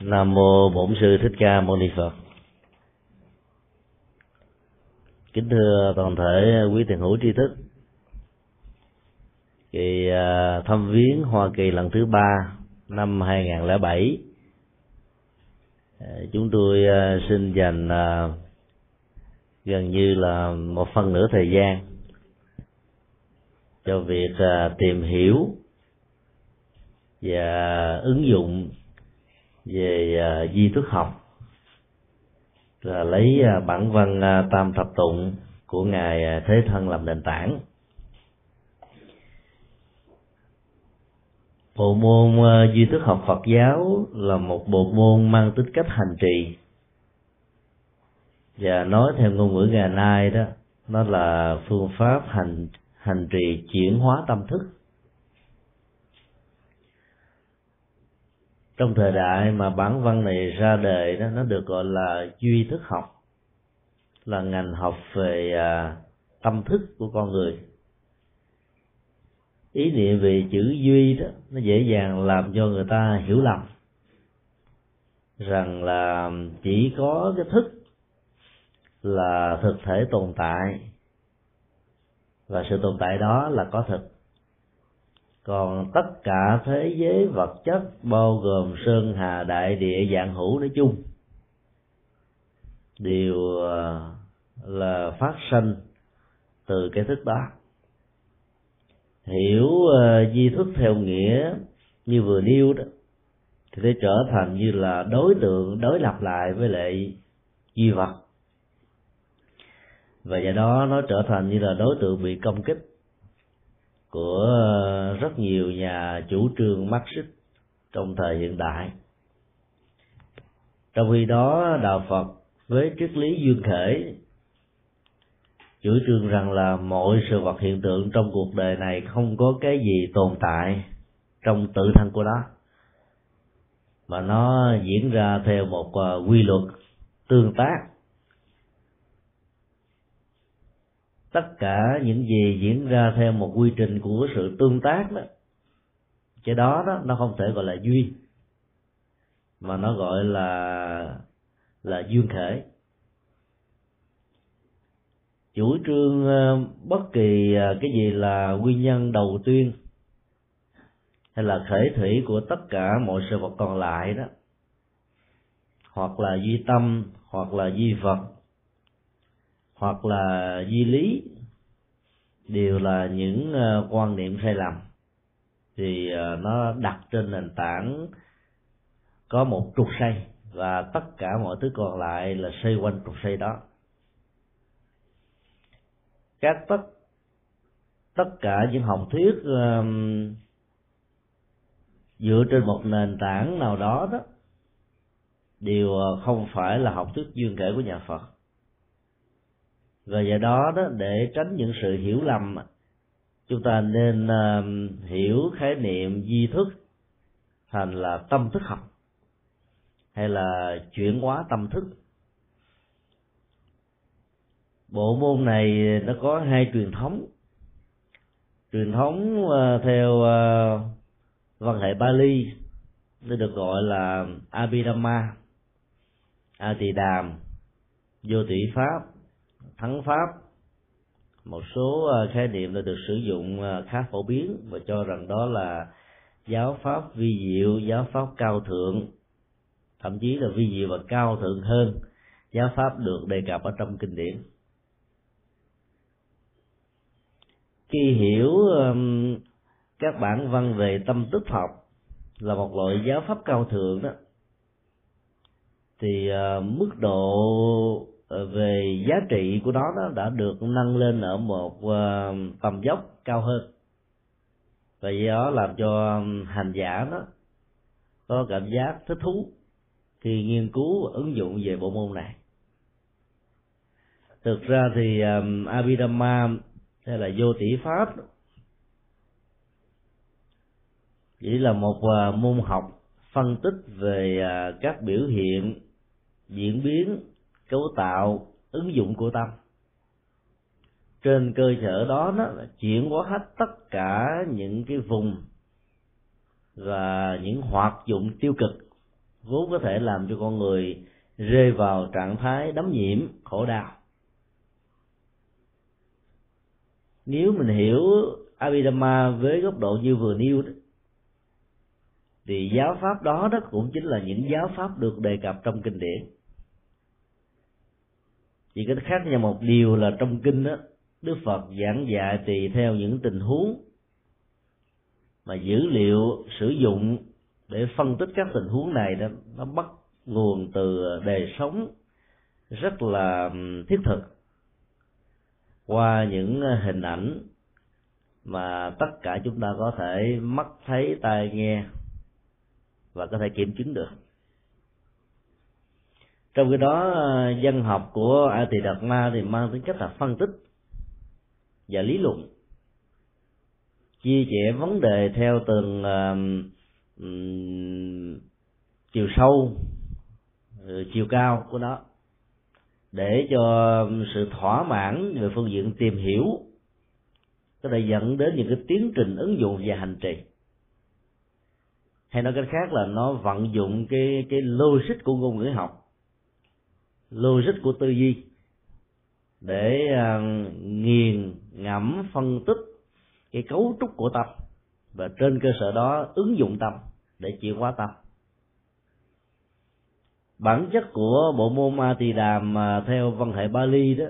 Nam mô Bổn sư Thích Ca Mâu Ni Phật. Kính thưa toàn thể quý thiền hữu tri thức. Kỳ à, thăm viếng Hoa Kỳ lần thứ ba năm 2007 à, chúng tôi à, xin dành gần như là một phần nửa thời gian cho việc tìm hiểu và ứng dụng về uh, di thức học. Là lấy uh, bản văn uh, tam thập tụng của ngài thế thân làm nền tảng. Bộ môn duy thức học Phật giáo là một bộ môn mang tính cách hành trì. Và nói theo ngôn ngữ ngày nay đó nó là phương pháp hành hành trì chuyển hóa tâm thức. Trong thời đại mà bản văn này ra đời đó nó được gọi là duy thức học là ngành học về à, tâm thức của con người. Ý niệm về chữ duy đó nó dễ dàng làm cho người ta hiểu lầm rằng là chỉ có cái thức là thực thể tồn tại và sự tồn tại đó là có thực còn tất cả thế giới vật chất bao gồm sơn hà đại địa dạng hữu nói chung đều ờ, là phát sinh từ cái thức đó. Hiểu uh, di thức theo nghĩa như vừa nêu đó thì sẽ trở thành như là đối tượng đối lập lại với lại duy vật. Và do đó nó trở thành như là đối tượng bị công kích của ờ, rất nhiều nhà chủ trương Marxist trong thời hiện đại. Trong khi đó, đạo Phật với triết lý duyên khởi chủ trương rằng là mọi sự vật hiện tượng trong cuộc đời này không có cái gì tồn tại trong tự thân của nó, mà nó diễn ra theo một ờ, quy luật tương tác. Tất cả những gì diễn ra theo một quy trình của sự tương tác đó, cái đó đó, nó không thể gọi là duyên, mà nó gọi là là duyên khởi chủ trương ờ, bất kỳ ờ, cái gì là nguyên nhân đầu tiên hay là khởi thủy của tất cả mọi sự vật còn lại đó, hoặc là duy tâm, hoặc là duy vật hoặc là di lý đều là những ờ, quan niệm sai lầm. Thì ờ, nó đặt trên nền tảng có một trục xây và tất cả mọi thứ còn lại là xoay quanh trục xây đó. Các tất tất cả những học thuyết um, dựa trên một nền tảng nào đó đó đều ờ, không phải là học thuyết duyên kể của nhà Phật và do đó đó để tránh những sự hiểu lầm chúng ta nên uh, hiểu khái niệm di thức thành là tâm thức học hay là chuyển hóa tâm thức. Bộ môn này nó có hai truyền thống. Truyền thống uh, theo uh, văn hệ Bali nó được gọi là Abhidhamma A Tỳ Đàm Vô Tỷ Pháp thắng pháp. Một số ờ, khái niệm đã được sử dụng ờ, khá phổ biến và cho rằng đó là giáo pháp vi diệu, giáo pháp cao thượng, thậm chí là vi diệu và cao thượng hơn giáo pháp được đề cập ở trong kinh điển. Khi hiểu các bản văn về tâm tức học là một loại giáo pháp cao thượng đó, thì ờ, mức độ Ờ, về giá trị của nó đó đã được nâng lên ở một ờ, tầm dốc cao hơn. Và do đó làm cho hành giả đó có cảm giác thích thú khi nghiên cứu và ứng dụng về bộ môn này. Thực ra thì um, Abhidhamma hay là vô tỷ pháp chỉ là một uh, môn học phân tích về uh, các biểu hiện diễn biến cấu tạo ứng dụng của tâm. Trên cơ sở đó nó chuyển hóa hết tất cả những cái vùng và những hoạt dụng tiêu cực vốn có thể làm cho con người rơi vào trạng thái đấm nhiễm, khổ đau. Nếu mình hiểu Abhidhamma với góc độ như vừa nêu đó, thì giáo pháp đó đó cũng chính là những giáo pháp được đề cập trong kinh điển chỉ có khác nhau một điều là trong kinh đó, đức phật giảng dạy tùy theo những tình huống mà dữ liệu sử dụng để phân tích các tình huống này đó, nó bắt nguồn từ đời sống rất là thiết thực. Qua những hình ảnh mà tất cả chúng ta có thể mắt, thấy, tai nghe và có thể kiểm chứng được trong cái đó ờ, dân học của a tỳ đạt ma thì mang tính chất là phân tích và lý luận chia sẻ vấn đề theo từng uh, um, chiều sâu uh, chiều cao của nó để cho sự thỏa mãn về phương diện tìm hiểu có thể dẫn đến những cái tiến trình ứng dụng và hành trì. Hay nói cách khác là nó vận dụng cái cái logic của ngôn ngữ học logic của tư duy để uh, nghiền ngẫm phân tích cái cấu trúc của tâm và trên cơ sở đó ứng dụng tâm để chuyển hóa tâm. Bản chất của bộ môn ma tỳ đàm mà theo văn hệ Bali đó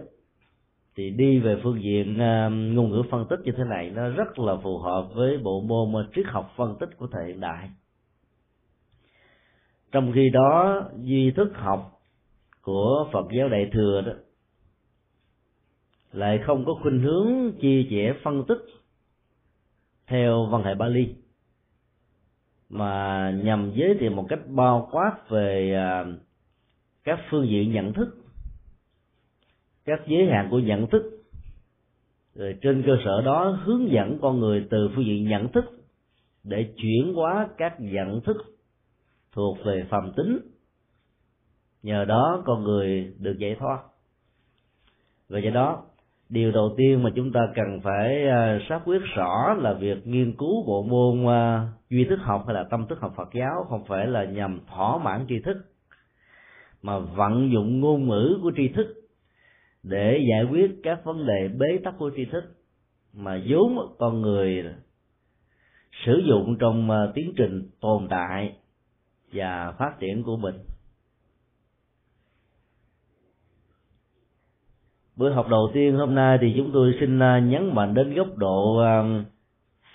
thì đi về phương diện uh, ngôn ngữ phân tích như thế này nó rất là phù hợp với bộ môn triết học phân tích của thời hiện đại. Trong khi đó duy thức học của Phật giáo Đại thừa đó, lại không có khuynh hướng chia sẻ phân tích theo văn hệ Bali, mà nhằm giới thiệu một cách bao quát về à, các phương diện nhận thức, các giới hạn của nhận thức, rồi trên cơ sở đó hướng dẫn con người từ phương diện nhận thức để chuyển hóa các nhận thức thuộc về phàm tính nhờ đó con người được giải thoát. Và do đó, điều đầu tiên mà chúng ta cần phải à, xác quyết rõ là việc nghiên cứu bộ môn à, duy thức học hay là tâm thức học Phật giáo không phải là nhằm thỏa mãn tri thức, mà vận dụng ngôn ngữ của tri thức để giải quyết các vấn đề bế tắc của tri thức mà vốn con người sử dụng trong à, tiến trình tồn tại và phát triển của mình. Buổi học đầu tiên hôm nay thì chúng tôi xin à, nhấn mạnh đến góc độ à,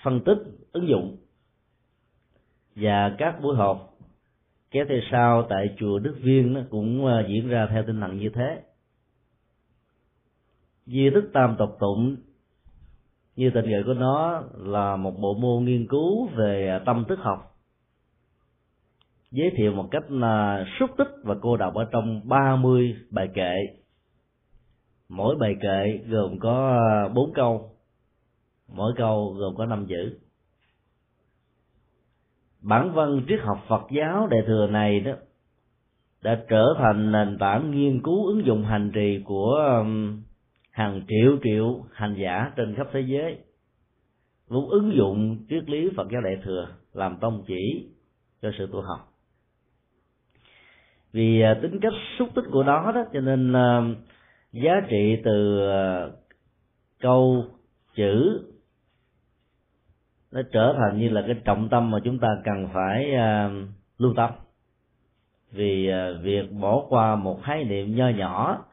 phân tích, ứng dụng và các buổi học. Kéo theo sau tại chùa Đức Viên nó cũng à, diễn ra theo tinh thần như thế. Di thức tam tộc tụng, như tên gọi của nó, là một bộ môn nghiên cứu về tâm thức học. Giới thiệu một cách là xúc tích và cô đọc ở trong 30 bài kệ mỗi bài kệ gồm có à, bốn câu. Mỗi câu gồm có năm chữ. Bản văn triết học Phật giáo đại thừa này đó đã trở thành nền tảng nghiên cứu ứng dụng hành trì của hàng triệu triệu hành giả trên khắp thế giới. Vốn ứng dụng triết lý Phật giáo đại thừa làm tông chỉ cho sự tu học. Vì à, tính cách xúc tích của nó đó, cho nên giá trị từ ờ, câu chữ nó trở thành như là cái trọng tâm mà chúng ta cần phải ờ, lưu tâm. Vì ờ, việc bỏ qua một khái niệm nho nhỏ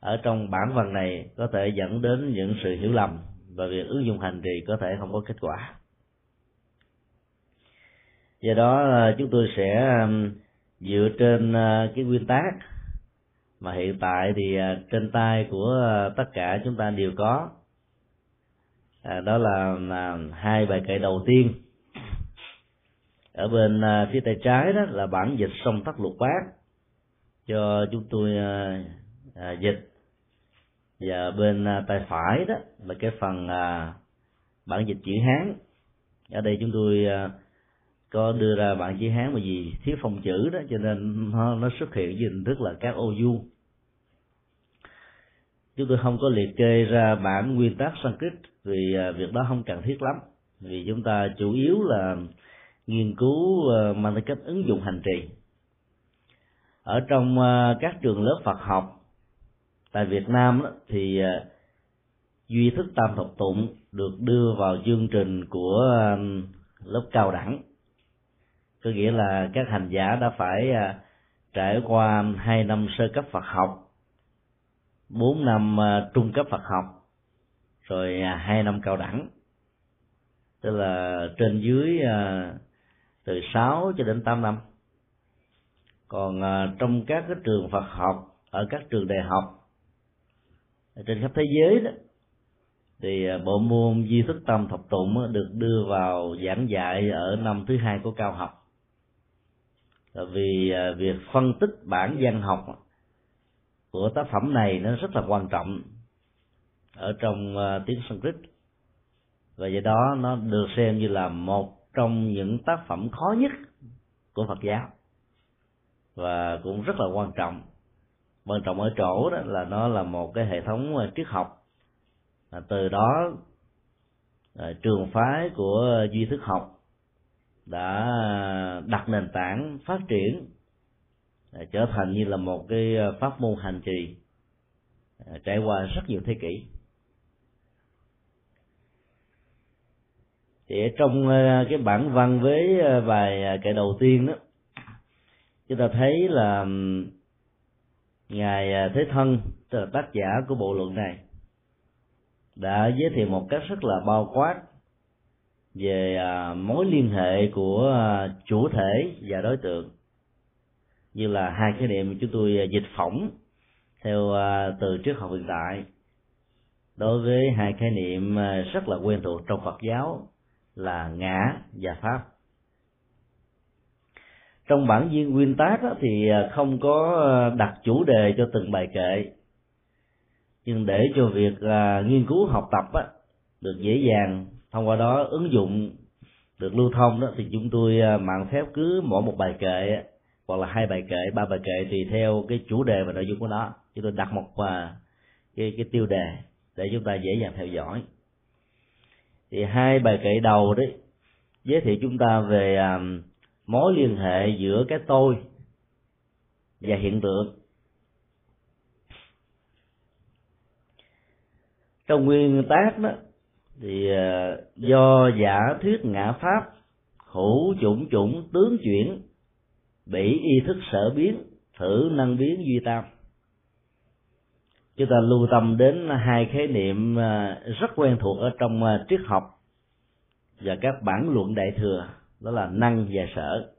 ở trong bản văn này có thể dẫn đến những sự hiểu lầm và việc ứng dụng hành trì có thể không có kết quả. Do đó chúng tôi sẽ dựa trên cái nguyên tắc mà hiện tại thì à, trên tay của à, tất cả chúng ta đều có. À, đó là, là hai bài kệ đầu tiên. Ở bên à, phía tay trái đó là bản dịch song tắc lục bát cho chúng tôi à, dịch. Và bên tay phải đó là cái phần à, bản dịch chữ hán. Ở đây chúng tôi à, có đưa ra bản chữ hán mà gì thiếu phòng chữ đó cho nên nó, nó xuất hiện dưới hình thức là các ô vuông. Chúng tôi không có liệt kê ra bản nguyên tắc Sanskrit vì à, việc đó không cần thiết lắm. Vì chúng ta chủ yếu là nghiên cứu à, mang tính cách ứng dụng hành trì. Ở trong à, các trường lớp Phật học tại Việt Nam đó, thì duy thức tam thập tụng được đưa vào chương trình của lớp cao đẳng có nghĩa là các hành giả đã phải à, trải qua hai năm sơ cấp Phật học, bốn năm à, trung cấp Phật học, rồi à, hai năm cao đẳng. Tức là trên dưới từ sáu cho đến tám năm. Còn trong các cái trường Phật học, ở các trường đại học trên khắp thế giới đó, thì bộ môn di thức tâm thập tụng được đưa vào giảng dạy ở năm thứ hai của cao học vì à, việc phân tích bản văn học của tác phẩm này nó rất là quan trọng ở trong à, tiếng Sanskrit. Và do đó nó được xem như là một trong những tác phẩm khó nhất của Phật giáo. Và cũng rất là quan trọng. Quan trọng ở chỗ đó là nó là một cái hệ thống à, triết học. À, từ đó à, trường phái của duy thức học đã đặt nền tảng phát triển à, trở thành như là một cái à, pháp môn hành trì à, trải qua rất nhiều thế kỷ. Thì trong cái bản văn với bài kệ đầu tiên đó, chúng ta thấy là ngài thế thân, tức là tác giả của bộ luận này, đã giới thiệu một cách rất là bao quát về à, mối liên hệ của à, chủ thể và đối tượng. Như là hai khái niệm chúng tôi à, dịch phỏng theo từ triết học hiện tại đối với hai khái niệm rất là quen thuộc trong Phật giáo là ngã và pháp. Trong bản viên nguyên tác thì không có đặt chủ đề cho từng bài kệ. Nhưng để cho việc nghiên cứu học tập được dễ dàng thông qua đó ứng dụng được lưu thông đó, thì chúng tôi à, mạng phép cứ mỗi một bài kệ, hoặc là hai bài kệ, ba bài kệ tùy theo cái chủ đề và nội dung của nó. Chúng tôi đặt một à, cái cái tiêu đề để chúng ta dễ dàng theo dõi. Thì hai bài kệ đầu đấy giới thiệu chúng ta về à, mối liên hệ giữa cái tôi và hiện tượng. Trong nguyên tác đó thì ờ, do giả thuyết ngã pháp, hữu chủng chủng tướng chuyển, bị y thức sở biến, thử năng biến duy tam. Chúng ta lưu tâm đến hai khái niệm ờ, rất quen thuộc ở trong ờ, triết học và các bản luận đại thừa, đó là năng và sở.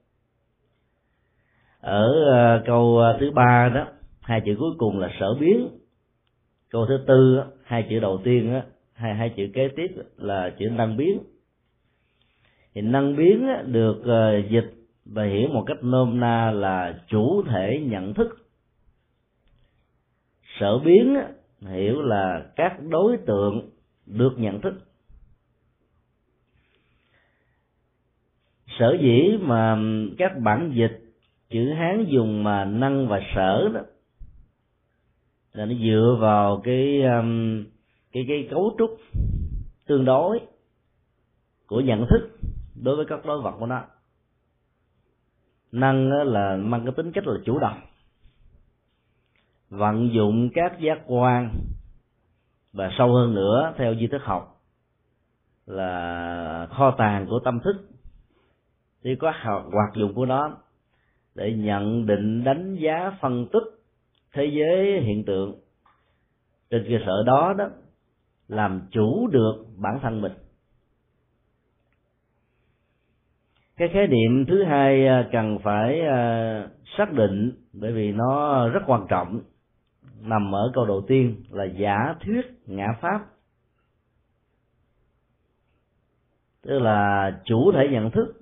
Ở câu thứ ba đó, hai chữ cuối cùng là sở biến. Câu thứ tư hai chữ đầu tiên đó hai hai chữ kế tiếp là chữ năng biến. Thì năng biến được ờ, dịch và hiểu một cách nôm na là chủ thể nhận thức. Sở biến hiểu là các đối tượng được nhận thức. Sở dĩ mà các bản dịch chữ hán dùng mà năng và sở đó là nó dựa vào cái um, cái cái cấu trúc tương đối của nhận thức đối với các đối vật của nó. Năng là mang cái tính cách là chủ động, vận dụng các giác quan và sâu hơn nữa theo di thức học là kho tàng của tâm thức. Thì có hoạt dụng của nó để nhận định đánh giá phân tích thế giới hiện tượng trên cơ sở đó đó làm chủ được bản thân mình. Cái khái niệm thứ hai à, cần phải à, xác định, bởi vì nó rất quan trọng, nằm ở câu đầu tiên là giả thuyết, ngã pháp. Tức là chủ thể nhận thức,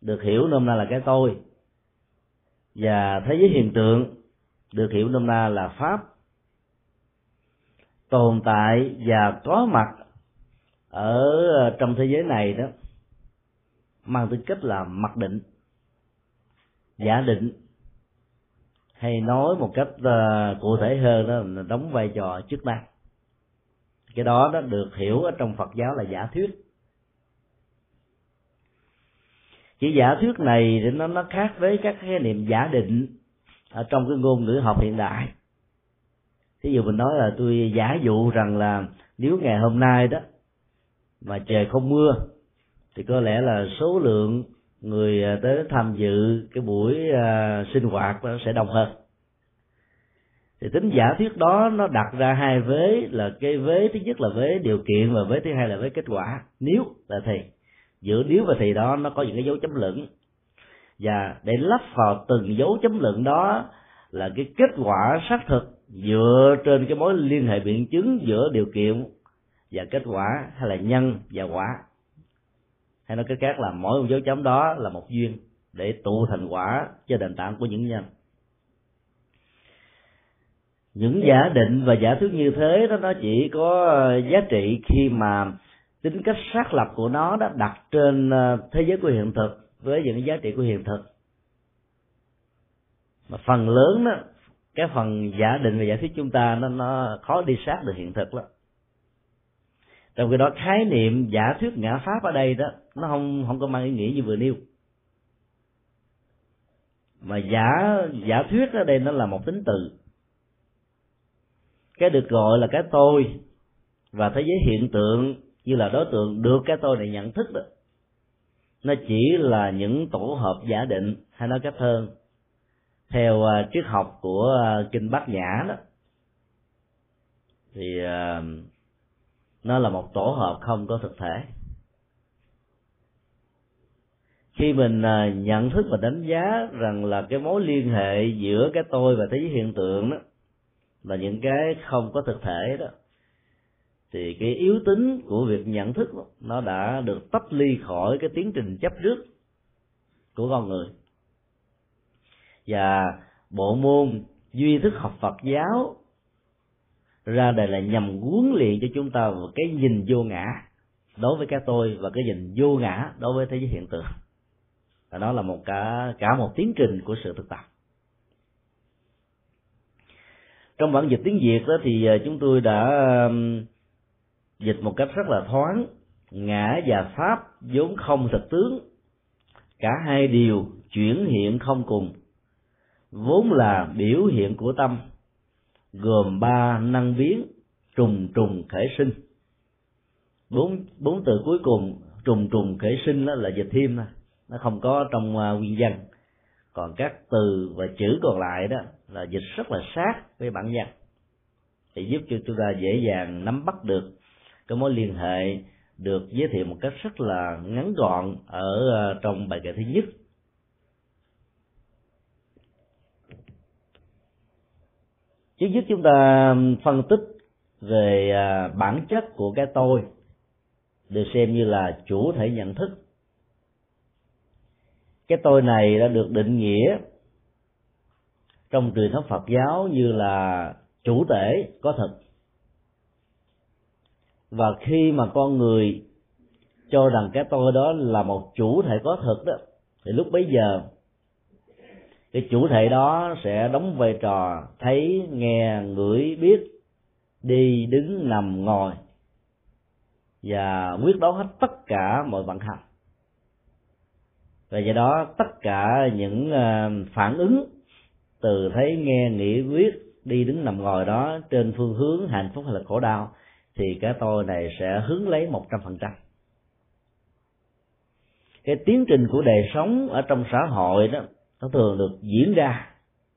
được hiểu nôm na là cái tôi, và thế giới hiện tượng, được hiểu nôm na là pháp tồn tại và có mặt ở ờ, trong thế giới này đó mang tính cách là mặc định giả định hay nói một cách uh, cụ thể hơn đó là đóng vai trò chức năng. Cái đó đó được hiểu ở trong Phật giáo là giả thuyết. Chỉ giả thuyết này thì nó nó khác với các khái niệm giả định ở trong cái ngôn ngữ học hiện đại thí dụ mình nói là tôi giả dụ rằng là nếu ngày hôm nay đó mà trời không mưa thì có lẽ là số lượng người à, tới tham dự cái buổi uh, sinh hoạt nó sẽ đông hơn. Thì tính giả thuyết đó nó đặt ra hai vế là cái vế thứ nhất là vế điều kiện và vế thứ hai là vế kết quả. Nếu là thì giữa nếu và thì đó nó có những cái dấu chấm lửng và để lắp vào từng dấu chấm lửng đó là cái kết quả xác thực dựa trên cái mối liên hệ biện chứng giữa điều kiện và kết quả, hay là nhân và quả. Hay nói cách khác là mỗi một dấu chấm đó là một duyên để tụ thành quả cho nền tảng của những nhân. Những giả định và giả thuyết như thế đó nó chỉ có giá trị khi mà tính cách xác lập của nó đã đặt trên ờ, thế giới của hiện thực với những giá trị của hiện thực. Mà phần lớn đó cái phần giả định và giả thuyết chúng ta nó nó khó đi sát được hiện thực lắm. Trong khi đó, khái niệm giả thuyết ngã pháp ở đây đó, nó không không có mang ý nghĩa như vừa nêu. Mà giả giả thuyết ở đây nó là một tính từ. Cái được gọi là cái tôi và thế giới hiện tượng như là đối tượng được cái tôi này nhận thức đó, nó chỉ là những tổ hợp giả định hay nói cách hơn theo à, triết học của à, kinh bát nhã đó. Thì à, nó là một tổ hợp không có thực thể. Khi mình nhận thức và đánh giá rằng là cái mối liên hệ giữa cái tôi và thế giới hiện tượng đó là những cái không có thực thể đó thì cái yếu tính của việc nhận thức đó, nó đã được tách ly khỏi cái tiến trình chấp trước của con người và bộ môn duy thức học Phật giáo ra đời là nhằm huấn luyện cho chúng ta một cái nhìn vô ngã đối với cái tôi và cái nhìn vô ngã đối với thế giới hiện tượng. Và đó là một cả cả một tiến trình của sự thực tập. Trong bản dịch tiếng việt đó thì à, chúng tôi đã dịch một cách rất là thoáng. Ngã và pháp vốn không thực tướng. Cả hai điều chuyển hiện không cùng vốn là biểu hiện của tâm, gồm ba năng biến trùng trùng khởi sinh. Bốn bốn từ cuối cùng, trùng trùng khởi sinh đó là dịch thêm nó không có trong à, nguyên văn. Còn các từ và chữ còn lại đó là dịch rất là sát với bản văn. Thì giúp cho chúng ta dễ dàng nắm bắt được cái mối liên hệ, được giới thiệu một cách rất là ngắn gọn ở à, trong bài kệ thứ nhất. Trước nhất chúng ta phân tích về à, bản chất của cái tôi, được xem như là chủ thể nhận thức. Cái tôi này đã được định nghĩa trong truyền thống Phật giáo như là chủ thể có thực và khi mà con người cho rằng cái tôi đó là một chủ thể có thực đó, thì lúc bấy giờ cái chủ thể đó sẽ đóng vai trò thấy, nghe, ngửi, biết, đi, đứng, nằm, ngồi. Và quyết đoán hết tất cả mọi vận hành và do đó tất cả những ờ, phản ứng từ thấy, nghe, nghĩ quyết đi, đứng, nằm, ngồi đó trên phương hướng hạnh phúc hay là khổ đau thì cái tôi này sẽ hướng lấy một trăm phần trăm. Cái tiến trình của đời sống ở trong xã hội đó nó thường được diễn ra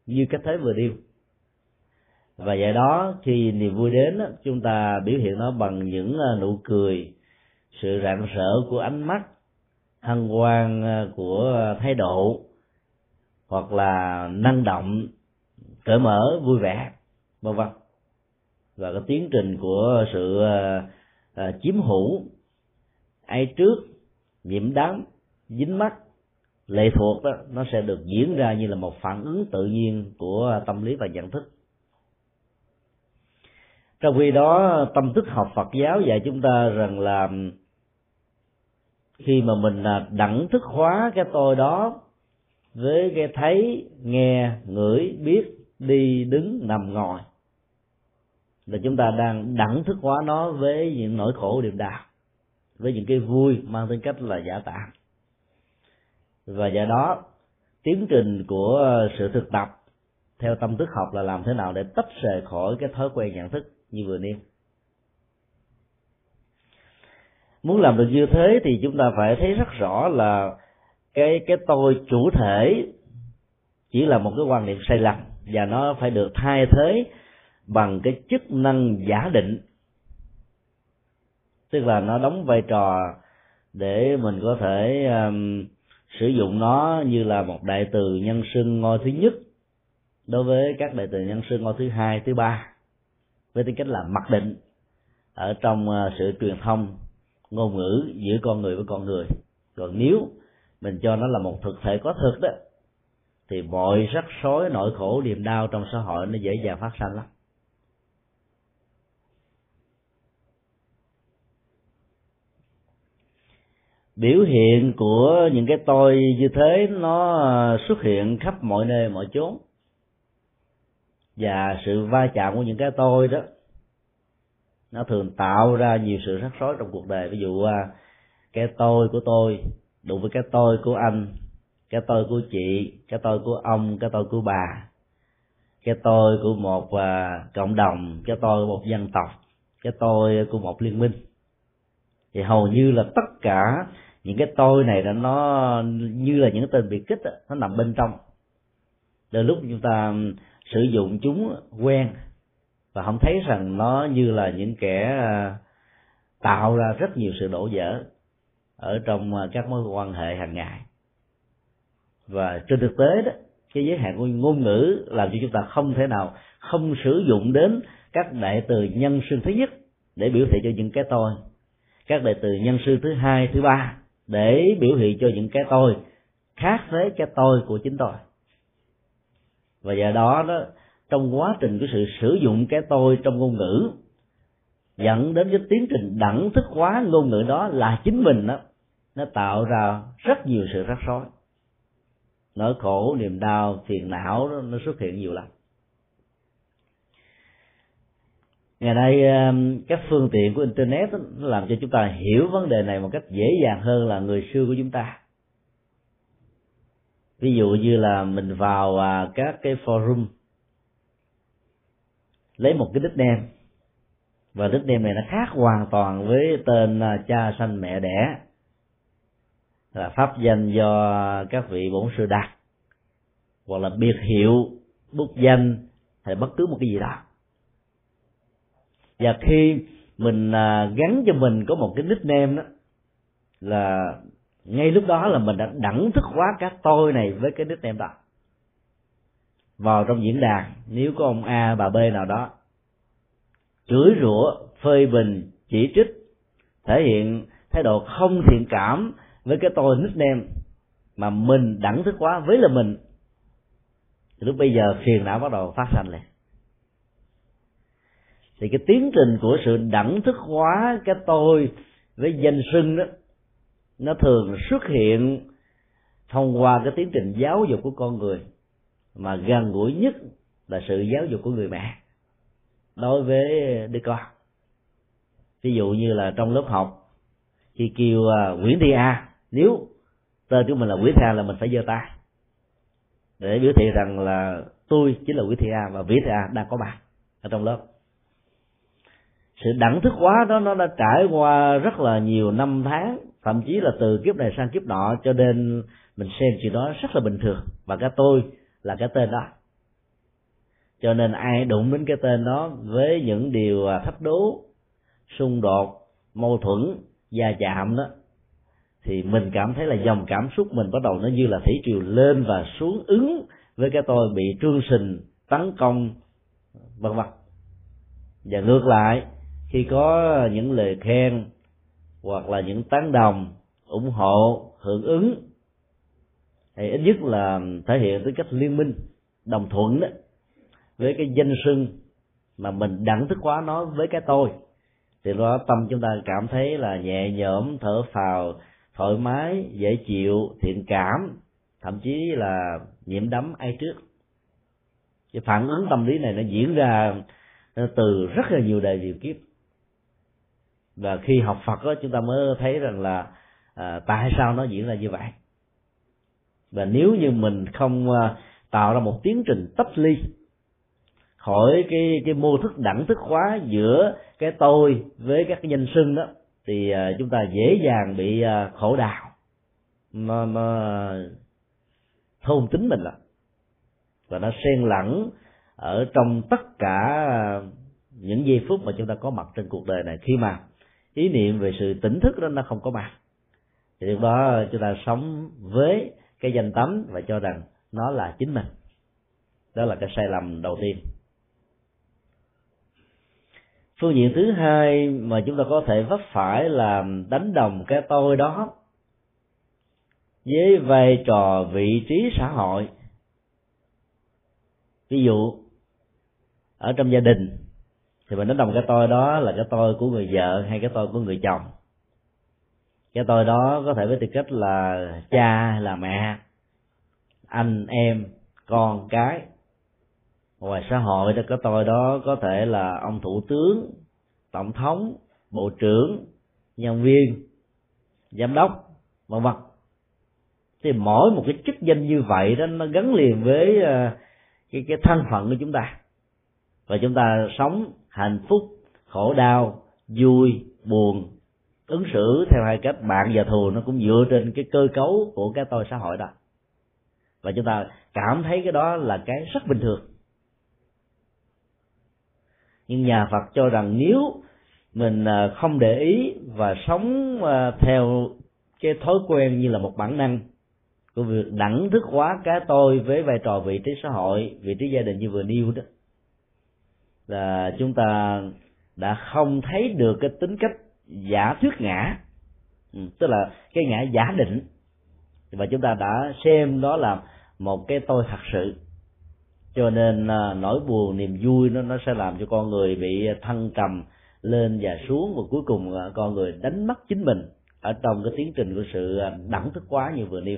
như cách thế vừa điêu. Và vậy đó, khi niềm vui đến chúng ta biểu hiện nó bằng những à, nụ cười, sự rạng rỡ của ánh mắt, hân hoan à, của thái độ, hoặc là năng động, cởi mở, vui vẻ, vân vân. Và cái tiến trình của sự à, chiếm hữu, ai trước nhiễm đắng dính mắt lệ thuộc đó, nó sẽ được diễn ra như là một phản ứng tự nhiên của tâm lý và nhận thức. Trong khi đó, tâm thức học Phật giáo dạy chúng ta rằng là khi mà mình à, đẳng thức hóa cái tôi đó với cái thấy, nghe, ngửi, biết, đi, đứng, nằm, ngồi, là chúng ta đang đẳng thức hóa nó với những nỗi khổ điềm đạm, với những cái vui mang tính cách là giả tạm và do đó tiến trình của ờ, sự thực tập theo tâm thức học là làm thế nào để tách rời khỏi cái thói quen nhận thức như vừa nêu. Muốn làm được như thế thì chúng ta phải thấy rất rõ là cái cái tôi chủ thể chỉ là một cái quan niệm sai lầm và nó phải được thay thế bằng cái chức năng giả định. Tức là nó đóng vai trò để mình có thể um, sử dụng nó như là một đại từ nhân xưng ngôi thứ nhất đối với các đại từ nhân xưng ngôi thứ hai, thứ ba, với tính cách là mặc định ở trong à, sự truyền thông, ngôn ngữ giữa con người với con người. Còn nếu mình cho nó là một thực thể có thực đó, thì mọi rắc rối, nỗi khổ, niềm đau trong xã hội nó dễ dàng phát sinh lắm. Biểu hiện của những cái tôi như thế nó xuất hiện khắp mọi nơi mọi chốn và sự va chạm của những cái tôi đó nó thường tạo ra nhiều sự rắc rối trong cuộc đời ví dụ cái tôi của tôi đụng với cái tôi của anh cái tôi của chị cái tôi của ông cái tôi của bà cái tôi của một cộng đồng cái tôi của một dân tộc cái tôi của một liên minh thì hầu như là tất cả những cái tôi này là nó như là những tên biệt kích đó, nó nằm bên trong. Đôi lúc chúng ta sử dụng chúng quen và không thấy rằng nó như là những kẻ à, tạo ra rất nhiều sự đổ vỡ ở trong à, các mối quan hệ hàng ngày. Và trên thực tế đó cái giới hạn của ngôn ngữ làm cho chúng ta không thể nào không sử dụng đến các đại từ nhân xưng thứ nhất để biểu thị cho những cái tôi. Các đại từ nhân sư thứ hai thứ ba để biểu hiện cho những cái tôi khác với cái tôi của chính tôi. Và do đó đó trong quá trình của sự sử dụng cái tôi trong ngôn ngữ dẫn đến cái tiến trình đẳng thức hóa ngôn ngữ đó là chính mình đó nó tạo ra rất nhiều sự rắc rối. Nỗi khổ niềm đau phiền não đó, nó xuất hiện nhiều lắm ngày nay um, các phương tiện của internet đó, nó làm cho chúng ta hiểu vấn đề này một cách dễ dàng hơn là người xưa của chúng ta. Ví dụ như là mình vào à, các cái forum lấy một cái nickname. Và nickname này nó khác hoàn toàn với tên à, cha sanh mẹ đẻ. Là pháp danh do các vị bổn sư đặt. Hoặc là biệt hiệu bút danh hay bất cứ một cái gì đó và khi mình à, gắn cho mình có một cái nickname đó là ngay lúc đó là mình đã đẳng thức hóa các tôi này với cái nickname đó. Vào trong diễn đàn nếu có ông a bà b nào đó chửi rủa phê bình chỉ trích thể hiện thái độ không thiện cảm với cái tôi nickname mà mình đẳng thức hóa với là mình lúc bây giờ phiền não bắt đầu phát sinh lên thì cái tiến trình của sự đẳng thức hóa cái tôi với danh sưng đó, nó thường xuất hiện thông qua cái tiến trình giáo dục của con người. Mà gần gũi nhất là sự giáo dục của người mẹ đối với đứa con. Ví dụ như là trong lớp học khi kêu à, Nguyễn Thị A nếu tên của mình là Nguyễn Thị A là mình phải giơ tay để biểu thị rằng là tôi chính là Nguyễn Thị A và Nguyễn Thị A đang có mặt ở trong lớp sự đẳng thức hóa đó, nó đã trải qua rất là nhiều năm tháng, thậm chí là từ kiếp này sang kiếp nọ, cho nên mình xem chuyện đó rất là bình thường. Và cái tôi là cái tên đó. Cho nên ai đụng đến cái tên đó với những điều à, thách đố, xung đột, mâu thuẫn, gia chạm đó, thì mình cảm thấy là dòng cảm xúc mình bắt đầu nó như là thủy triều lên và xuống ứng với cái tôi bị trương sình, tấn công, vân vân. Và ngược lại khi có những lời khen hoặc là những tán đồng, ủng hộ, hưởng ứng, thì ít nhất là thể hiện tới cách liên minh, đồng thuận đó với cái danh sưng mà mình đẳng thức hóa nó với cái tôi, thì đó tâm chúng ta cảm thấy là nhẹ nhõm, thở phào, thoải mái, dễ chịu, thiện cảm, thậm chí là nhiễm đắm ai trước. Cái phản ứng tâm lý này nó diễn ra từ rất là nhiều đời nhiều kiếp và khi học Phật đó, chúng ta mới thấy rằng là à, tại sao nó diễn ra như vậy? Và nếu như mình không à, tạo ra một tiến trình tách ly khỏi cái cái mô thức đẳng thức hóa giữa cái tôi với các cái danh sưng đó thì à, chúng ta dễ dàng bị à, khổ đạo nó nó thôn tính mình là và nó xen lẫn ở trong tất cả những giây phút mà chúng ta có mặt trên cuộc đời này. Khi mà ý niệm về sự tỉnh thức đó nó không có mặt thì lúc đó chúng ta sống với cái danh tánh và cho rằng nó là chính mình. Đó là cái sai lầm đầu tiên. Phương diện thứ hai mà chúng ta có thể vấp phải là đánh đồng cái tôi đó với vai trò vị trí xã hội. Ví dụ, ở trong gia đình thì mình đánh đồng cái tôi đó là cái tôi của người vợ hay cái tôi của người chồng. Cái tôi đó có thể với tư cách là cha, là mẹ, anh, em, con, cái. Ngoài xã hội thì cái tôi đó có thể là ông thủ tướng, tổng thống, bộ trưởng, nhân viên, giám đốc, vân vân. Thì mỗi một cái chức danh như vậy đó, nó gắn liền với ờ, cái cái thân phận của chúng ta và chúng ta sống hạnh phúc, khổ đau, vui, buồn. Ứng xử theo hai cách bạn và thù nó cũng dựa trên cái cơ cấu của cái tôi xã hội đó. Và chúng ta cảm thấy cái đó là cái rất bình thường. Nhưng nhà phật cho rằng nếu mình à, không để ý và sống à, theo cái thói quen như là một bản năng của việc đẳng thức hóa cái tôi với vai trò vị trí xã hội, vị trí gia đình như vừa nêu đó là chúng ta đã không thấy được cái tính cách giả thuyết ngã. Ừ, tức là cái ngã giả định. Và chúng ta đã xem đó là một cái tôi thật sự. Cho nên à, nỗi buồn, niềm vui nó nó sẽ làm cho con người bị thăng trầm lên và xuống. Và cuối cùng à, con người đánh mất chính mình ở trong cái tiến trình của sự à, đẳng thức quá như vừa nêu.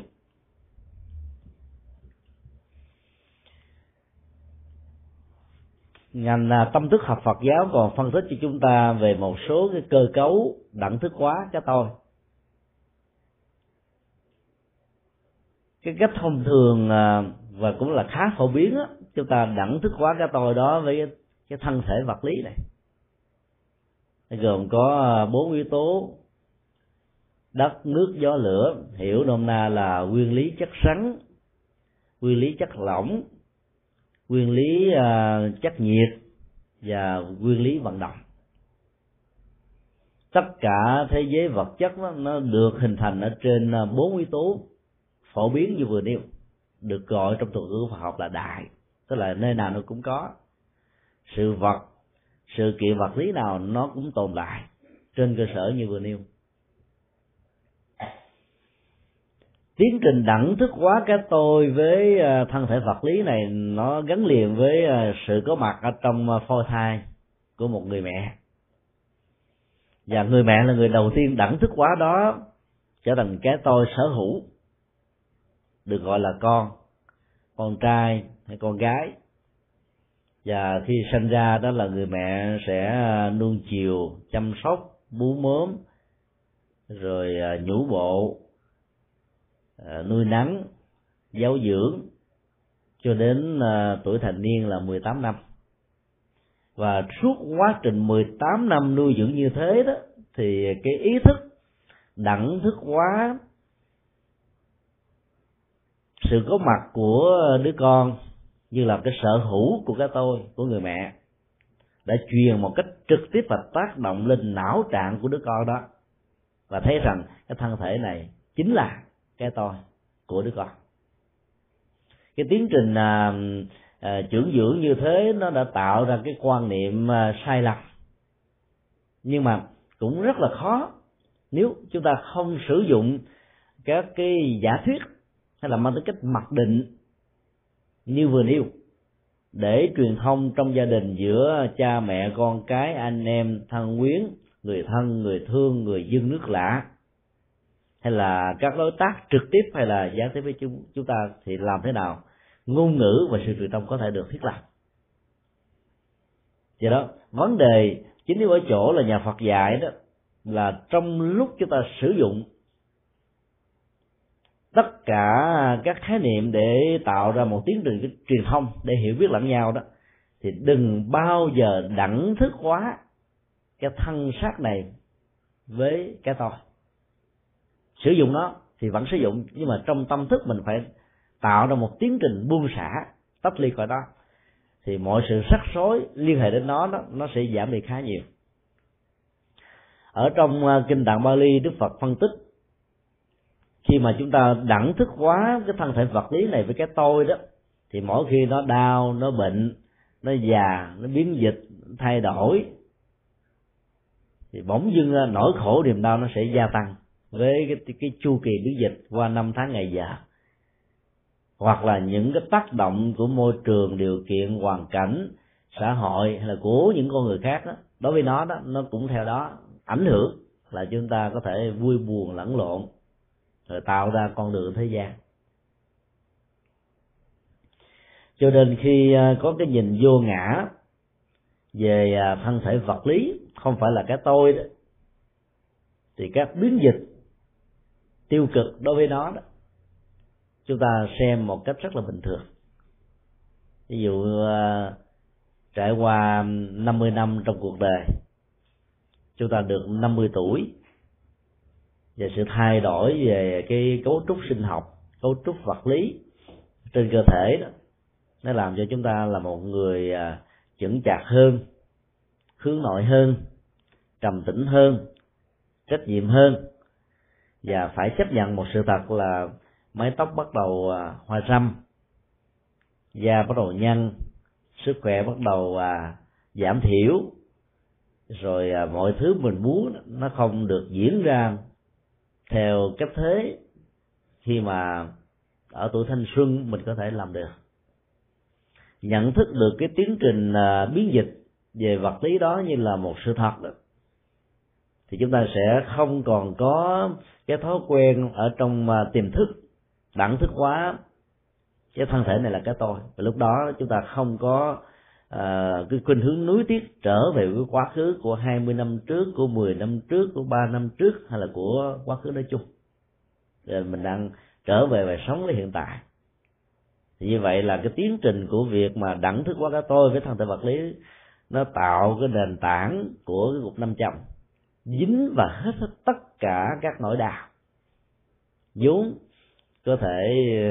Ngành à, tâm thức học Phật giáo còn phân tích cho chúng ta về một số cái cơ cấu đẳng thức hóa cái tôi. Cái cách thông thường à, và cũng là khá phổ biến á chúng ta đẳng thức hóa cái tôi đó với cái, cái thân thể vật lý này. Gồm có à, bốn yếu tố. Đất nước gió lửa hiểu nôm na là nguyên lý chất rắn nguyên lý chất lỏng nguyên lý à, chắc chất nhiệt và nguyên lý vận động. Tất cả thế giới vật chất đó, nó được hình thành ở trên à, bốn yếu tố phổ biến như vừa nêu được gọi trong thuật ngữ Phật học là đại tức là nơi nào nó cũng có. Sự vật sự kiện vật lý nào nó cũng tồn tại trên cơ sở như vừa nêu. Tiến trình đẳng thức hóa cái tôi với ờ, thân thể vật lý này nó gắn liền với ờ, sự có mặt ở trong ờ, phôi thai của một người mẹ. Và người mẹ là người đầu tiên đẳng thức hóa đó trở thành cái tôi sở hữu, được gọi là con con trai hay con gái. Và khi sinh ra đó là người mẹ sẽ nuông chiều, chăm sóc, bú mớm, rồi nhũ bộ Ờ, nuôi nắng, giáo dưỡng cho đến ờ, tuổi thành niên là 18 năm. Và suốt quá trình 18 năm nuôi dưỡng như thế đó, thì cái ý thức, đẳng thức hóa, sự có mặt của đứa con như là cái sở hữu của cái tôi, của người mẹ, đã truyền một cách trực tiếp và tác động lên não trạng của đứa con đó. Và thấy rằng cái thân thể này chính là cái tôi của đứa con. Cái tiến trình à, à, trưởng dưỡng như thế nó đã tạo ra cái quan niệm à, sai lầm. Nhưng mà cũng rất là khó nếu chúng ta không sử dụng các cái giả thuyết hay là mang tính cách mặc định như vừa nêu để truyền thông trong gia đình giữa cha mẹ con cái anh em thân quyến người thân người thương người dân nước lạ hay là các đối tác trực tiếp hay là gián tiếp với chúng chúng ta thì làm thế nào? Ngôn ngữ và sự truyền thông có thể được thiết lập. Do đó, vấn đề chính yếu ở chỗ là nhà Phật dạy đó, là trong lúc chúng ta sử dụng tất cả các khái niệm để tạo ra một tiến trình truyền thông để hiểu biết lẫn nhau đó, thì đừng bao giờ đẳng thức hóa cái thân xác này với cái tôi sử dụng nó thì vẫn sử dụng nhưng mà trong tâm thức mình phải tạo ra một tiến trình buông xả tách ly khỏi đó. Thì mọi sự rắc rối liên hệ đến nó đó, nó sẽ giảm đi khá nhiều. Ở trong ờ, kinh tạng Bali Đức Phật phân tích khi mà chúng ta đẳng thức quá cái thân thể vật lý này với cái tôi đó thì mỗi khi nó đau nó bệnh nó già nó biến dịch thay đổi thì bỗng dưng ờ, nỗi khổ niềm đau nó sẽ gia tăng với cái, cái chu kỳ biến dịch qua năm tháng ngày già. Hoặc là những cái tác động của môi trường điều kiện hoàn cảnh xã hội hay là của những con người khác đó đối với nó đó nó cũng theo đó ảnh hưởng là chúng ta có thể vui buồn lẫn lộn rồi tạo ra con đường thế gian. Cho nên khi à, có cái nhìn vô ngã về à, thân thể vật lý không phải là cái tôi đó thì các biến dịch tiêu cực đối với nó đó, chúng ta xem một cách rất là bình thường. Ví dụ ờ, trải qua 50 năm trong cuộc đời, chúng ta được 50 tuổi và sự thay đổi về cái cấu trúc sinh học, cấu trúc vật lý trên cơ thể đó, nó làm cho chúng ta là một người à, chững chạc hơn, hướng nội hơn, trầm tĩnh hơn, trách nhiệm hơn và phải chấp nhận một sự thật là mái tóc bắt đầu à, hoa râm da bắt đầu nhăn sức khỏe bắt đầu à, giảm thiểu. Rồi à, mọi thứ mình muốn nó không được diễn ra theo cách thế. Khi mà ở tuổi thanh xuân mình có thể làm được. Nhận thức được cái tiến trình à, biến dịch về vật lý đó như là một sự thật đó thì chúng ta sẽ không còn có cái thói quen ở trong à, tiềm thức đẳng thức hóa cái thân thể này là cái tôi. Và lúc đó chúng ta không có uh, cái khuynh hướng núi tiếc trở về cái quá khứ của 20 năm trước của 10 năm trước của 3 năm trước hay là của quá khứ nói chung. Rồi mình đang trở về và sống với hiện tại. Thì như vậy là cái tiến trình của việc mà đẳng thức hóa cái tôi với thân thể vật lý nó tạo cái nền tảng của cái cục năm trăm dính và hết tất cả các nỗi đau. Vốn có thể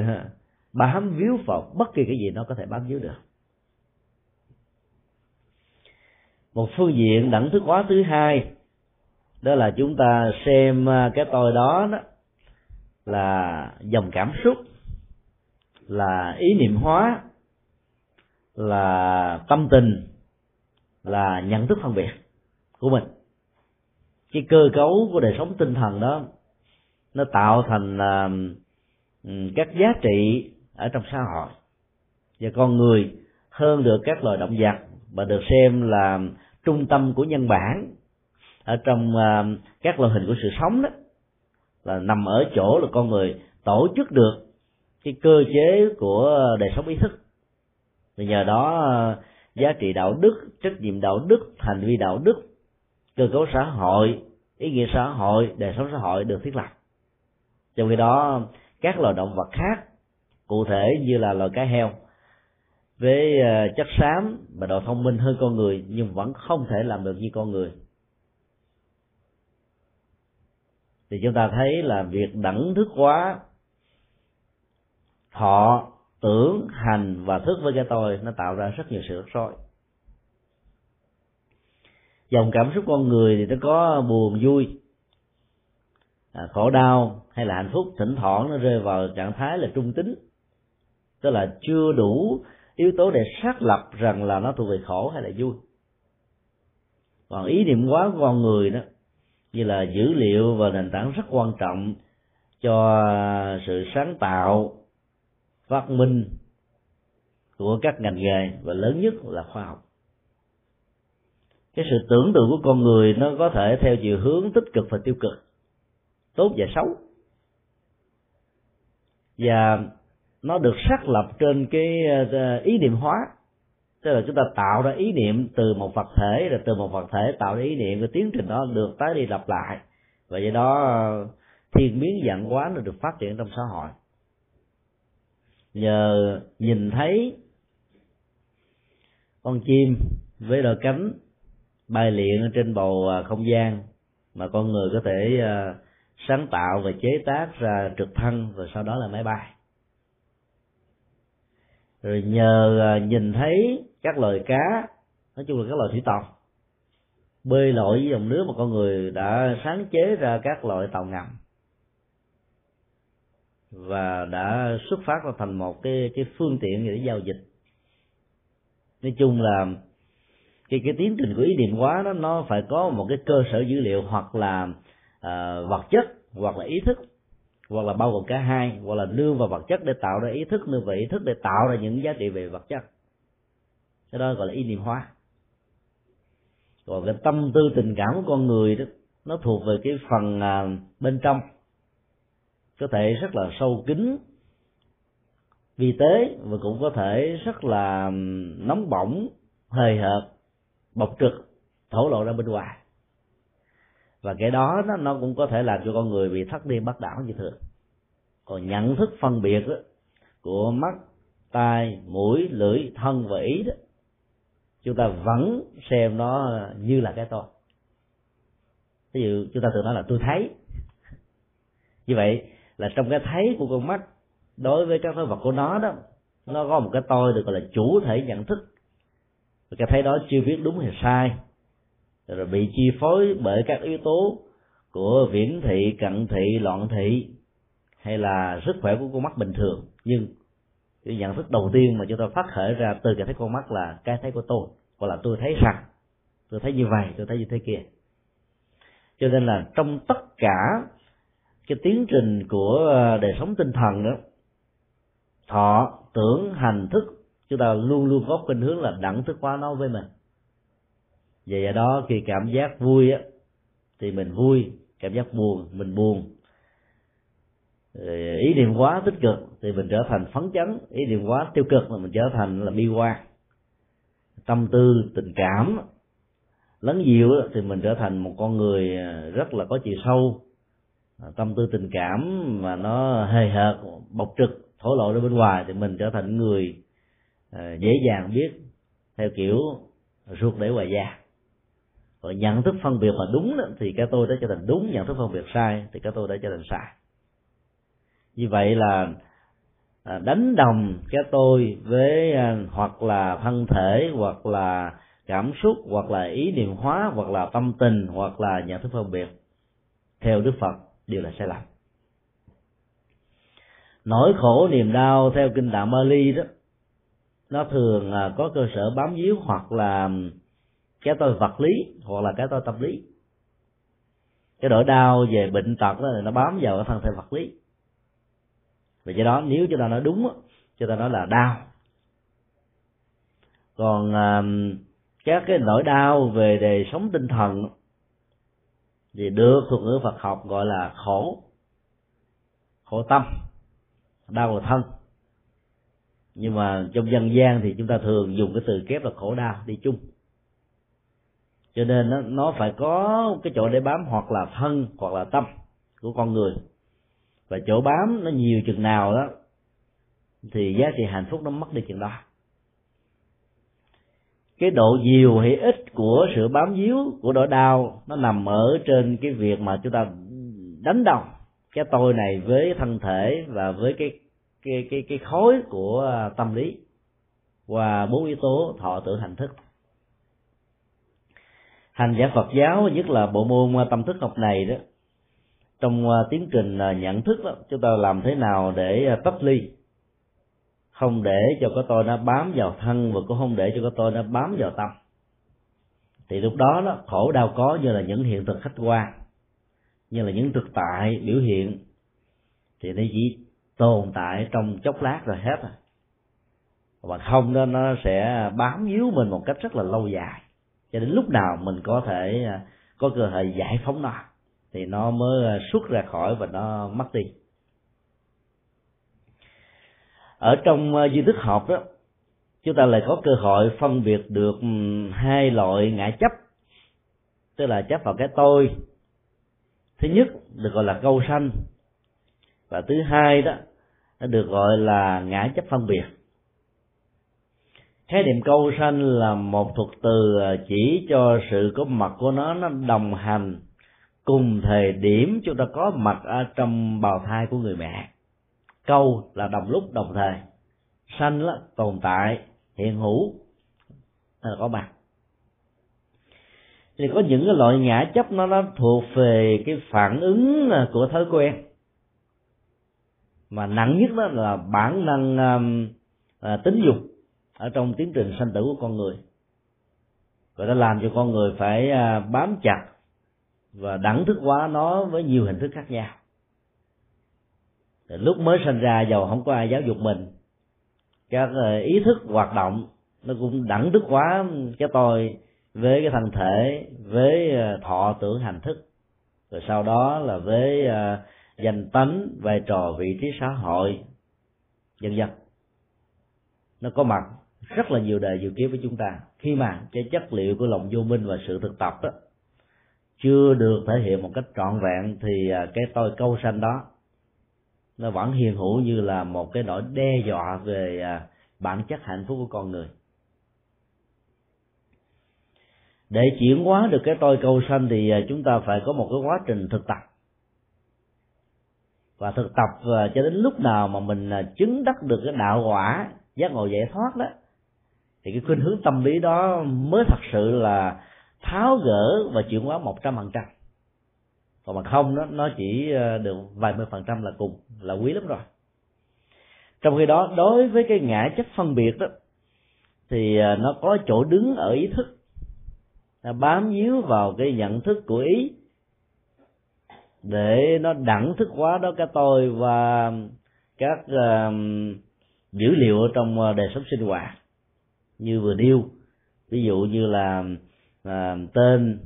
ờ, bám víu vào bất kỳ cái gì nó có thể bám víu được. Một phương diện đẳng thức hóa thứ hai, đó là chúng ta xem ờ, cái tôi đó đó là dòng cảm xúc, là ý niệm hóa, là tâm tình, là nhận thức phân biệt của mình cái cơ cấu của đời sống tinh thần đó nó tạo thành uh, các giá trị ở trong xã hội. Và con người hơn được các loài động vật và được xem là trung tâm của nhân bản ở trong uh, các loại hình của sự sống đó là nằm ở chỗ là con người tổ chức được cái cơ chế của đời sống ý thức. Và nhờ đó uh, giá trị đạo đức trách nhiệm đạo đức hành vi đạo đức cơ cấu xã hội, ý nghĩa xã hội, đời sống xã hội được thiết lập. Trong khi đó, các loài động vật khác, cụ thể như là loài cá heo, với ờ, chất xám và độ thông minh hơn con người nhưng vẫn không thể làm được như con người. Thì chúng ta thấy là việc đẳng thức hóa, thọ, tưởng, hành và thức với cái tôi nó tạo ra rất nhiều sự rắc rối dòng cảm xúc con người thì nó có buồn vui à, khổ đau hay là hạnh phúc thỉnh thoảng nó rơi vào trạng thái là trung tính. Tức là chưa đủ yếu tố để xác lập rằng là nó thuộc về khổ hay là vui. Còn ý niệm quá của con người đó như là dữ liệu và nền tảng rất quan trọng cho sự sáng tạo phát minh của các ngành nghề và lớn nhất là khoa học cái sự tưởng tượng của con người nó có thể theo chiều hướng tích cực và tiêu cực. Tốt và xấu. Và nó được xác lập trên cái ờ, ý niệm hóa. Tức là chúng ta tạo ra ý niệm từ một vật thể, rồi từ một vật thể tạo ra ý niệm cái tiến trình đó được tái đi lặp lại. Và do đó ờ, thiên biến dạng hóa nó được phát triển trong xã hội. Nhờ nhìn thấy con chim với đôi cánh bay lượn trên bầu à, không gian mà con người có thể à, sáng tạo và chế tác ra trực thăng rồi sau đó là máy bay. Rồi nhờ à, nhìn thấy các loài cá, nói chung là các loài thủy tộc, bơi lội với dòng nước mà con người đã sáng chế ra các loại tàu ngầm và đã xuất phát ra thành một cái cái phương tiện để giao dịch. Nói chung là thì cái tiến trình của ý niệm hóa đó nó phải có một cái cơ sở dữ liệu hoặc là uh, vật chất hoặc là ý thức hoặc là bao gồm cả hai hoặc là đưa vào vật chất để tạo ra ý thức nương vào ý thức để tạo ra những giá trị về vật chất. Cái đó gọi là ý niệm hóa. Còn cái tâm tư tình cảm của con người đó nó thuộc về cái phần uh, bên trong. Có thể rất là sâu kín vi tế và cũng có thể rất là nóng bỏng hời hợt bộc trực thổ lộ ra bên ngoài. Và cái đó nó, nó cũng có thể làm cho con người bị thất điên bắt đảo như thường. Còn nhận thức phân biệt đó, của mắt tai mũi lưỡi thân và ý đó chúng ta vẫn xem nó như là cái tôi. Ví dụ chúng ta thường nói là tôi thấy. Như vậy là trong cái thấy của con mắt đối với các vật của nó đó nó có một cái tôi được gọi là chủ thể nhận thức và cái thấy đó chưa biết đúng hay sai. Rồi bị chi phối bởi các yếu tố của viễn thị, cận thị, loạn thị, hay là sức khỏe của con mắt bình thường. Nhưng cái nhận thức đầu tiên mà chúng ta phát khởi ra từ cái thấy con mắt là cái thấy của tôi. Gọi là tôi thấy rằng, tôi thấy như vậy, tôi thấy như thế kia. Cho nên là trong tất cả cái tiến trình của đời sống tinh thần đó, thọ, tưởng, hành, thức chúng ta luôn luôn có khuynh hướng là đẳng thức hóa nó với mình. Vậy do đó khi cảm giác vui á, thì mình vui, cảm giác buồn, mình buồn. Ý niệm quá tích cực thì mình trở thành phấn chấn, ý niệm quá tiêu cực mà mình trở thành là bi quan. Tâm tư, tình cảm lấn nhiều thì mình trở thành một con người à, rất là có chiều sâu. À, tâm tư, tình cảm mà nó hề hợt, bộc trực, thổ lộ ra bên ngoài thì mình trở thành người Ờ, dễ dàng biết theo kiểu ruột để ngoài da. Rồi nhận thức phân biệt mà đúng đó, thì cái tôi đã trở thành đúng nhận thức phân biệt sai thì cái tôi đã trở thành sai. Như vậy là à, đánh đồng cái tôi với à, hoặc là thân thể hoặc là cảm xúc hoặc là ý niệm hóa hoặc là tâm tình hoặc là nhận thức phân biệt theo đức phật đều là sai lầm. Nỗi khổ niềm đau theo kinh tạng Bali đó nó thường à, có cơ sở bám víu hoặc là cái tôi vật lý hoặc là cái tôi tâm lý. Cái nỗi đau về bệnh tật đó là nó bám vào cái thân thể vật lý. Và do đó nếu chúng ta nói đúng chúng ta nói là đau. Còn à, các cái nỗi đau về đời sống tinh thần thì được thuật ngữ Phật học gọi là khổ khổ tâm, đau là thân nhưng mà trong dân gian thì chúng ta thường dùng cái từ kép là khổ đau đi chung. Cho nên nó, nó phải có cái chỗ để bám hoặc là thân hoặc là tâm của con người. Và chỗ bám nó nhiều chừng nào đó thì giá trị hạnh phúc nó mất đi chừng đó. Cái độ nhiều hay ít của sự bám víu của nỗi đau nó nằm ở trên cái việc mà chúng ta đánh đồng cái tôi này với thân thể và với cái cái cái cái khối của à, tâm lý và bốn yếu tố thọ tưởng hành thức. Hành giả Phật giáo, nhất là bộ môn à, tâm thức học này đó, trong à, tiến trình nhận thức đó, chúng ta làm thế nào để tách ly? Không để cho cái tôi nó bám vào thân và cũng không để cho cái tôi nó bám vào tâm. Thì lúc đó đó, khổ đau có như là những hiện thực khách quan, như là những thực tại biểu hiện. Thì nó chỉ tồn tại trong chốc lát rồi hết à. Và không đó nó sẽ bám víu mình một cách rất là lâu dài. Cho đến lúc nào mình có thể à, có cơ hội giải phóng nó, thì nó mới à, xuất ra khỏi và nó mất đi. Ở trong à, duy thức học đó, chúng ta lại có cơ hội phân biệt được hai loại ngã chấp. Tức là chấp vào cái tôi, thứ nhất được gọi là câu sanh, và thứ hai đó nó được gọi là ngã chấp phân biệt. Khái niệm câu sanh là một thuật từ à, chỉ cho sự có mặt của nó nó đồng hành cùng thời điểm chúng ta có mặt ở trong bào thai của người mẹ. Câu là đồng lúc đồng thời. Sanh là tồn tại, hiện hữu, là có mặt. Thì có những cái loại ngã chấp nó nó thuộc về cái phản ứng à, của thói quen mà nặng nhất đó là bản năng um, à, tính dục ở trong tiến trình sanh tử của con người. Và đã làm cho con người phải à, bám chặt và đẳng thức hóa nó với nhiều hình thức khác nhau. Lúc mới sinh ra giàu không có ai giáo dục mình các à, ý thức hoạt động nó cũng đẳng thức hóa cái tôi với cái thân thể với à, thọ tưởng hành thức. Rồi sau đó là với à, danh tánh vai trò vị trí xã hội. Dân dân. Nó có mặt rất là nhiều đời dự kiến với chúng ta. Khi mà cái chất liệu của lòng vô minh và sự thực tập đó chưa được thể hiện một cách trọn vẹn thì à, cái tôi câu sanh đó nó vẫn hiền hữu như là một cái nỗi đe dọa về à, bản chất hạnh phúc của con người. Để chuyển hóa được cái tôi câu sanh thì à, chúng ta phải có một cái quá trình thực tập và thực tập ờ, cho đến lúc nào mà mình ờ, chứng đắc được cái đạo quả, giác ngộ giải thoát đó, thì cái khuynh hướng tâm lý đó mới thật sự là tháo gỡ và chuyển hóa một trăm phần trăm. Còn mà không nó nó chỉ ờ, được vài mươi phần trăm là cùng, là quý lắm rồi. Trong khi đó, đối với cái ngã chất phân biệt đó, thì nó có chỗ đứng ở ý thức. Nó bám víu vào cái nhận thức của ý để nó đẳng thức hóa đó cái tôi và các uh, dữ liệu ở trong uh, đời sống sinh hoạt. Như vừa điêu ví dụ như là uh, tên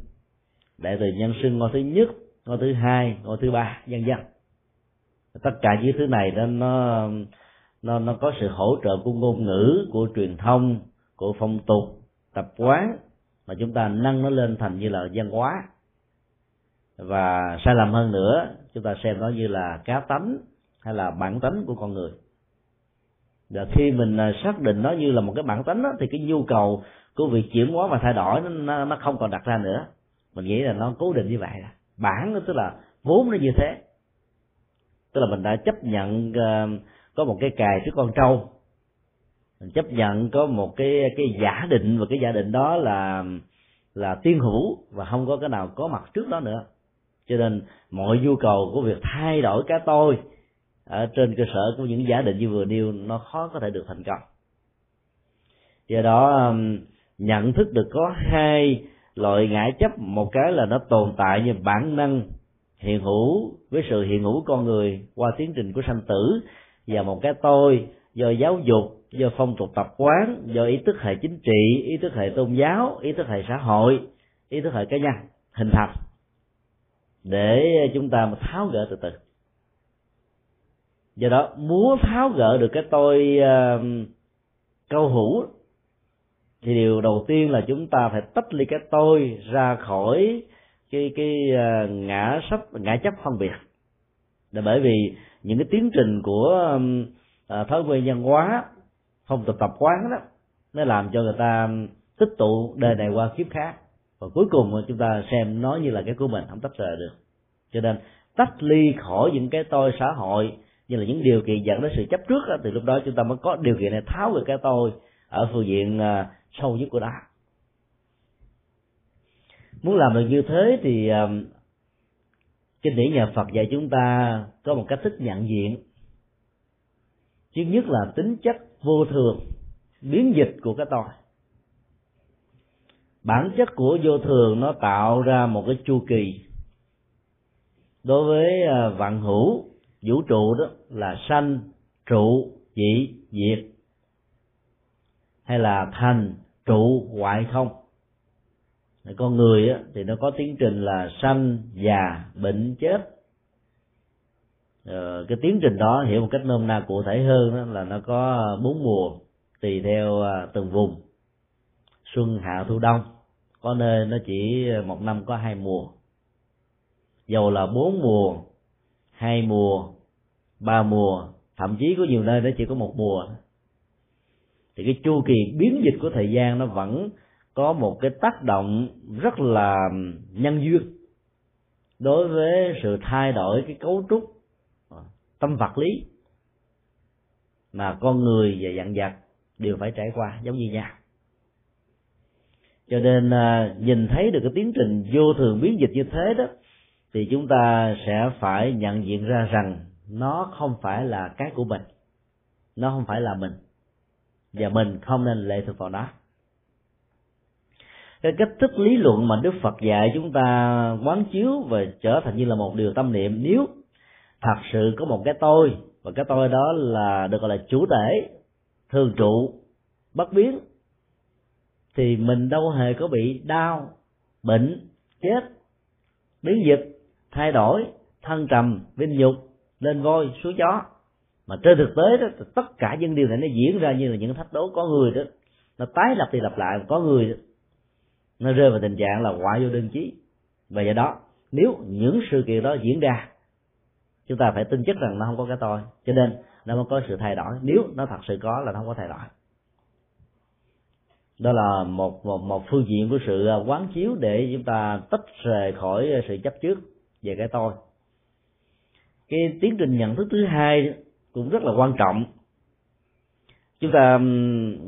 đại từ nhân xưng ngôi thứ nhất ngôi thứ hai ngôi thứ ba vân vân. Tất cả những thứ này đó nó nó nó có sự hỗ trợ của ngôn ngữ của truyền thông của phong tục tập quán mà chúng ta nâng nó lên thành như là văn hóa và sai lầm hơn nữa chúng ta xem nó như là cá tánh hay là bản tánh của con người. Và khi mình à, xác định nó như là một cái bản tính đó, thì cái nhu cầu của việc chuyển hóa và thay đổi nó, nó không còn đặt ra nữa. Mình nghĩ là nó cố định như vậy. Là bản đó, tức là vốn nó như thế. Tức là mình đã chấp nhận uh, có một cái cài trước con trâu. Mình chấp nhận có một cái cái giả định và cái giả định đó là là tiên hữu và không có cái nào có mặt trước đó nữa cho nên mọi nhu cầu của việc thay đổi cái tôi ở trên cơ sở của những giả định như vừa nêu, nó khó có thể được thành công. Do đó um, nhận thức được có hai loại ngã chấp, một cái là nó tồn tại như bản năng hiện hữu, với sự hiện hữu con người qua tiến trình của sanh tử, và một cái tôi do giáo dục, do phong tục tập quán, do ý thức hệ chính trị, ý thức hệ tôn giáo, ý thức hệ xã hội, ý thức hệ cá nhân hình thành để chúng ta mà tháo gỡ từ từ. Do đó muốn tháo gỡ được cái tôi uh, câu hữu thì điều đầu tiên là chúng ta phải tách ly cái tôi ra khỏi cái cái uh, ngã sắp ngã chấp phân biệt. Là bởi vì những cái tiến trình của uh, thói quen nhân hóa phong tục tập quán đó nó làm cho người ta tích tụ đời này qua kiếp khác và cuối cùng chúng ta xem nó như là cái của mình không tách rời được. Cho nên tách ly khỏi những cái tôi xã hội như là những điều kiện dẫn đến sự chấp trước đó, thì lúc đó chúng ta mới có điều kiện này tháo được cái tôi ở phương diện à, sâu nhất của nó. Muốn làm được như thế thì à, kinh điển nhà Phật dạy chúng ta có một cách thức nhận diện. Thứ nhất là tính chất vô thường biến dịch của cái tôi bản chất của vô thường nó tạo ra một cái chu kỳ. Đối với à, vạn hữu vũ trụ đó là sanh trụ dị diệt. Hay là thành trụ hoại không. Con người á, thì nó có tiến trình là sanh già bệnh chết. Ờ, cái tiến trình đó hiểu một cách nôm na cụ thể hơn đó là nó có à, bốn mùa tùy theo à, từng vùng xuân hạ thu đông. Có nơi nó chỉ một năm có hai mùa. Dầu là bốn mùa, hai mùa, ba mùa, thậm chí có nhiều nơi nó chỉ có một mùa. Thì cái chu kỳ biến dịch của thời gian nó vẫn có một cái tác động rất là nhân duyên đối với sự thay đổi cái cấu trúc tâm vật lý mà con người và dặn vật đều phải trải qua giống như nhau cho nên à, nhìn thấy được cái tiến trình vô thường biến dịch như thế đó thì chúng ta sẽ phải nhận diện ra rằng nó không phải là cái của mình. Nó không phải là mình. Và mình không nên lệ thuộc vào nó. Cái cách thức lý luận mà đức phật dạy chúng ta quán chiếu và trở thành như là một điều tâm niệm nếu thật sự có một cái tôi và cái tôi đó là được gọi là chủ thể thường trụ bất biến thì mình đâu hề có bị đau bệnh chết. Biến dịch thay đổi thân trầm vinh nhục lên voi xuống chó mà trên thực tế đó tất cả những điều này nó diễn ra như là những thách đố có người đó. Nó tái lập đi lặp lại có người đó, nó rơi vào tình trạng là quả vô đơn chí. Và do đó nếu những sự kiện đó diễn ra chúng ta phải tin chắc rằng nó không có cái tôi. Cho nên nó mới có sự thay đổi. Nếu nó thật sự có là nó không có thay đổi đó là một một một phương diện của sự à, quán chiếu để chúng ta tách rời khỏi à, sự chấp trước về cái tôi. Cái tiến trình nhận thức thứ hai cũng rất là quan trọng. Chúng ta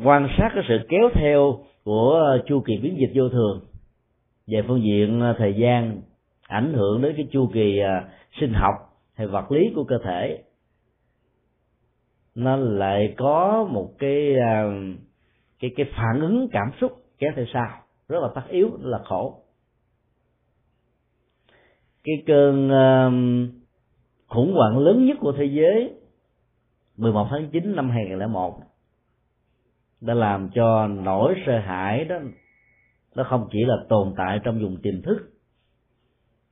quan sát cái sự kéo theo của chu kỳ biến dịch vô thường về phương diện à, thời gian, ảnh hưởng đến cái chu kỳ sinh học hay vật lý của cơ thể. Nó lại có một cái cái cái phản ứng cảm xúc kéo theo sau. Rất là tất yếu rất là khổ. Cái cơn uh, khủng hoảng lớn nhất của thế giới 11 tháng 9 năm 2001 đã làm cho nỗi sợ hãi đó nó không chỉ là tồn tại trong vùng tiềm thức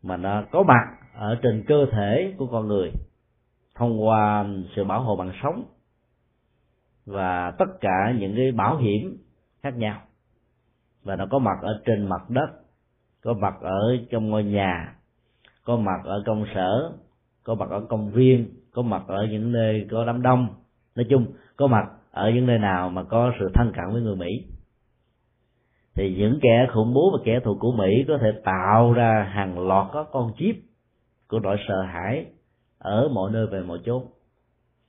mà nó có mặt ở trên cơ thể của con người thông qua sự bảo hộ bằng sống và tất cả những cái bảo hiểm khác nhau. Và nó có mặt ở trên mặt đất, có mặt ở trong ngôi nhà, có mặt ở công sở, có mặt ở công viên, có mặt ở những nơi có đám đông. Nói chung, có mặt ở những nơi nào mà có sự thân cận với người mỹ. Thì những kẻ khủng bố và kẻ thù của mỹ có thể tạo ra hàng loạt các con chip của nỗi sợ hãi ở mọi nơi về mọi chốn.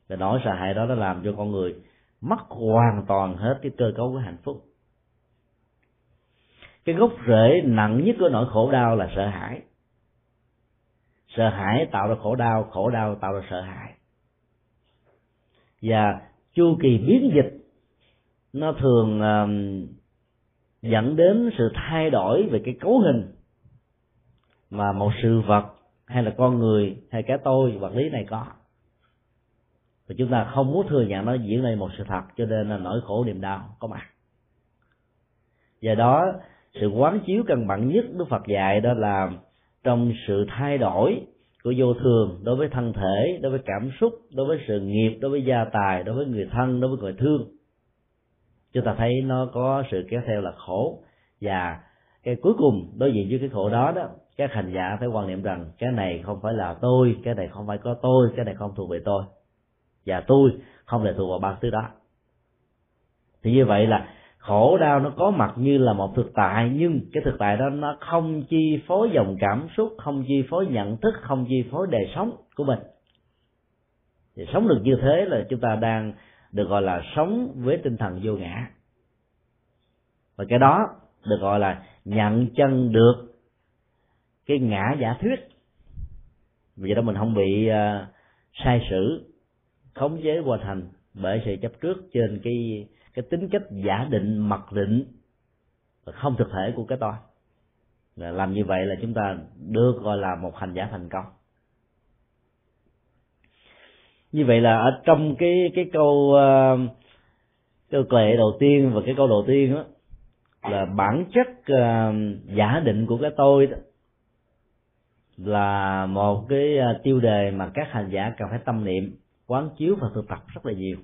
Và nỗi sợ hãi đó đã làm cho con người mất hoàn toàn hết cái cơ cấu của hạnh phúc. Cái gốc rễ nặng nhất của nỗi khổ đau là sợ hãi. Sợ hãi tạo ra khổ đau khổ đau tạo ra sợ hãi. Và chu kỳ biến dịch nó thường uh, dẫn đến sự thay đổi về cái cấu hình mà một sự vật hay là con người hay cái tôi vật lý này có và chúng ta không muốn thừa nhận nó diễn lên một sự thật, cho nên là nỗi khổ niềm đau có mặt. Do đó, sự quán chiếu căn bản nhất đức phật dạy đó là trong sự thay đổi của vô thường đối với thân thể, đối với cảm xúc, đối với sự nghiệp, đối với gia tài, đối với người thân, đối với người thương. Chúng ta thấy nó có sự kéo theo là khổ. Và cái cuối cùng đối diện với cái khổ đó đó, các hành giả phải quan niệm rằng, cái này không phải là tôi, cái này không phải có tôi, cái này không thuộc về tôi và tôi không lệ thuộc vào ba thứ đó. Thì như vậy là khổ đau nó có mặt như là một thực tại nhưng cái thực tại đó nó không chi phối dòng cảm xúc không chi phối nhận thức không chi phối đời sống của mình. Thì sống được như thế là chúng ta đang được gọi là sống với tinh thần vô ngã. Và cái đó được gọi là nhận chân được cái ngã giả thuyết. Vì đó mình không bị uh, sai sử khống chế hoàn thành bởi sự chấp trước trên cái cái tính cách giả định mặc định và không thực thể của cái tôi. Làm như vậy là chúng ta được gọi là một hành giả thành công. Như vậy là ở trong cái cái câu ờ, câu kệ đầu tiên và cái câu đầu tiên đó là bản chất uh, giả định của cái tôi đó là một cái uh, tiêu đề mà các hành giả cần phải tâm niệm quán chiếu và thực tập rất là nhiều.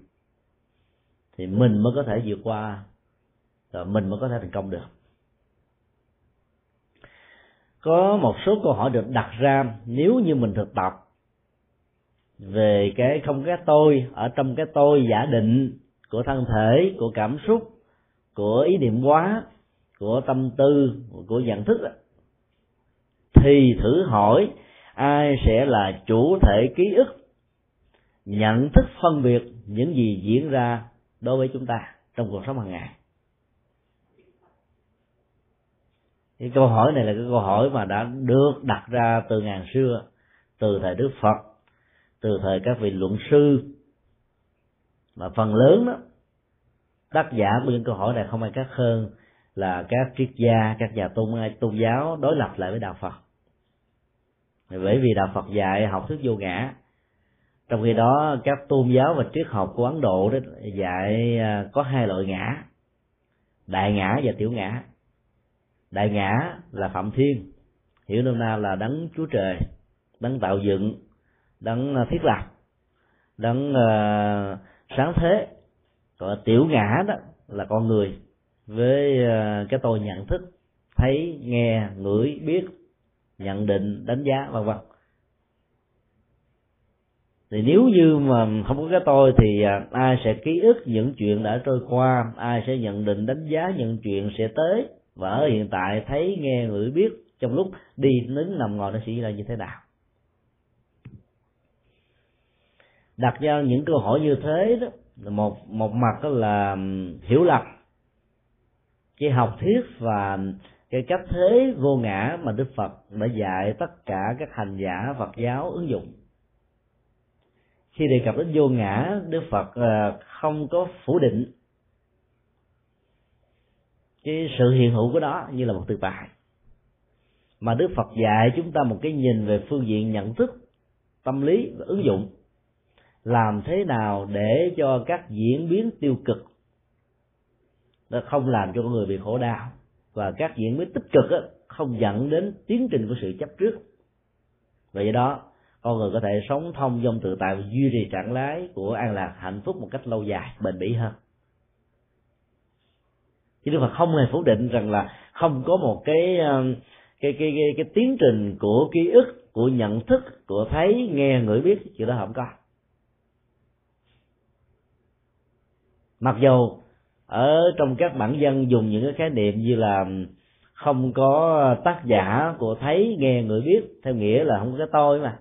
Thì mình mới có thể vượt qua, rồi mình mới có thể thành công được. Có một số câu hỏi được đặt ra, nếu như mình thực tập về cái không cái tôi, ở trong cái tôi giả định của thân thể, của cảm xúc, của ý niệm quá của tâm tư, của nhận thức thì thử hỏi ai sẽ là chủ thể ký ức nhận thức phân biệt những gì diễn ra đối với chúng ta trong cuộc sống hàng ngày. Cái câu hỏi này là cái câu hỏi mà đã được đặt ra từ ngàn xưa, từ thời đức phật, từ thời các vị luận sư. Mà phần lớn đó, tác giả của những câu hỏi này không ai khác hơn là các triết gia, các nhà tôn tôn giáo đối lập lại với đạo phật. Bởi vì đạo phật dạy học thuyết vô ngã trong khi đó các tôn giáo và triết học của ấn độ đó dạy à, có hai loại ngã đại ngã và tiểu ngã. Đại ngã là phạm thiên hiểu nôm na là đấng chúa trời đấng tạo dựng đấng à, thiết lập đấng uh, sáng thế. Còn tiểu ngã đó là con người với uh, cái tôi nhận thức thấy nghe ngửi biết nhận định đánh giá vân vân thì nếu như mà không có cái tôi thì à, ai sẽ ký ức những chuyện đã trôi qua, ai sẽ nhận định đánh giá những chuyện sẽ tới? Và ở hiện tại thấy, nghe ngửi biết trong lúc đi đứng nằm ngồi nó sẽ là như thế nào? Đặt ra những câu hỏi như thế đó một một mặt đó là hiểu lầm. Cái học thuyết và cái cách thế vô ngã mà đức phật đã dạy tất cả các hành giả phật giáo ứng dụng khi đề cập đến vô ngã, đức phật ờ, không có phủ định cái sự hiện hữu của đó như là một từ bài. Mà đức phật dạy chúng ta một cái nhìn về phương diện nhận thức, tâm lý và ứng dụng. Làm thế nào để cho các diễn biến tiêu cực nó không làm cho con người bị khổ đau và các diễn biến tích cực không dẫn đến tiến trình của sự chấp trước. Vậy đó con người có thể sống thông dong tự tại và duy trì trạng lái của an lạc hạnh phúc một cách lâu dài bền bỉ hơn. Chứ đức phật không hề phủ định rằng là không có một cái um, cái cái cái, cái tiến trình của ký ức của nhận thức của thấy nghe ngửi biết chuyện đó không có. Mặc dù ở trong các bản dân dùng những cái khái niệm như là không có tác giả của thấy nghe người biết theo nghĩa là không có cái tôi mà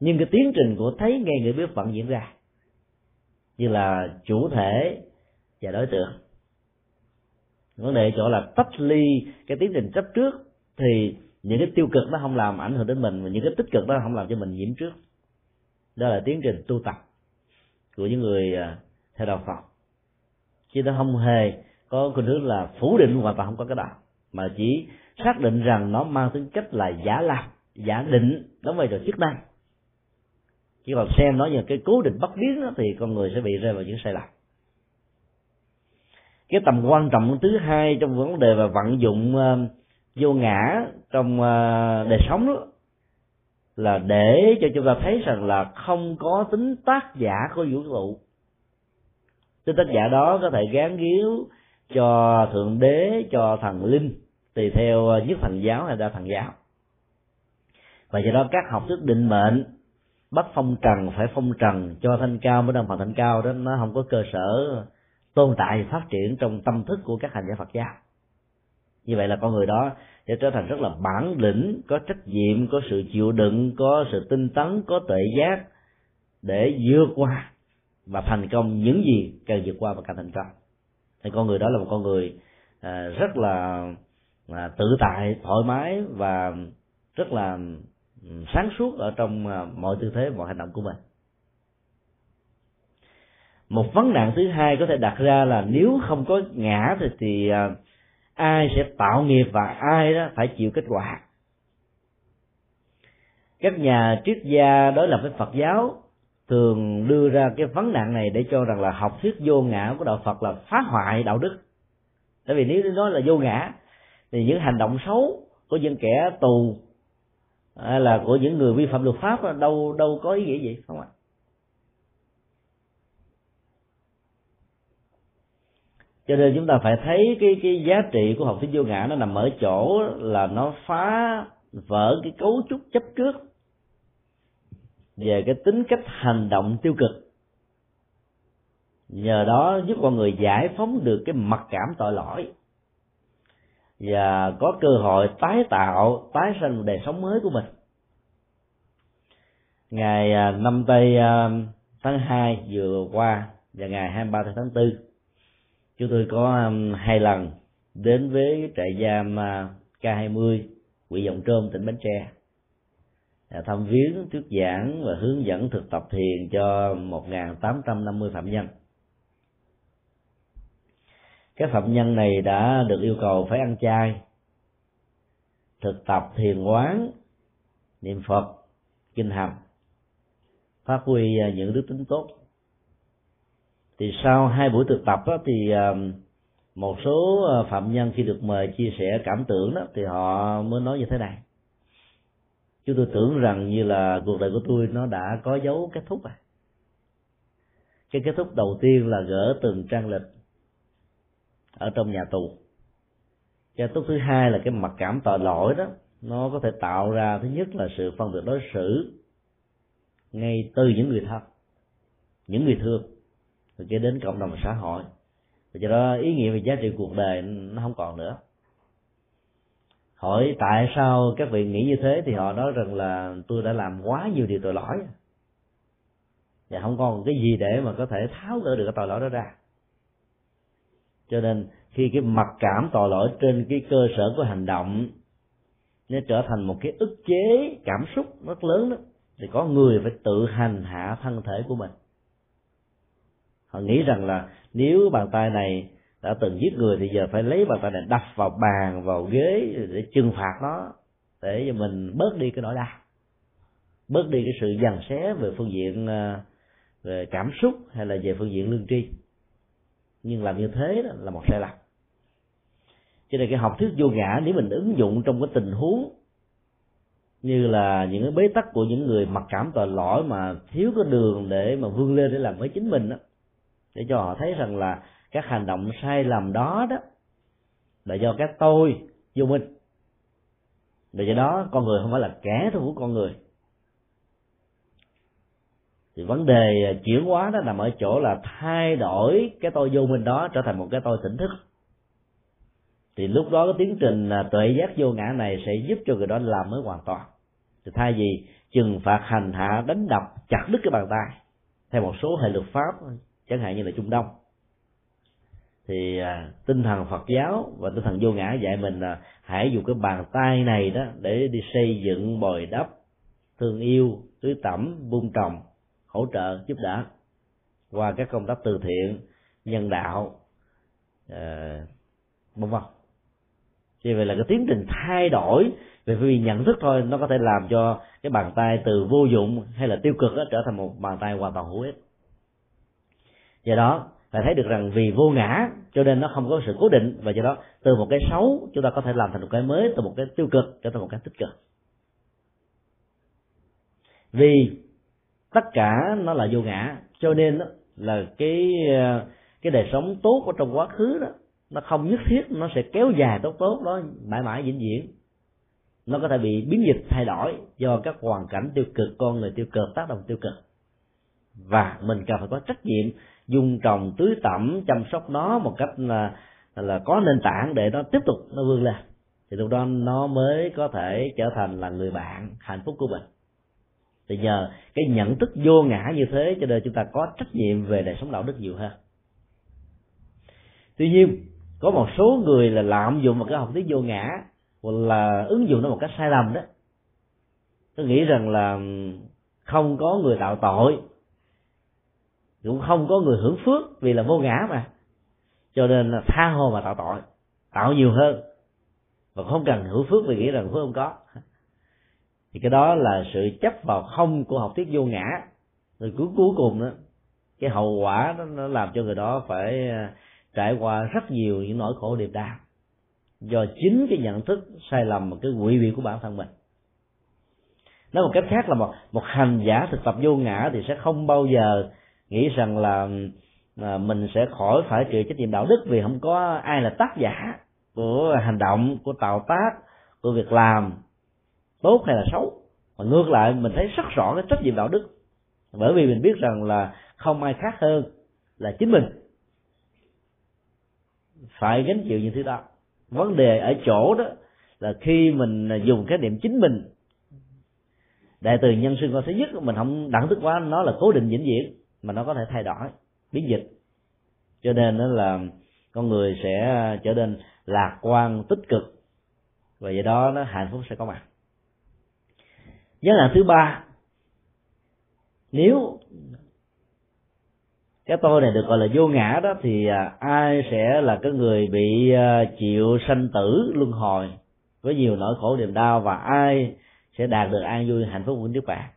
nhưng cái tiến trình của thấy nghe người biết vẫn diễn ra như là chủ thể và đối tượng. Vấn đề chỗ là tách ly cái tiến trình chấp trước thì những cái tiêu cực nó không làm ảnh hưởng đến mình và những cái tích cực nó không làm cho mình nhiễm trước. Đó là tiến trình tu tập của những người à, theo đạo phật. Chứ nó không hề có khuynh hướng là phủ định hoàn toàn không có cái đó, mà chỉ xác định rằng nó mang tính cách là giả lập, giả định đóng vai trò chức năng chỉ còn xem nó như cái cố định bất biến đó, thì con người sẽ bị rơi vào những sai lầm. Cái tầm quan trọng thứ hai trong vấn đề và vận dụng uh, vô ngã trong uh, đời sống đó là để cho chúng ta thấy rằng là không có tính tác giả của vũ trụ. Tính tác giả đó có thể gán ghiếu cho thượng đế cho thần linh tùy theo ờ, nhất thần giáo hay đa thần giáo. Và do đó các học thuyết định mệnh bắt phong trần, phải phong trần cho thanh cao mới đăng phần thanh cao đó, nó không có cơ sở tồn tại, phát triển trong tâm thức của các hành giả Phật giáo. Như vậy là con người đó sẽ trở thành rất là bản lĩnh, có trách nhiệm, có sự chịu đựng, có sự tinh tấn, có tuệ giác để vượt qua và thành công những gì cần vượt qua và càng thành công. Thì con người đó là một con người à, rất là à, tự tại, thoải mái và rất là sáng suốt ở trong à, mọi tư thế, mọi hành động của mình. Một vấn nạn thứ hai có thể đặt ra là nếu không có ngã thì thì à, ai sẽ tạo nghiệp và ai đó phải chịu kết quả? Các nhà triết gia đối lập với phật giáo thường đưa ra cái vấn nạn này để cho rằng là học thuyết vô ngã của đạo phật là phá hoại đạo đức. Tại vì nếu nói là vô ngã, thì những hành động xấu của những kẻ tù hay là của những người vi phạm luật pháp đâu đâu có ý nghĩa gì, không ạ? Cho nên chúng ta phải thấy cái cái giá trị của học thuyết vô ngã nó nằm ở chỗ là nó phá vỡ cái cấu trúc chấp trước về cái tính cách hành động tiêu cực. Nhờ đó giúp con người giải phóng được cái mặc cảm tội lỗi và có cơ hội tái tạo, tái sinh một đời sống mới của mình. Ngày à, năm tây à, tháng 2 vừa qua và ngày 23 tháng 4 chúng tôi có à, hai lần đến với trại giam K20 huyện Dòng Trôm, tỉnh Bến Tre. Thăm viếng, thuyết giảng và hướng dẫn thực tập thiền cho 1.850 phạm nhân các phạm nhân này đã được yêu cầu phải ăn chay thực tập thiền quán niệm phật kinh hành phát huy à, những đức tính tốt. Thì sau hai buổi thực tập đó, thì à, một số à, phạm nhân khi được mời chia sẻ cảm tưởng đó thì họ mới nói như thế này. Chúng tôi tưởng rằng như là cuộc đời của tôi nó đã có dấu kết thúc à. Cái kết thúc đầu tiên là gỡ từng trang lịch ở trong nhà tù. Cái tốt thứ hai là cái mặc cảm tội lỗi đó, nó có thể tạo ra thứ nhất là sự phân biệt đối xử ngay từ những người thân, những người thương, rồi cho đến cộng đồng xã hội. Và cho đó ý nghĩa về giá trị cuộc đời nó không còn nữa. Hỏi tại sao các vị nghĩ như thế thì họ nói rằng là tôi đã làm quá nhiều điều tội lỗi. Và không còn cái gì để mà có thể tháo gỡ được cái tội lỗi đó ra cho nên khi cái mặc cảm tội lỗi trên cái cơ sở của hành động, nó trở thành một cái ức chế cảm xúc rất lớn đó. Thì có người phải tự hành hạ thân thể của mình. Họ nghĩ rằng là nếu bàn tay này đã từng giết người thì giờ phải lấy bàn tay này đập vào bàn, vào ghế để trừng phạt nó, để cho mình bớt đi cái nỗi đau, bớt đi cái sự dằn xé về phương diện à, về cảm xúc hay là về phương diện lương tri nhưng làm như thế đó là một sai lầm. Cho nên cái học thuyết vô ngã nếu mình ứng dụng trong cái tình huống như là những cái bế tắc của những người mặc cảm tội lỗi mà thiếu cái đường để mà vươn lên để làm với chính mình đó để cho họ thấy rằng là các hành động sai lầm đó đó là do các tôi vô minh. Vì vậy đó con người không phải là kẻ thù của con người thì vấn đề à, chuyển hóa đó nằm ở chỗ là thay đổi cái tôi vô minh đó trở thành một cái tôi tỉnh thức. Thì lúc đó cái tiến trình à, tuệ giác vô ngã này sẽ giúp cho người đó làm mới hoàn toàn. Thì thay vì trừng phạt hành hạ đánh đập chặt đứt cái bàn tay theo một số hệ luật pháp chẳng hạn như là trung đông. Thì à, tinh thần Phật giáo và tinh thần vô ngã dạy mình là hãy dùng cái bàn tay này đó để đi xây dựng bồi đắp thương yêu tưới tẩm vun trồng hỗ trợ giúp đỡ. Qua các công tác từ thiện nhân đạo à, vân vân. Vì vậy là cái tiến trình thay đổi về vì nhận thức thôi nó có thể làm cho cái bàn tay từ vô dụng hay là tiêu cực đó, trở thành một bàn tay hoàn toàn hữu ích. Do đó phải thấy được rằng vì vô ngã cho nên nó không có sự cố định và do đó từ một cái xấu chúng ta có thể làm thành một cái mới từ một cái tiêu cực trở thành một cái tích cực. Vì tất cả nó là vô ngã. Cho nên đó, là cái ờ, cái đời sống tốt ở trong quá khứ đó nó không nhất thiết nó sẽ kéo dài tốt tốt đó mãi mãi vĩnh viễn. Nó có thể bị biến dịch thay đổi do các hoàn cảnh tiêu cực con người tiêu cực tác động tiêu cực. Và mình cần phải có trách nhiệm dùng trồng tưới tẩm chăm sóc nó một cách là là có nền tảng để nó tiếp tục nó vươn lên. Thì lúc đó nó mới có thể trở thành là người bạn hạnh phúc của mình thì nhờ cái nhận thức vô ngã như thế cho nên chúng ta có trách nhiệm về đời sống đạo đức nhiều hơn. Tuy nhiên, có một số người là lạm dụng một cái học thuyết vô ngã hoặc là ứng dụng nó một cách sai lầm đó. Tôi nghĩ rằng là không có người tạo tội, cũng không có người hưởng phước vì là vô ngã mà. Cho nên là tha hồ mà tạo tội, tạo nhiều hơn. Và không cần hưởng phước vì nghĩ rằng phước không có thì cái đó là sự chấp vào không của học thuyết vô ngã. Rồi cuối cuối cùng đó cái hậu quả đó nó làm cho người đó phải à, trải qua rất nhiều những nỗi khổ điệp đau do chính cái nhận thức sai lầm và cái quỷ vị của bản thân mình. Nói một cách khác là một một hành giả thực tập vô ngã thì sẽ không bao giờ nghĩ rằng là à, mình sẽ khỏi phải chịu trách nhiệm đạo đức vì không có ai là tác giả của hành động của tạo tác của việc làm tốt hay là xấu. Mà ngược lại, mình thấy rất rõ cái trách nhiệm đạo đức. Bởi vì mình biết rằng là không ai khác hơn là chính mình. Phải gánh chịu những thứ đó. Vấn đề ở chỗ đó là khi mình dùng cái niệm chính mình, đại từ nhân sinh con thứ nhất, mình không đẳng thức quá, nó là cố định vĩnh viễn, mà nó có thể thay đổi, biến dịch. Cho nên đó là con người sẽ trở nên lạc quan, tích cực. Và do đó nó hạnh phúc sẽ có mặt vấn hạn thứ ba. Nếu cái tôi này được gọi là vô ngã đó, thì à, ai sẽ là cái người bị à, chịu sanh tử luân hồi với nhiều nỗi khổ niềm đau và ai sẽ đạt được an vui, hạnh phúc của nước bạn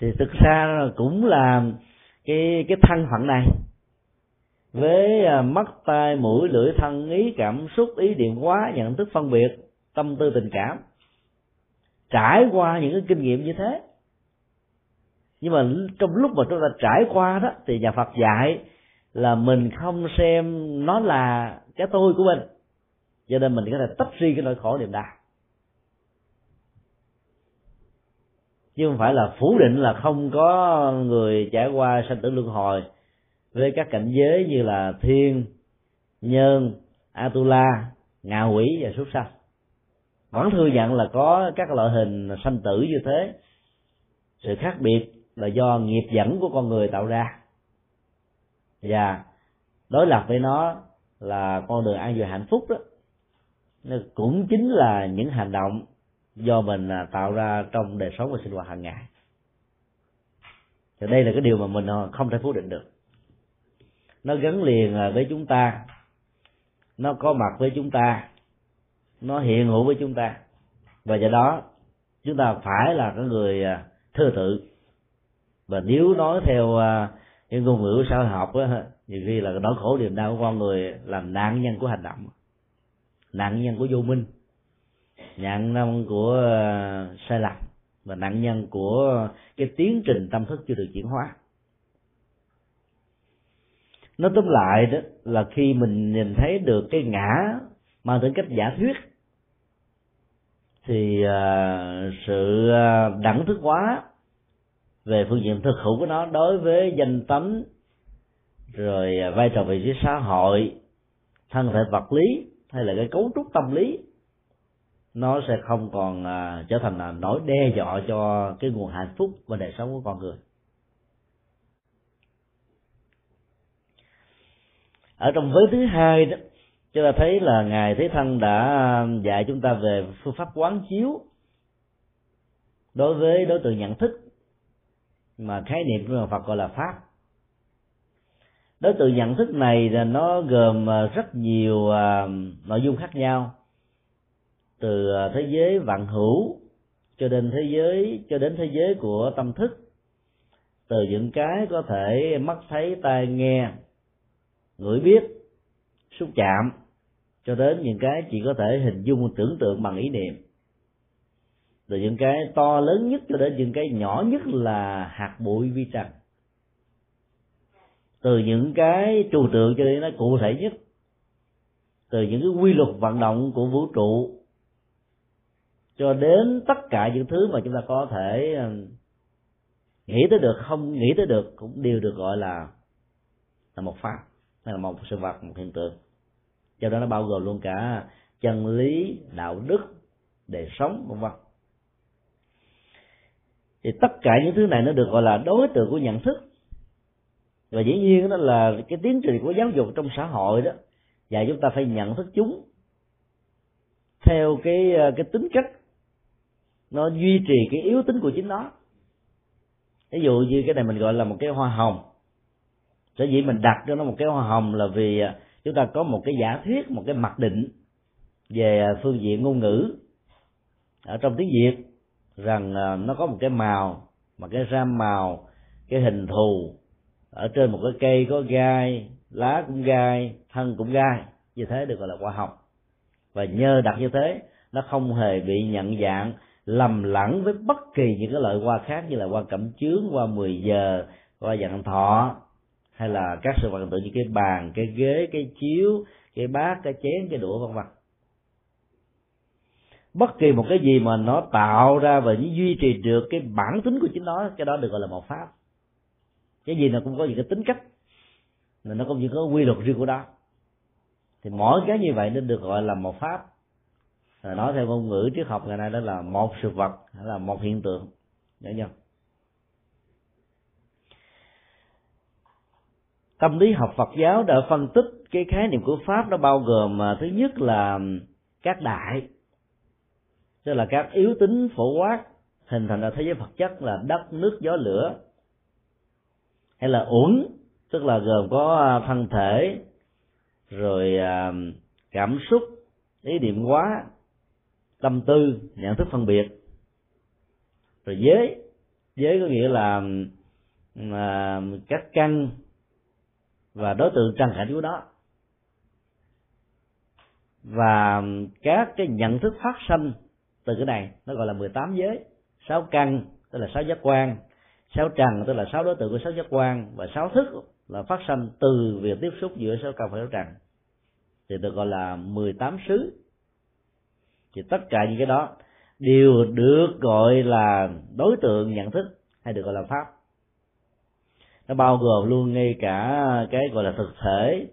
thì thực ra cũng là cái cái thân phận này. Với à, mắt, tai, mũi, lưỡi, thân, ý cảm xúc, ý niệm, hóa, nhận thức, phân biệt, tâm tư, tình cảm trải qua những cái kinh nghiệm như thế. Nhưng mà trong lúc mà chúng ta trải qua đó, thì nhà Phật dạy là mình không xem nó là cái tôi của mình. Cho nên mình có thể tách riêng cái nỗi khổ niềm đau. Chứ không phải là phủ định là không có người trải qua sanh tử luân hồi với các cảnh giới như là thiên, nhân, atula, ngạ quỷ và súc sanh vẫn thừa nhận là có các loại hình sanh tử như thế. Sự khác biệt là do nghiệp dẫn của con người tạo ra. Và đối lập với nó là con đường an vui hạnh phúc đó. Cũng chính là những hành động do mình à, tạo ra trong đời sống và sinh hoạt hàng ngày. Thì đây là cái điều mà mình à, không thể phủ định được. Nó gắn liền à, với chúng ta. Nó có mặt với chúng ta nó hiện hữu với chúng ta. Và do đó, chúng ta phải là cái người à, thừa tự. Và nếu nói theo à, cái ngôn ngữ xã hội học á, nhiều khi là nỗi khổ niềm đau của con người làm nạn nhân của hành động, nạn nhân của vô minh, nạn nhân của à, sai lầm, và nạn nhân của cái tiến trình tâm thức chưa được chuyển hóa. Nó tóm lại đó, là khi mình nhìn thấy được cái ngã mang tính cách giả thuyết thì à, sự à, đẳng thức hóa về phương diện thực hữu của nó đối với danh tánh rồi à, vai trò vị trí xã hội thân thể vật lý hay là cái cấu trúc tâm lý nó sẽ không còn à, trở thành là nỗi đe dọa cho cái nguồn hạnh phúc và đời sống của con người. Ở trong vế thứ hai đó chúng ta thấy là ngài thế thân đã à, dạy chúng ta về phương pháp quán chiếu đối với đối tượng nhận thức mà khái niệm của Phật gọi là pháp. Đối tượng nhận thức này là nó gồm à, rất nhiều à, nội dung khác nhau. Từ thế giới vạn hữu cho đến thế giới, cho đến thế giới của tâm thức. Từ những cái có thể mắt thấy, tai nghe, ngửi biết, xúc chạm cho đến những cái chỉ có thể hình dung, tưởng tượng bằng ý niệm. Từ những cái to lớn nhất cho đến những cái nhỏ nhất là hạt bụi vi trần. Từ những cái trừu tượng cho đến nó cụ thể nhất. Từ những cái quy luật vận động của vũ trụ. Cho đến tất cả những thứ mà chúng ta có thể um, nghĩ tới được, không nghĩ tới được, cũng đều được gọi là là một pháp, hay là một sự vật, một hiện tượng cho đó nó bao gồm luôn cả chân lý, đạo đức, đời sống, vân vân. Thì tất cả những thứ này nó được gọi là đối tượng của nhận thức. Và dĩ nhiên đó là cái tiến trình của giáo dục trong xã hội đó, và chúng ta phải nhận thức chúng theo cái cái tính cách. Nó duy trì cái yếu tính của chính nó. Ví dụ như cái này mình gọi là một cái hoa hồng. Sở dĩ mình đặt cho nó một cái hoa hồng là vì chúng ta có một cái giả thuyết một cái mặc định về à, phương diện ngôn ngữ ở trong tiếng việt rằng à, nó có một cái màu mà cái ram màu, cái hình thù ở trên một cái cây có gai, lá cũng gai, thân cũng gai. Như thế được gọi là hoa hồng và nhờ đặt như thế, nó không hề bị nhận dạng lầm lẫn với bất kỳ những cái loại hoa khác như là hoa cẩm chướng, hoa 10 giờ, hoa dạng thọ hay là các sự vật hiện tượng như cái bàn, cái ghế, cái chiếu, cái bát, cái chén, cái đũa, vân vân. Bất kỳ một cái gì mà nó tạo ra và duy trì được cái bản tính của chính nó, cái đó được gọi là một pháp. Cái gì nó cũng có những cái tính cách nên nó cũng như có quy luật riêng của đó thì mỗi cái như vậy nên được gọi là một pháp. Nói theo ngôn ngữ triết học ngày nay đó là một sự vật hay là một hiện tượng. Nhớ nhau tâm lý học Phật giáo đã phân tích cái khái niệm của pháp nó bao gồm mà thứ nhất là các đại, tức là các yếu tính phổ quát, hình thành ra thế giới vật chất là đất, nước, gió, lửa, hay là uẩn, tức là gồm có à, thân thể, rồi à, cảm xúc, ý niệm hóa, tâm tư, nhận thức phân biệt. Rồi giới giới có nghĩa là à, các căn và đối tượng trần cảnh của đó. Và các cái nhận thức phát sinh từ cái này, nó gọi là 18 giới. Sáu căn, tức là sáu giác quan. Sáu trần, tức là sáu đối tượng của sáu giác quan. Và sáu thức là phát sinh từ việc tiếp xúc giữa sáu căn và sáu trần. Thì được gọi là 18 xứ. Thì tất cả những cái đó đều được gọi là đối tượng nhận thức hay được gọi là pháp nó bao gồm luôn ngay cả cái gọi là thực thể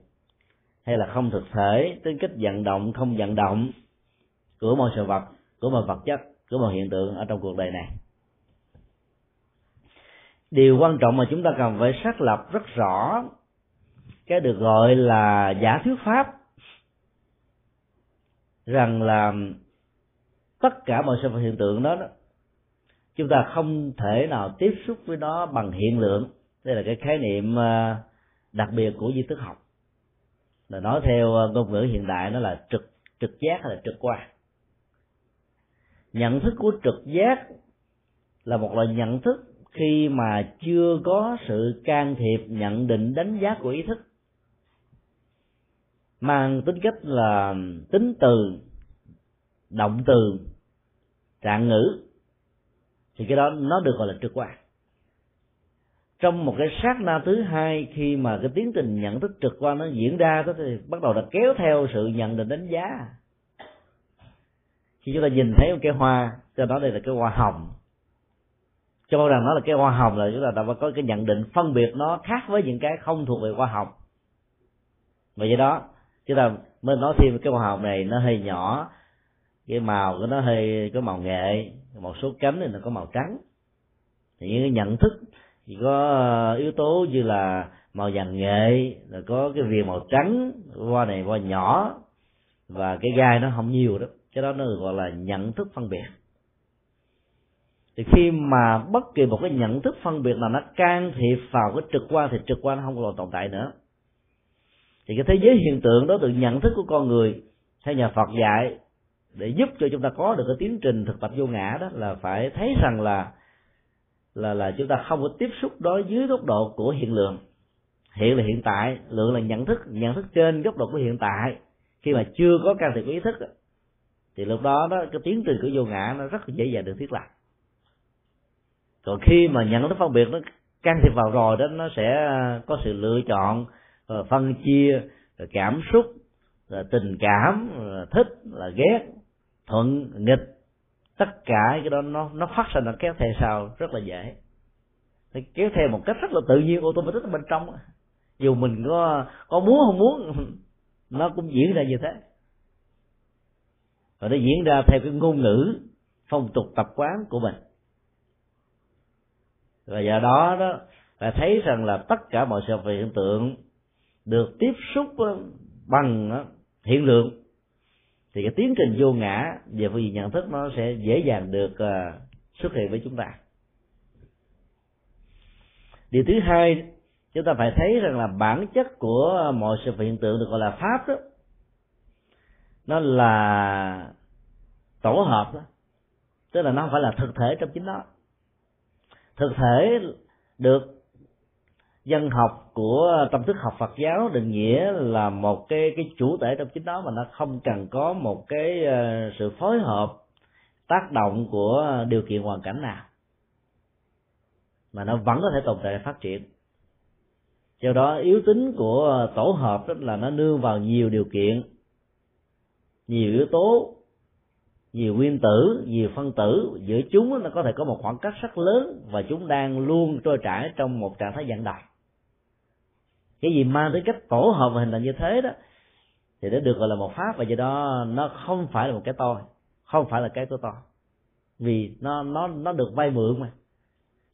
hay là không thực thể tính cách vận động không vận động của mọi sự vật của mọi vật chất của mọi hiện tượng ở trong cuộc đời này. Điều quan trọng mà chúng ta cần phải xác lập rất rõ cái được gọi là giả thuyết pháp rằng là tất cả mọi sự vật hiện tượng đó, đó chúng ta không thể nào tiếp xúc với nó bằng hiện lượng đây là cái khái niệm ờ, đặc biệt của di thức học. Là nói theo ờ, ngôn ngữ hiện đại nó là trực trực giác hay là trực quan. Nhận thức của trực giác là một loại nhận thức khi mà chưa có sự can thiệp, nhận định, đánh giá của ý thức. Mang tính cách là tính từ, động từ, trạng ngữ. Thì cái đó nó được gọi là trực quan trong một cái sát na thứ hai, khi mà cái tiến trình nhận thức trực quan nó diễn ra đó thì bắt đầu là kéo theo sự nhận định đánh giá. Khi chúng ta nhìn thấy một cái hoa cho đó đây là cái hoa hồng. Cho rằng nó là cái hoa hồng là chúng ta đã có cái nhận định phân biệt nó khác với những cái không thuộc về hoa hồng. Và do đó, chúng ta mới nói thêm cái hoa hồng này nó hơi nhỏ, cái màu của nó hơi có màu nghệ một số cánh thì nó có màu trắng. Thì những cái nhận thức thì có ờ, yếu tố như là màu vàng nghệ rồi có cái viền màu trắng hoa này hoa nhỏ, và cái gai nó không nhiều đó, cái đó nó gọi là nhận thức phân biệt. Thì khi mà bất kỳ một cái nhận thức phân biệt nào nó can thiệp vào cái trực quan thì trực quan nó không còn tồn tại nữa. Thì cái thế giới hiện tượng đó từ nhận thức của con người theo nhà Phật dạy để giúp cho chúng ta có được cái tiến trình thực tập vô ngã đó là phải thấy rằng là là là chúng ta không có tiếp xúc đối dưới góc độ của hiện lượng. Hiện là hiện tại, lượng là nhận thức nhận thức trên góc độ của hiện tại. Khi mà chưa có can thiệp của ý thức thì lúc đó đó, cái tiến trình của vô ngã nó rất dễ dàng được thiết lập. Còn khi mà nhận thức phân biệt nó can thiệp vào rồi đó, nó sẽ có sự lựa chọn ờ, phân chia ờ, cảm xúc ờ, tình cảm thích, là ghét, thuận, nghịch tất cả cái đó nó nó phát sinh nó kéo theo sau, rất là dễ. Thì kéo theo một cách rất là tự nhiên, automatic ở bên trong dù mình có có muốn không muốn, nó cũng diễn ra như thế. Và nó diễn ra theo cái ngôn ngữ, phong tục tập quán của mình. Và do đó đó, là thấy rằng là tất cả mọi sự vật hiện tượng được tiếp xúc ờ, bằng ờ, hiện lượng thì cái tiến trình vô ngã về phương diện nhận thức nó sẽ dễ dàng được uh, xuất hiện với chúng ta. Điều thứ hai chúng ta phải thấy rằng là bản chất của mọi sự hiện tượng được gọi là pháp đó nó là tổ hợp đó. Tức là nó không phải là thực thể trong chính nó. Thực thể được dân học của tâm thức học Phật giáo định nghĩa là một cái cái chủ thể trong chính đó mà nó không cần có một cái ờ, sự phối hợp, tác động của điều kiện hoàn cảnh nào. Mà nó vẫn có thể tồn tại phát triển. Do đó, yếu tính của tổ hợp đó là nó nương vào nhiều điều kiện, nhiều yếu tố, nhiều nguyên tử, nhiều phân tử. Giữa chúng nó có thể có một khoảng cách rất lớn và chúng đang luôn trôi trải trong một trạng thái vận động cái gì mang tới cách tổ hợp và hình thành như thế đó, thì nó được gọi là một pháp. Và do đó, nó không phải là một cái tôi không phải là cái của tôi vì nó nó nó được vay mượn mà.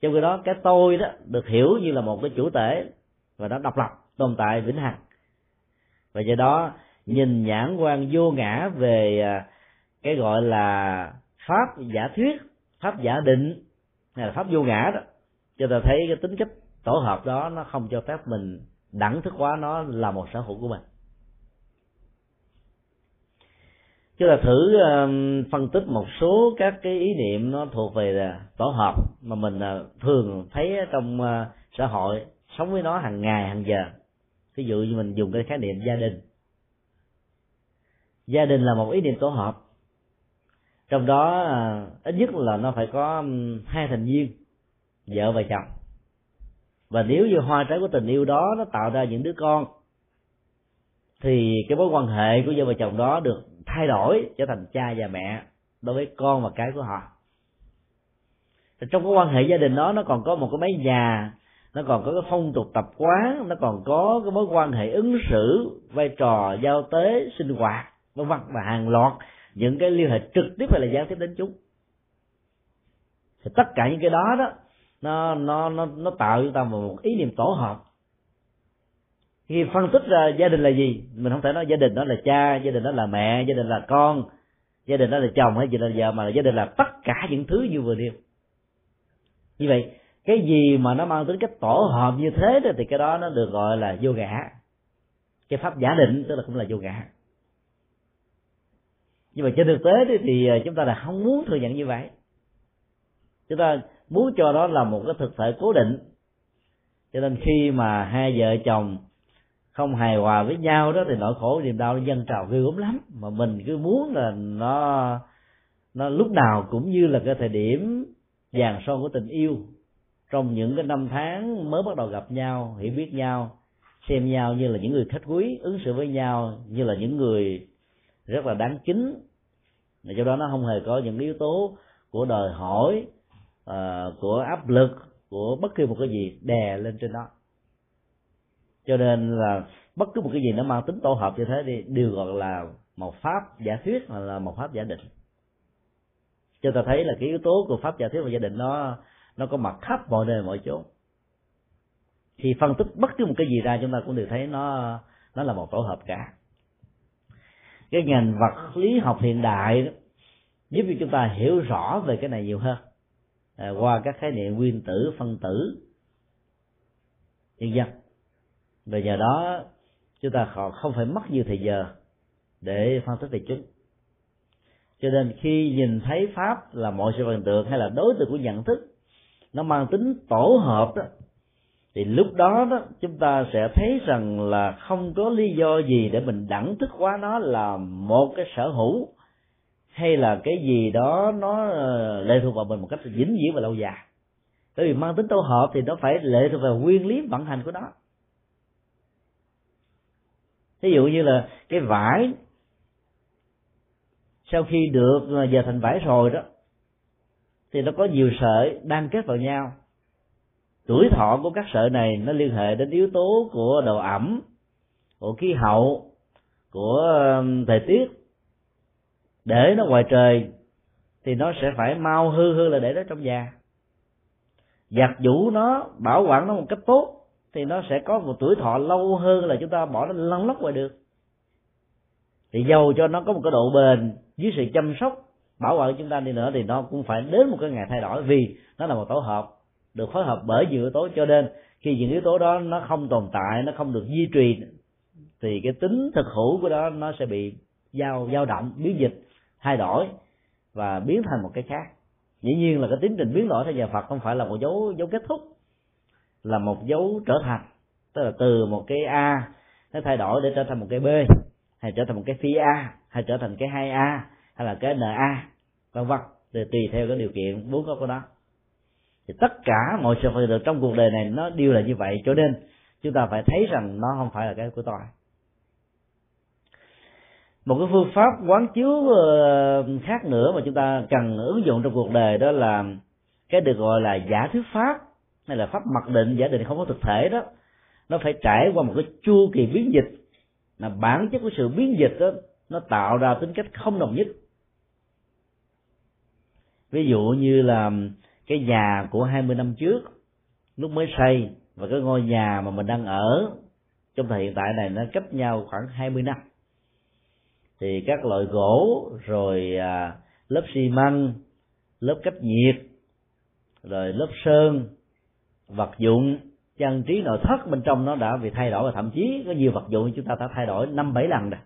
Trong khi đó, cái tôi đó được hiểu như là một cái chủ thể và nó độc lập, tồn tại, vĩnh hằng. Và do đó, nhìn nhãn quan vô ngã về à, cái gọi là pháp giả thuyết, pháp giả định, hay là pháp vô ngã đó, cho ta thấy cái tính cách tổ hợp đó nó không cho phép mình đẳng thức hóa nó là một sở hữu của mình. Chúng ta thử um, phân tích một số các cái ý niệm nó thuộc về à, tổ hợp mà mình à, thường thấy trong à, xã hội, sống với nó hàng ngày, hàng giờ. Ví dụ như mình dùng cái khái niệm gia đình. Gia đình là một ý niệm tổ hợp. Trong đó ít nhất là nó phải có um, hai thành viên, vợ và chồng và nếu như hoa trái của tình yêu đó nó tạo ra những đứa con, thì cái mối quan hệ của vợ và chồng đó được thay đổi, trở thành cha và mẹ đối với con và cái của họ. Trong cái quan hệ gia đình đó, nó còn có một cái mái nhà, nó còn có cái phong tục tập quán, nó còn có cái mối quan hệ ứng xử, vai trò, giao tế, sinh hoạt, vân vân và hàng loạt những cái liên hệ trực tiếp hay là gián tiếp đến chúng. Thì tất cả những cái đó đó nó nó nó nó tạo cho ta một ý niệm tổ hợp. Khi phân tích ra gia đình là gì mình không thể nói gia đình đó là cha gia đình đó là mẹ gia đình là con gia đình đó là chồng hay gì là vợ mà là gia đình là tất cả những thứ như vừa nêu. Như vậy cái gì mà nó mang tính cách tổ hợp như thế đó, thì cái đó nó được gọi là vô ngã. Cái pháp giả định tức là cũng là vô ngã. Nhưng mà trên thực tế thì, thì à, chúng ta là không muốn thừa nhận như vậy. Chúng ta muốn cho đó là một cái thực thể cố định. Cho nên khi mà hai vợ chồng không hài hòa với nhau đó, thì nỗi khổ, niềm đau nó dâng trào ghê gớm lắm. Mà mình cứ muốn là nó nó lúc nào cũng như là cái thời điểm vàng son của tình yêu. Trong những cái năm tháng mới bắt đầu gặp nhau, hiểu biết nhau, xem nhau như là những người khách quý, ứng xử với nhau như là những người rất là đáng kính. Do đó nó không hề có những yếu tố của đòi hỏi uh, của áp lực của bất kỳ một cái gì đè lên trên đó. Cho nên là bất cứ một cái gì nó mang tính tổ hợp như thế thì đều gọi là một pháp giả thuyết hoặc là một pháp giả định. Cho ta thấy là cái yếu tố của pháp giả thuyết và giả định nó nó có mặt khắp mọi nơi mọi chỗ. Thì phân tích bất cứ một cái gì ra chúng ta cũng đều thấy nó nó là một tổ hợp cả. Cái ngành vật lý học hiện đại đó, giúp cho chúng ta hiểu rõ về cái này nhiều hơn à, qua các khái niệm nguyên tử phân tử. Nhân dân. Và nhờ đó chúng ta không phải mất nhiều thời giờ để phân tích về chúng. Cho nên khi nhìn thấy pháp là mọi sự hiện tượng hay là đối tượng của nhận thức nó mang tính tổ hợp đó thì lúc đó đó chúng ta sẽ thấy rằng là không có lý do gì để mình đẳng thức hóa nó là một cái sở hữu hay là cái gì đó nó ờ, lệ thuộc vào mình một cách vĩnh viễn và lâu dài. Bởi vì mang tính tổ hợp thì nó phải lệ thuộc vào nguyên lý vận hành của nó. Ví dụ như là cái vải, sau khi được ờ, giờ thành vải rồi đó, thì nó có nhiều sợi đang kết vào nhau. Tuổi thọ của các sợi này nó liên hệ đến yếu tố của độ ẩm, của khí hậu, của thời tiết để nó ngoài trời, thì nó sẽ phải mau hư hơn là để nó trong nhà. Giặt giũ nó, bảo quản nó một cách tốt, thì nó sẽ có một tuổi thọ lâu hơn là chúng ta bỏ nó lăn lóc ngoài được. Thì dầu cho nó có một cái độ bền dưới sự chăm sóc, bảo quản chúng ta đi nữa thì nó cũng phải đến một cái ngày thay đổi vì nó là một tổ hợp, được phối hợp bởi nhiều yếu tố. Cho nên, khi những yếu tố đó nó không tồn tại, nó không được duy trì thì cái tính thực hữu của đó nó sẽ bị dao dao động, biến dịch thay đổi và biến thành một cái khác. Dĩ nhiên là cái tiến trình biến đổi theo nhà Phật không phải là một dấu dấu kết thúc, là một dấu trở thành. Tức là từ một cái A nó thay đổi để trở thành một cái B, hay trở thành một cái phi A, hay trở thành cái hai A, hay là cái NA vân vân. Thì tùy theo cái điều kiện bốn có của đó thì tất cả mọi sự việc được trong cuộc đời này nó đều là như vậy. Cho nên chúng ta phải thấy rằng nó không phải là cái của tôi một cái phương pháp quán chiếu ờ, khác nữa mà chúng ta cần ứng dụng trong cuộc đời đó là cái được gọi là giả thuyết pháp, hay là pháp mặc định, giả định không có thực thể đó. Nó phải trải qua một cái chu kỳ biến dịch là bản chất của sự biến dịch đó, nó tạo ra tính cách không đồng nhất. Ví dụ như là cái nhà của 20 năm trước, lúc mới xây, và cái ngôi nhà mà mình đang ở trong thời hiện tại này nó cách nhau khoảng 20 năm thì các loại gỗ rồi à, lớp xi măng lớp cách nhiệt rồi lớp sơn vật dụng trang trí nội thất bên trong nó đã bị thay đổi và thậm chí có nhiều vật dụng chúng ta đã thay đổi năm bảy lần rồi.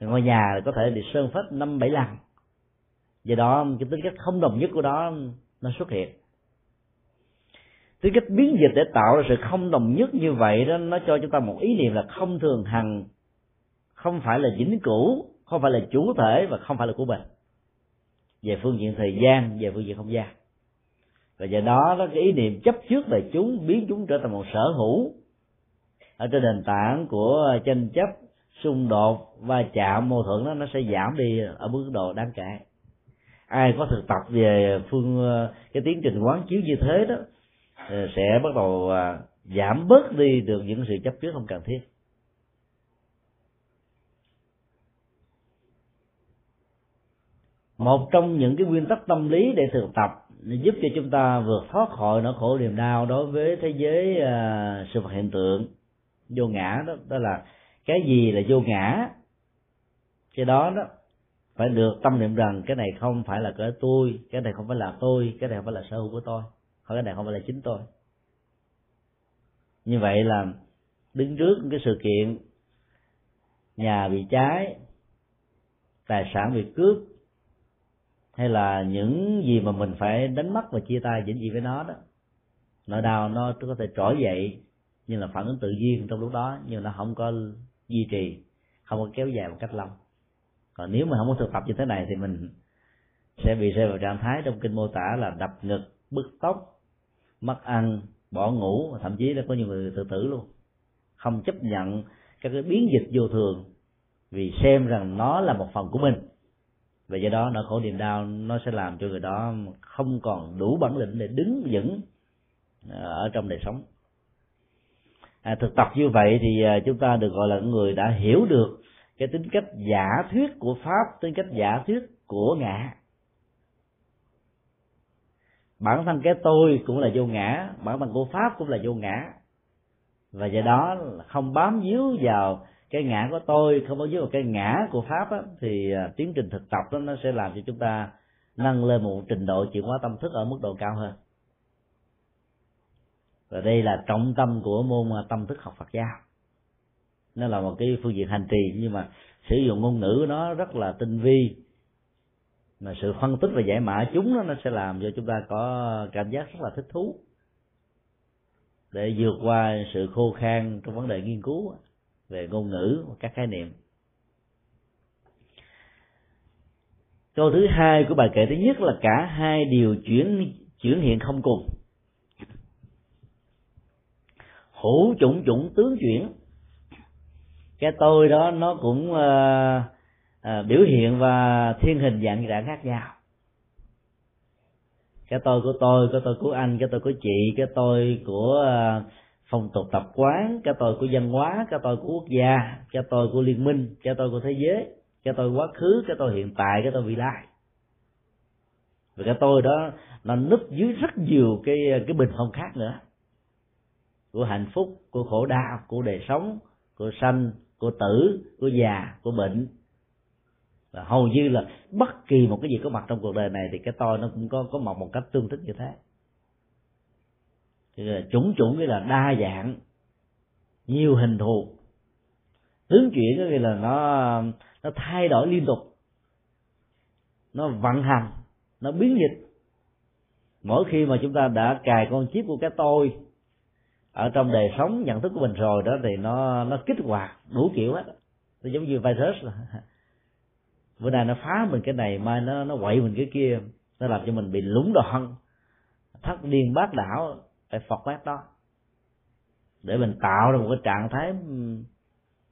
Ngôi nhà có thể bị sơn phết năm bảy lần. Do đó cái tính cách không đồng nhất của đó nó xuất hiện. Tính cách biến dịch để tạo ra sự không đồng nhất như vậy đó nó cho chúng ta một ý niệm là không thường hằng không phải là vĩnh cửu không phải là chủ thể và không phải là của mình về phương diện thời gian, về phương diện không gian. Và do đó đó cái ý niệm chấp trước về chúng biến chúng trở thành một sở hữu ở trên nền tảng của tranh chấp, xung đột, va chạm, mâu thuẫn đó, nó sẽ giảm đi ở mức độ đáng kể. Ai có thực tập về phương, cái tiến trình quán chiếu như thế đó sẽ bắt đầu à, giảm bớt đi được những sự chấp trước không cần thiết. Một trong những cái nguyên tắc tâm lý để thực tập giúp cho chúng ta vượt thoát khỏi nỗi khổ niềm đau đối với thế giới uh, sự vật hiện tượng. Vô ngã đó đó là cái gì là vô ngã? Cái đó đó phải được tâm niệm rằng cái này không phải là cái tôi cái này không phải là tôi cái này không phải là sở hữu của tôi hoặc cái này không phải là chính tôi. Như vậy là đứng trước cái sự kiện nhà bị cháy tài sản bị cướp hay là những gì mà mình phải đánh mất và chia tay vĩnh viễn với nó đó. Nỗi đau, nó có thể trỗi dậy như là phản ứng tự nhiên trong lúc đó, nhưng nó không có duy trì, không có kéo dài một cách lâu. Còn nếu mà không có thực tập như thế này thì mình sẽ bị rơi vào trạng thái trong kinh mô tả là đập ngực, bứt tóc, mất ăn, bỏ ngủ và thậm chí là có nhiều người tự tử luôn. Không chấp nhận các cái biến dịch vô thường vì xem rằng nó là một phần của mình và do đó nỗi khổ niềm đau nó sẽ làm cho người đó không còn đủ bản lĩnh để đứng vững à, ở trong đời sống. À, thực tập như vậy thì à, chúng ta được gọi là người đã hiểu được cái tính cách giả thuyết của pháp tính cách giả thuyết của ngã. Bản thân cái tôi cũng là vô ngã bản thân của pháp cũng là vô ngã. Và do đó không bám víu vào cái ngã của tôi không có dưới một cái ngã của pháp á, thì à, tiến trình thực tập đó nó sẽ làm cho chúng ta nâng lên một trình độ chuyển hóa tâm thức ở mức độ cao hơn. Và đây là trọng tâm của môn à, tâm thức học Phật giáo. Nó là một cái phương diện hành trì nhưng mà sử dụng ngôn ngữ nó rất là tinh vi. Mà sự phân tích và giải mã chúng đó, nó sẽ làm cho chúng ta có cảm giác rất là thích thú. Để vượt qua sự khô khan trong vấn đề nghiên cứu về ngôn ngữ và các khái niệm. Câu thứ hai của bài kệ thứ nhất là cả hai điều chuyển chuyển hiện không cùng. Hữu chủng chủng tướng chuyển. Cái tôi đó nó cũng uh, uh, biểu hiện và thiên hình dạng dạng khác nhau. Cái tôi của tôi cái tôi của anh cái tôi của chị cái tôi của uh, phong tục tập quán, cái tôi của văn hóa, cái tôi của quốc gia, cái tôi của liên minh, cái tôi của thế giới, cái tôi quá khứ, cái tôi hiện tại, cái tôi vị lai. Và cái tôi đó, nó núp dưới rất nhiều cái cái bình phong khác nữa. Của hạnh phúc, của khổ đau, của đời sống, của sanh, của tử, của già, của bệnh. Và hầu như là bất kỳ một cái gì có mặt trong cuộc đời này thì cái tôi nó cũng có có mọc một cách tương thích như thế thì là chủng chủng cái là đa dạng, nhiều hình thù tướng chuyển có nghĩa là nó nó thay đổi liên tục. Nó vận hành, nó biến dịch. Mỗi khi mà chúng ta đã cài con chip của cái tôi ở trong đời sống, nhận thức của mình rồi đó, thì nó nó kích hoạt, đủ kiểu hết. Nó giống như virus. Bữa nay nó phá mình cái này, mai nó nó quậy mình cái kia, nó làm cho mình bị lúng đoạn, thất điên bát đảo phải phật đó, để mình tạo ra một cái trạng thái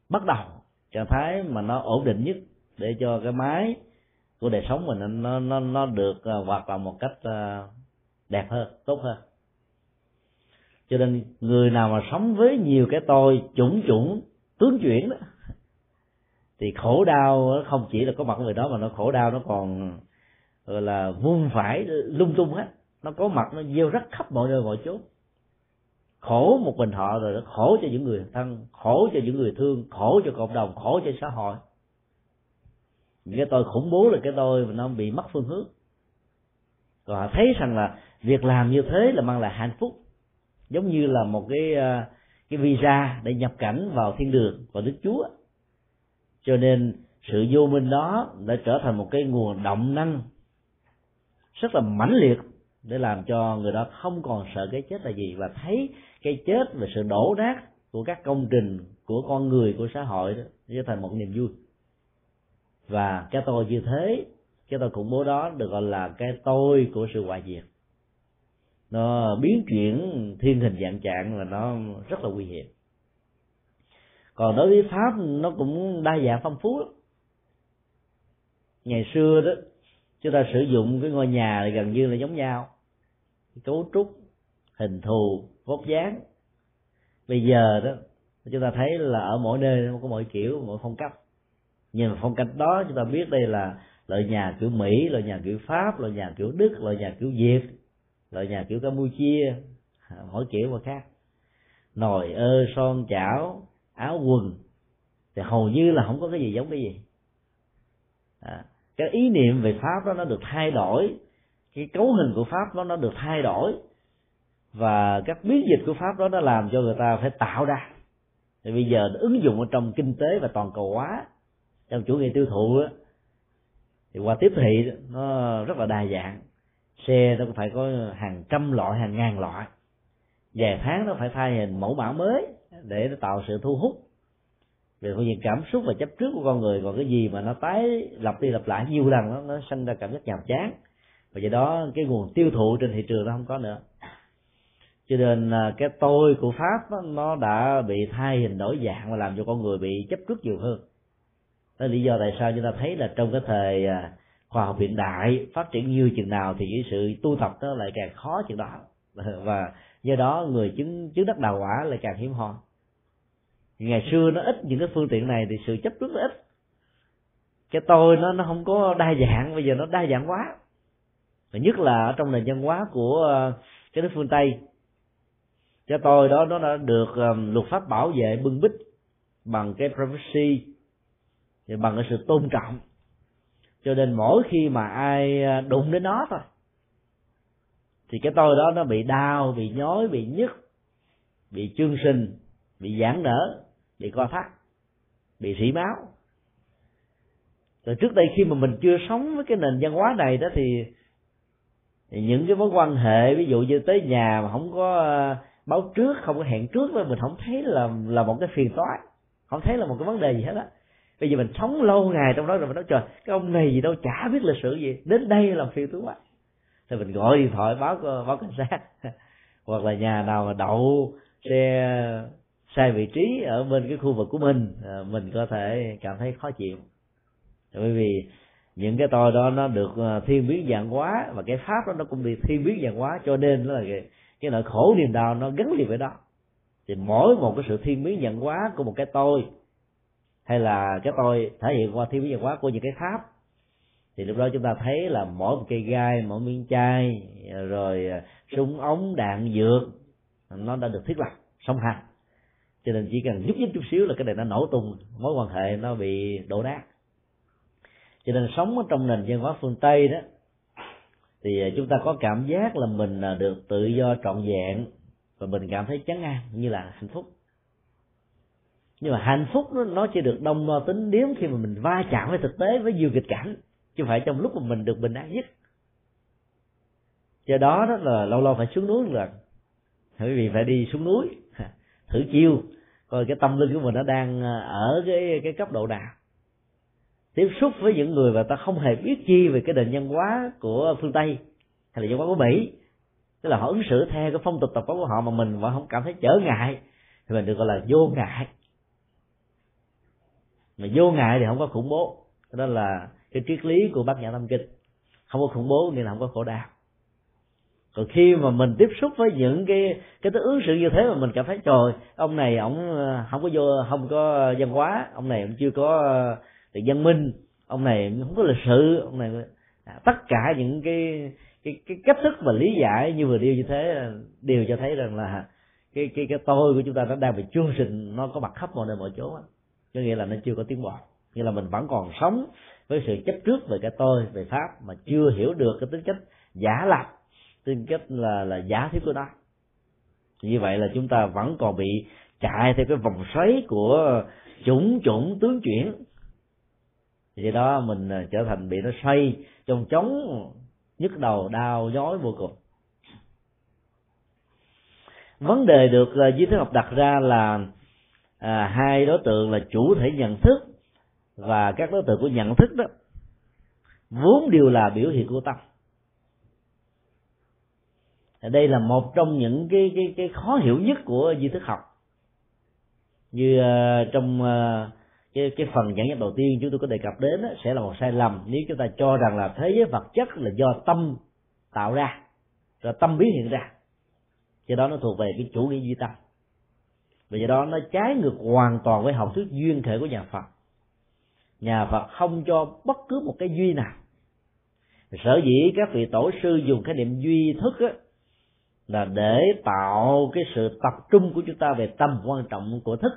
bắt đầu, trạng thái mà nó ổn định nhất để cho cái máy của đời sống mình nó nó nó được à, hoạt động một cách à, đẹp hơn, tốt hơn. Cho nên người nào mà sống với nhiều cái tôi chủng chủng, tướng chuyển đó, thì khổ đau không chỉ là có mặt người đó mà nó khổ đau nó còn, gọi là vung phải lung tung hết. Nó có mặt nó gieo rắc khắp mọi nơi, mọi chốn khổ một mình họ rồi nó khổ cho những người thân, khổ cho những người thương, khổ cho cộng đồng, khổ cho xã hội. Những cái tôi khủng bố là cái tôi mà nó bị mất phương hướng. Còn họ thấy rằng là việc làm như thế là mang lại hạnh phúc. Giống như là một cái à, cái visa để nhập cảnh vào thiên đường của đức chúa. Cho nên sự vô minh đó đã trở thành một cái nguồn động năng rất là mãnh liệt để làm cho người đó không còn sợ cái chết là gì. Và thấy cái chết và sự đổ nát của các công trình, của con người, của xã hội đó trở thành một niềm vui. Và cái tôi như thế, cái tôi khủng bố đó được gọi là cái tôi của sự hoại diệt. Nó biến chuyển thiên hình dạng trạng là nó rất là nguy hiểm. Còn đối với pháp, nó cũng đa dạng phong phú lắm. Ngày xưa đó, chúng ta sử dụng cái ngôi nhà gần như là giống nhau. Cấu trúc, hình thù vóc dáng. Bây giờ đó chúng ta thấy là ở mỗi nơi nó có mỗi kiểu mỗi phong cách. Nhưng mà phong cách đó chúng ta biết đây là loại nhà kiểu mỹ loại nhà kiểu pháp loại nhà kiểu đức loại nhà kiểu việt loại nhà kiểu campuchia mỗi kiểu mà khác. Nồi ơ son chảo áo quần thì hầu như là không có cái gì giống cái gì. À, cái ý niệm về pháp đó nó được thay đổi cái cấu hình của pháp đó nó được thay đổi và các biến dịch của pháp đó nó làm cho người ta phải tạo ra. Thì bây giờ ứng dụng ở trong kinh tế và toàn cầu hóa trong chủ nghĩa tiêu thụ đó, thì qua tiếp thị nó rất là đa dạng. Xe nó cũng phải có hàng trăm loại hàng ngàn loại. Vài tháng nó phải thay hình mẫu mã mới để nó tạo sự thu hút. Về phương diện cảm xúc và chấp trước của con người còn cái gì mà nó tái lặp đi lặp lại nhiều lần nó nó sinh ra cảm giác nhàm chán. Và do đó cái nguồn tiêu thụ trên thị trường nó không có nữa cho nên à, cái tôi của pháp đó, nó đã bị thay hình đổi dạng và làm cho con người bị chấp trước nhiều hơn. Đó là lý do tại sao chúng ta thấy là trong cái thời à, khoa học hiện đại phát triển như chừng nào thì cái sự tu tập nó lại càng khó chừng đó. Và do đó người chứng chứng đắc đạo quả lại càng hiếm hoi. Ngày xưa nó ít những cái phương tiện này thì sự chấp trước nó ít. Cái tôi nó nó không có đa dạng bây giờ nó đa dạng quá. Và nhất là ở trong nền văn hóa của à, cái nước phương tây cái tôi đó nó đã được um, luật pháp bảo vệ bưng bít bằng cái privacy bằng cái sự tôn trọng. Cho nên mỗi khi mà ai à, đụng đến nó thôi thì cái tôi đó nó bị đau bị nhói bị nhức bị chương sinh bị giãn nở bị co thắt bị rỉ máu. Rồi trước đây khi mà mình chưa sống với cái nền văn hóa này đó thì, thì những cái mối quan hệ ví dụ như tới nhà mà không có à, báo trước, không có hẹn trước đó mình không thấy là là một cái phiền toái. Không thấy là một cái vấn đề gì hết á. Bây giờ mình sống lâu ngày trong đó rồi mình nói, trời, cái ông này gì đâu, chả biết lịch sử gì, đến đây làm phiền tôi quá. Thì mình gọi điện thoại báo báo cảnh sát. Hoặc là nhà nào mà đậu xe, sai vị trí ở bên cái khu vực của mình à, mình có thể cảm thấy khó chịu. Bởi vì những cái tôi đó nó được à, thiên biến dạng hóa, và cái pháp đó nó cũng bị thiên biến dạng hóa, cho nên nó là cái, nỗi khổ niềm đau nó gắn liền với đó. Thì mỗi một cái sự thiên biến nhận hóa của một cái tôi hay là cái tôi thể hiện qua thiên biến nhận hóa của những cái pháp thì lúc đó chúng ta thấy là mỗi một cây gai mỗi miếng chai rồi à, súng ống đạn dược nó đã được thiết lập song hành. Cho nên chỉ cần nhúc nhích chút xíu là cái này nó nổ tung mối quan hệ nó bị đổ nát. Cho nên sống ở trong nền văn hóa phương tây đó thì à, chúng ta có cảm giác là mình à, được tự do trọn vẹn và mình cảm thấy chán an như là hạnh phúc. Nhưng mà hạnh phúc nó, nó chỉ được đông đo tính điếm khi mà mình va chạm với thực tế với nhiều kịch cảnh chứ phải trong lúc mà mình được bình an nhất. Do đó đó là lâu lâu phải xuống núi một lần. Bởi vì phải đi xuống núi thử chiêu coi cái tâm linh của mình nó đang à, ở cái cái cấp độ nào tiếp xúc với những người mà ta không hề biết chi về cái nền văn hóa của phương tây hay là văn hóa của mỹ. Tức là họ ứng xử theo cái phong tục tập quán của họ mà mình vẫn không cảm thấy trở ngại, thì mình được gọi là vô ngại. Mà vô ngại thì không có khủng bố. Đó là cái triết lý của bác nhã tâm kinh. Không có khủng bố nghĩa là không có khổ đau. Còn khi mà mình tiếp xúc với những cái cái thứ ứng xử như thế mà mình cảm thấy, trời, ông này ông ờ, không có vô, không có văn hóa, ông này ông chưa có thì văn minh. Ông này không có lịch sự. Ông này à, tất cả những cái cái cái cách thức và lý giải như vừa điêu như thế đều cho thấy rằng là cái cái cái tôi của chúng ta nó đang bị chương trình nó có mặt khắp mọi nơi mọi chỗ có nghĩa là nó chưa có tiến bộ nghĩa là mình vẫn còn sống với sự chấp trước về cái tôi về pháp mà chưa hiểu được cái tính cách giả lập tính cách là là giả thiết của nó. Như vậy là chúng ta vẫn còn bị chạy theo cái vòng xoáy của chủng chủng tướng chuyển vì đó mình à, trở thành bị nó xoay trong chóng nhức đầu đau nhói vô cùng. Vấn đề được à, uh, di thức học đặt ra là à, hai đối tượng là chủ thể nhận thức và các đối tượng của nhận thức đó vốn đều là biểu hiện của tâm. Đây là một trong những cái cái cái khó hiểu nhất của di thức học như uh, trong uh, cái cái phần giảng dạy đầu tiên chúng tôi có đề cập đến đó, sẽ là một sai lầm nếu chúng ta cho rằng là thế giới vật chất là do tâm tạo ra do tâm biến hiện ra. Do đó nó thuộc về cái chủ nghĩa duy tâm. Và do đó nó trái ngược hoàn toàn với học thuyết duyên thể của nhà Phật. Nhà Phật không cho bất cứ một cái duy nào. Sở dĩ các vị tổ sư dùng cái niệm duy thức á, là để tạo cái sự tập trung của chúng ta về tâm quan trọng của thức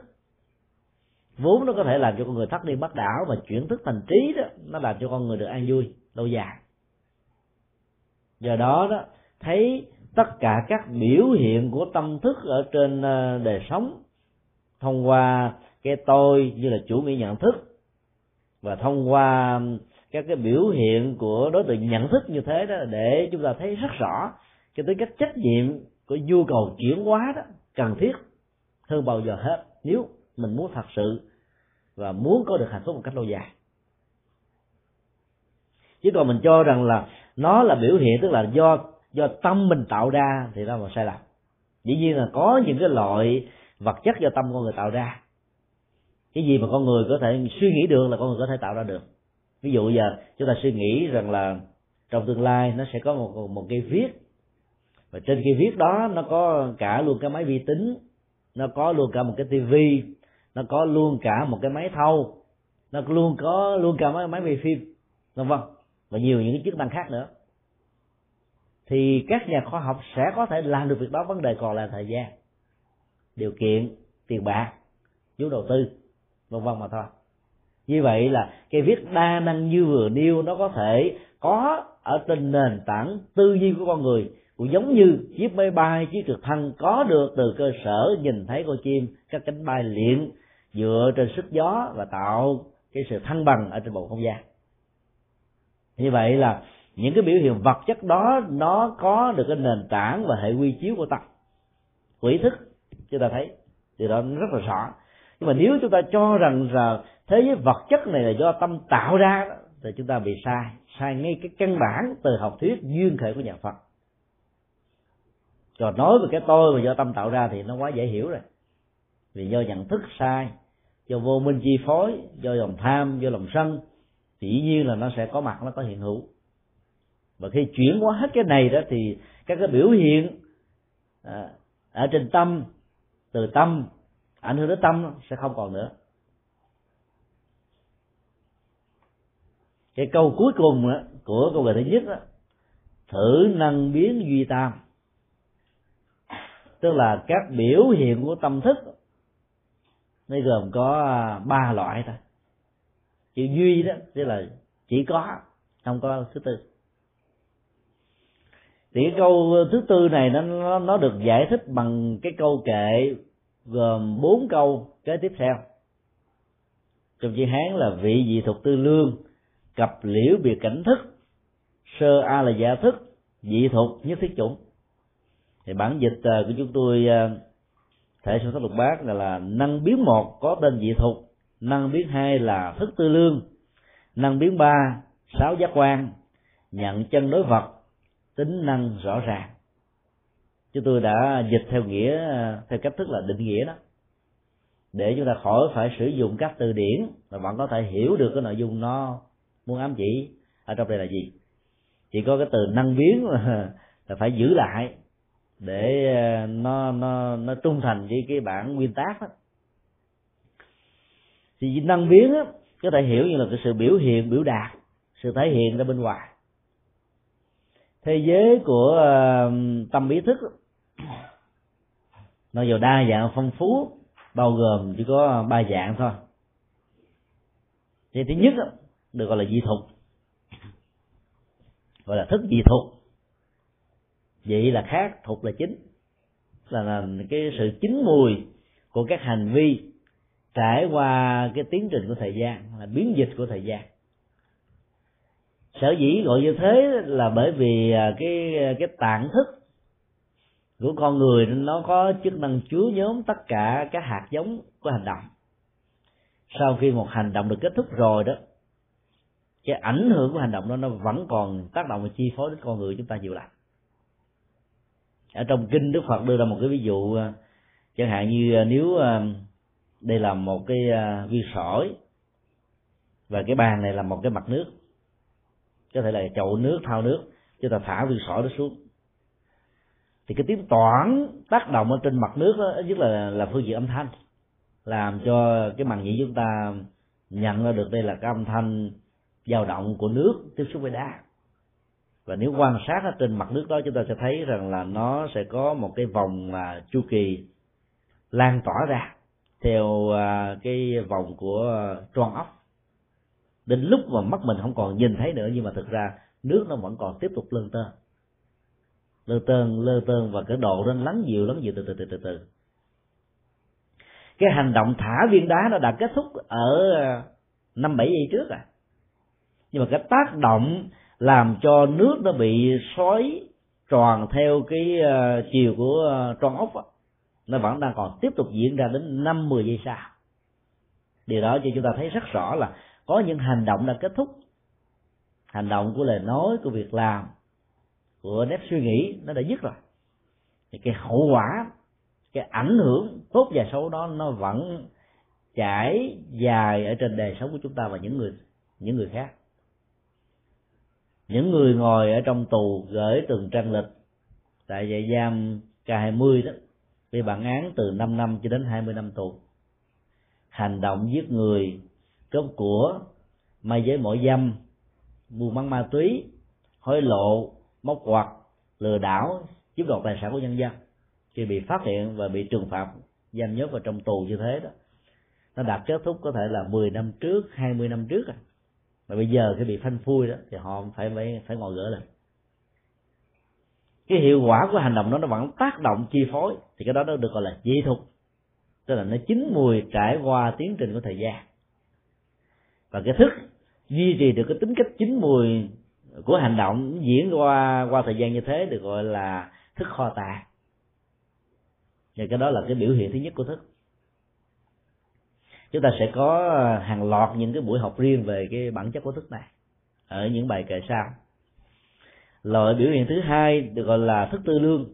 vốn nó có thể làm cho con người thắt đi bắt đảo và chuyển thức thành trí đó, nó làm cho con người được an vui, lâu dài. Do đó đó, thấy tất cả các biểu hiện của tâm thức ở trên ờ, đời sống thông qua cái tôi như là chủ nghĩa nhận thức và thông qua các cái biểu hiện của đối tượng nhận thức như thế đó để chúng ta thấy rất rõ cái tính cách trách nhiệm của nhu cầu chuyển hóa đó cần thiết hơn bao giờ hết. Nếu mình muốn thật sự và muốn có được hạnh phúc một cách lâu dài. Chứ còn mình cho rằng là nó là biểu hiện, tức là do do tâm mình tạo ra thì đó là sai lầm. Dĩ nhiên là có những cái loại vật chất do tâm con người tạo ra. Cái gì mà con người có thể suy nghĩ được là con người có thể tạo ra được. Ví dụ giờ, chúng ta suy nghĩ rằng là trong tương lai nó sẽ có một một cây viết. Và trên cây viết đó, nó có cả luôn cái máy vi tính, nó có luôn cả một cái tivi nó có luôn cả một cái máy thâu. Nó luôn có, luôn cả máy máy quay phim, vân vân. Và nhiều những cái chức năng khác nữa. Thì các nhà khoa học sẽ có thể làm được việc đó. Vấn đề còn là thời gian, điều kiện, tiền bạc, vốn đầu tư, vân vân mà thôi. Như vậy là cái viết đa năng như vừa nêu, nó có thể có ở trên nền tảng tư duy của con người, cũng giống như chiếc máy bay, chiếc trực thăng có được từ cơ sở nhìn thấy con chim, các cánh bay liền dựa trên sức gió và tạo cái sự thăng bằng ở trên bầu không gian. Như vậy là những cái biểu hiện vật chất đó, nó có được cái nền tảng và hệ quy chiếu của tâm. Quỹ thức, chúng ta thấy. Điều đó rất là rõ. Nhưng mà nếu chúng ta cho rằng là thế giới vật chất này là do tâm tạo ra, thì chúng ta bị sai. Sai ngay cái căn bản từ học thuyết duyên khởi của nhà phật. Còn nói về cái tôi mà do tâm tạo ra thì nó quá dễ hiểu rồi. Vì do nhận thức sai do vô minh chi phối do lòng tham do lòng sân thì dĩ nhiên là nó sẽ có mặt nó có hiện hữu. Và khi chuyển hóa hết cái này đó thì các cái biểu hiện à, ở trên tâm từ tâm ảnh hưởng đến tâm sẽ không còn nữa. Cái câu cuối cùng đó, của câu bài thứ nhất đó, thử năng biến duy tam. Tức là các biểu hiện của tâm thức nó gồm có à, ba loại thôi. Chữ duy đó, tức là chỉ có, không có thứ tư. Thì cái câu thứ tư này nó nó được giải thích bằng cái câu kệ gồm bốn câu kế tiếp theo. Trong chữ hán là vị dị thuộc tư lương, cặp liễu biệt cảnh thức, sơ a là giả thức, dị thuộc nhất thiết chủng. Thì bản dịch à, của chúng tôi à, thể sự thất lục bát là, là năng biến một có tên dị thục năng biến hai là thức tư lương năng biến ba sáu giác quan nhận chân đối vật tính năng rõ ràng. Chúng tôi đã dịch theo nghĩa theo cách thức là định nghĩa đó. Để chúng ta khỏi phải sử dụng các từ điển mà bạn có thể hiểu được cái nội dung nó muốn ám chỉ ở trong đây là gì? Chỉ có cái từ năng biến là phải giữ lại để ờ, nó nó nó trung thành với cái bản nguyên tác đó. thì năng biến á, có thể hiểu như là cái sự biểu hiện biểu đạt sự thể hiện ra bên ngoài. Thế giới của uh, tâm ý thức nó giàu đa dạng phong phú bao gồm chỉ có ba dạng thôi. Thì thứ nhất được gọi là dị thục gọi là thức dị thục vậy là khác thuộc là chính. Là, là cái sự chín mùi của các hành vi trải qua cái tiến trình của thời gian là biến dịch của thời gian. Sở dĩ gọi như thế là bởi vì à, cái cái tạng thức của con người nó có chức năng chứa nhóm tất cả các hạt giống của hành động. Sau khi một hành động được kết thúc rồi đó cái ảnh hưởng của hành động đó nó vẫn còn tác động và chi phối đến con người chúng ta nhiều lắm ở trong kinh đức phật đưa ra một cái ví dụ à, chẳng hạn như à, nếu à, đây là một cái viên sỏi và cái bàn này là một cái mặt nước, có thể là chậu nước, thao nước, chúng ta thả viên sỏi đó xuống. Thì cái tiếng toảng tác động ở trên mặt nước đó nhất là là phương diện âm thanh, làm cho cái màng nhĩ chúng ta nhận ra được đây là cái âm thanh dao động của nước tiếp xúc với đá và nếu quan sát ở trên mặt nước đó, chúng ta sẽ thấy rằng là nó sẽ có một cái vòng mà chu kỳ lan tỏa ra theo à, cái vòng của tròn ốc. Đến lúc mà mắt mình không còn nhìn thấy nữa, nhưng mà thực ra nước nó vẫn còn tiếp tục lơn tơ lơ tơn lơ tơn và cái độ nó lắng dịu lắng dịu từ từ từ từ từ. Cái hành động thả viên đá nó đã kết thúc ở à, năm bảy giây trước à. Nhưng mà cái tác động làm cho nước nó bị xoáy tròn theo cái ờ, chiều của ờ, tròn ốc đó, nó vẫn đang còn tiếp tục diễn ra đến năm mười giây sau. Điều đó cho chúng ta thấy rất rõ là có những hành động đã kết thúc. Hành động của lời nói của việc làm của nét suy nghĩ nó đã dứt rồi. Thì cái hậu quả cái ảnh hưởng tốt và xấu đó nó vẫn trải dài ở trên đời sống của chúng ta và những người những người khác những người ngồi ở trong tù gửi từng trang lịch, tại trại giam K20 đó, bị bản án từ 5 năm cho đến 20 năm tù. Hành động giết người cướp của mai giới mỗi dâm, buôn bán ma túy, hối lộ, móc quạt, lừa đảo, chiếm đoạt tài sản của nhân dân. Khi bị phát hiện và bị trừng phạt, giam nhốt vào trong tù như thế đó, nó đạt kết thúc có thể là 10 năm trước 20 năm trước à mà bây giờ cái bị phanh phui đó, thì họ phải phải phải ngồi gỡ lên cái hiệu quả của hành động đó, nó vẫn tác động chi phối, thì cái đó nó được gọi là dị thục tức là nó chín mùi trải qua tiến trình của thời gian. Và cái thức duy trì được cái tính cách chín mùi của hành động diễn qua qua thời gian như thế được gọi là thức kho tàng. Và cái đó là cái biểu hiện thứ nhất của thức chúng ta sẽ có ờ, hàng loạt những cái buổi học riêng về cái bản chất của thức này ở những bài kệ sau. Loại biểu hiện thứ hai được gọi là thức tư lương,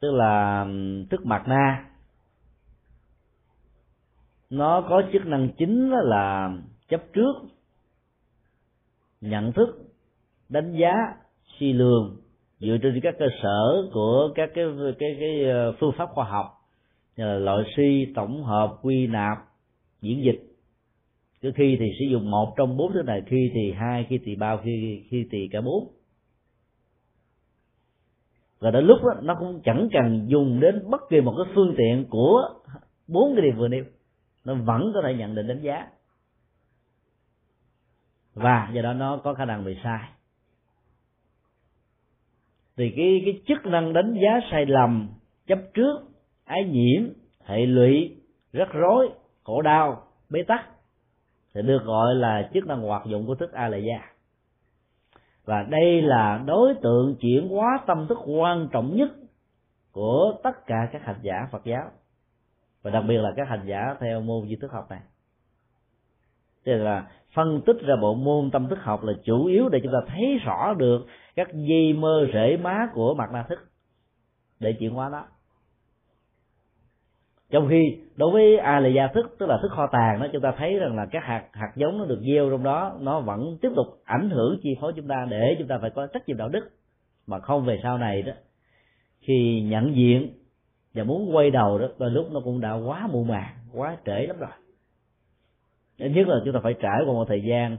tức là thức mặt na. Nó có chức năng chính là chấp trước, nhận thức, đánh giá, suy lường dựa trên các cơ sở của các cái cái cái ờ, phương pháp khoa học là loại suy tổng hợp quy nạp diễn dịch. Cứ khi thì sử dụng một trong bốn thứ này khi thì hai khi thì ba khi khi thì cả bốn. Và đến lúc đó, nó cũng chẳng cần dùng đến bất kỳ một cái phương tiện của bốn cái điều vừa nêu. Nó vẫn có thể nhận định đánh giá. Và do đó nó có khả năng bị sai. Thì cái cái chức năng đánh giá sai lầm chấp trước ái nhiễm, hệ lụy, rắc rối, khổ đau, bế tắc thì được gọi là chức năng hoạt dụng của thức a la gia và đây là đối tượng chuyển hóa tâm thức quan trọng nhất của tất cả các hành giả Phật giáo. Và đặc biệt là các hành giả theo môn di thức học này. Tức là phân tích ra bộ môn tâm thức học là chủ yếu để chúng ta thấy rõ được các dây mơ rễ má của mặt na thức để chuyển hóa đó trong khi đối với a là gia thức, tức là thức kho tàng đó, chúng ta thấy rằng là các hạt hạt giống nó được gieo trong đó, nó vẫn tiếp tục ảnh hưởng chi phối chúng ta để chúng ta phải có trách nhiệm đạo đức. Mà không về sau này đó, khi nhận diện và muốn quay đầu đó, đôi lúc nó cũng đã quá muộn màng, quá trễ lắm rồi. Nhất là chúng ta phải trải qua một thời gian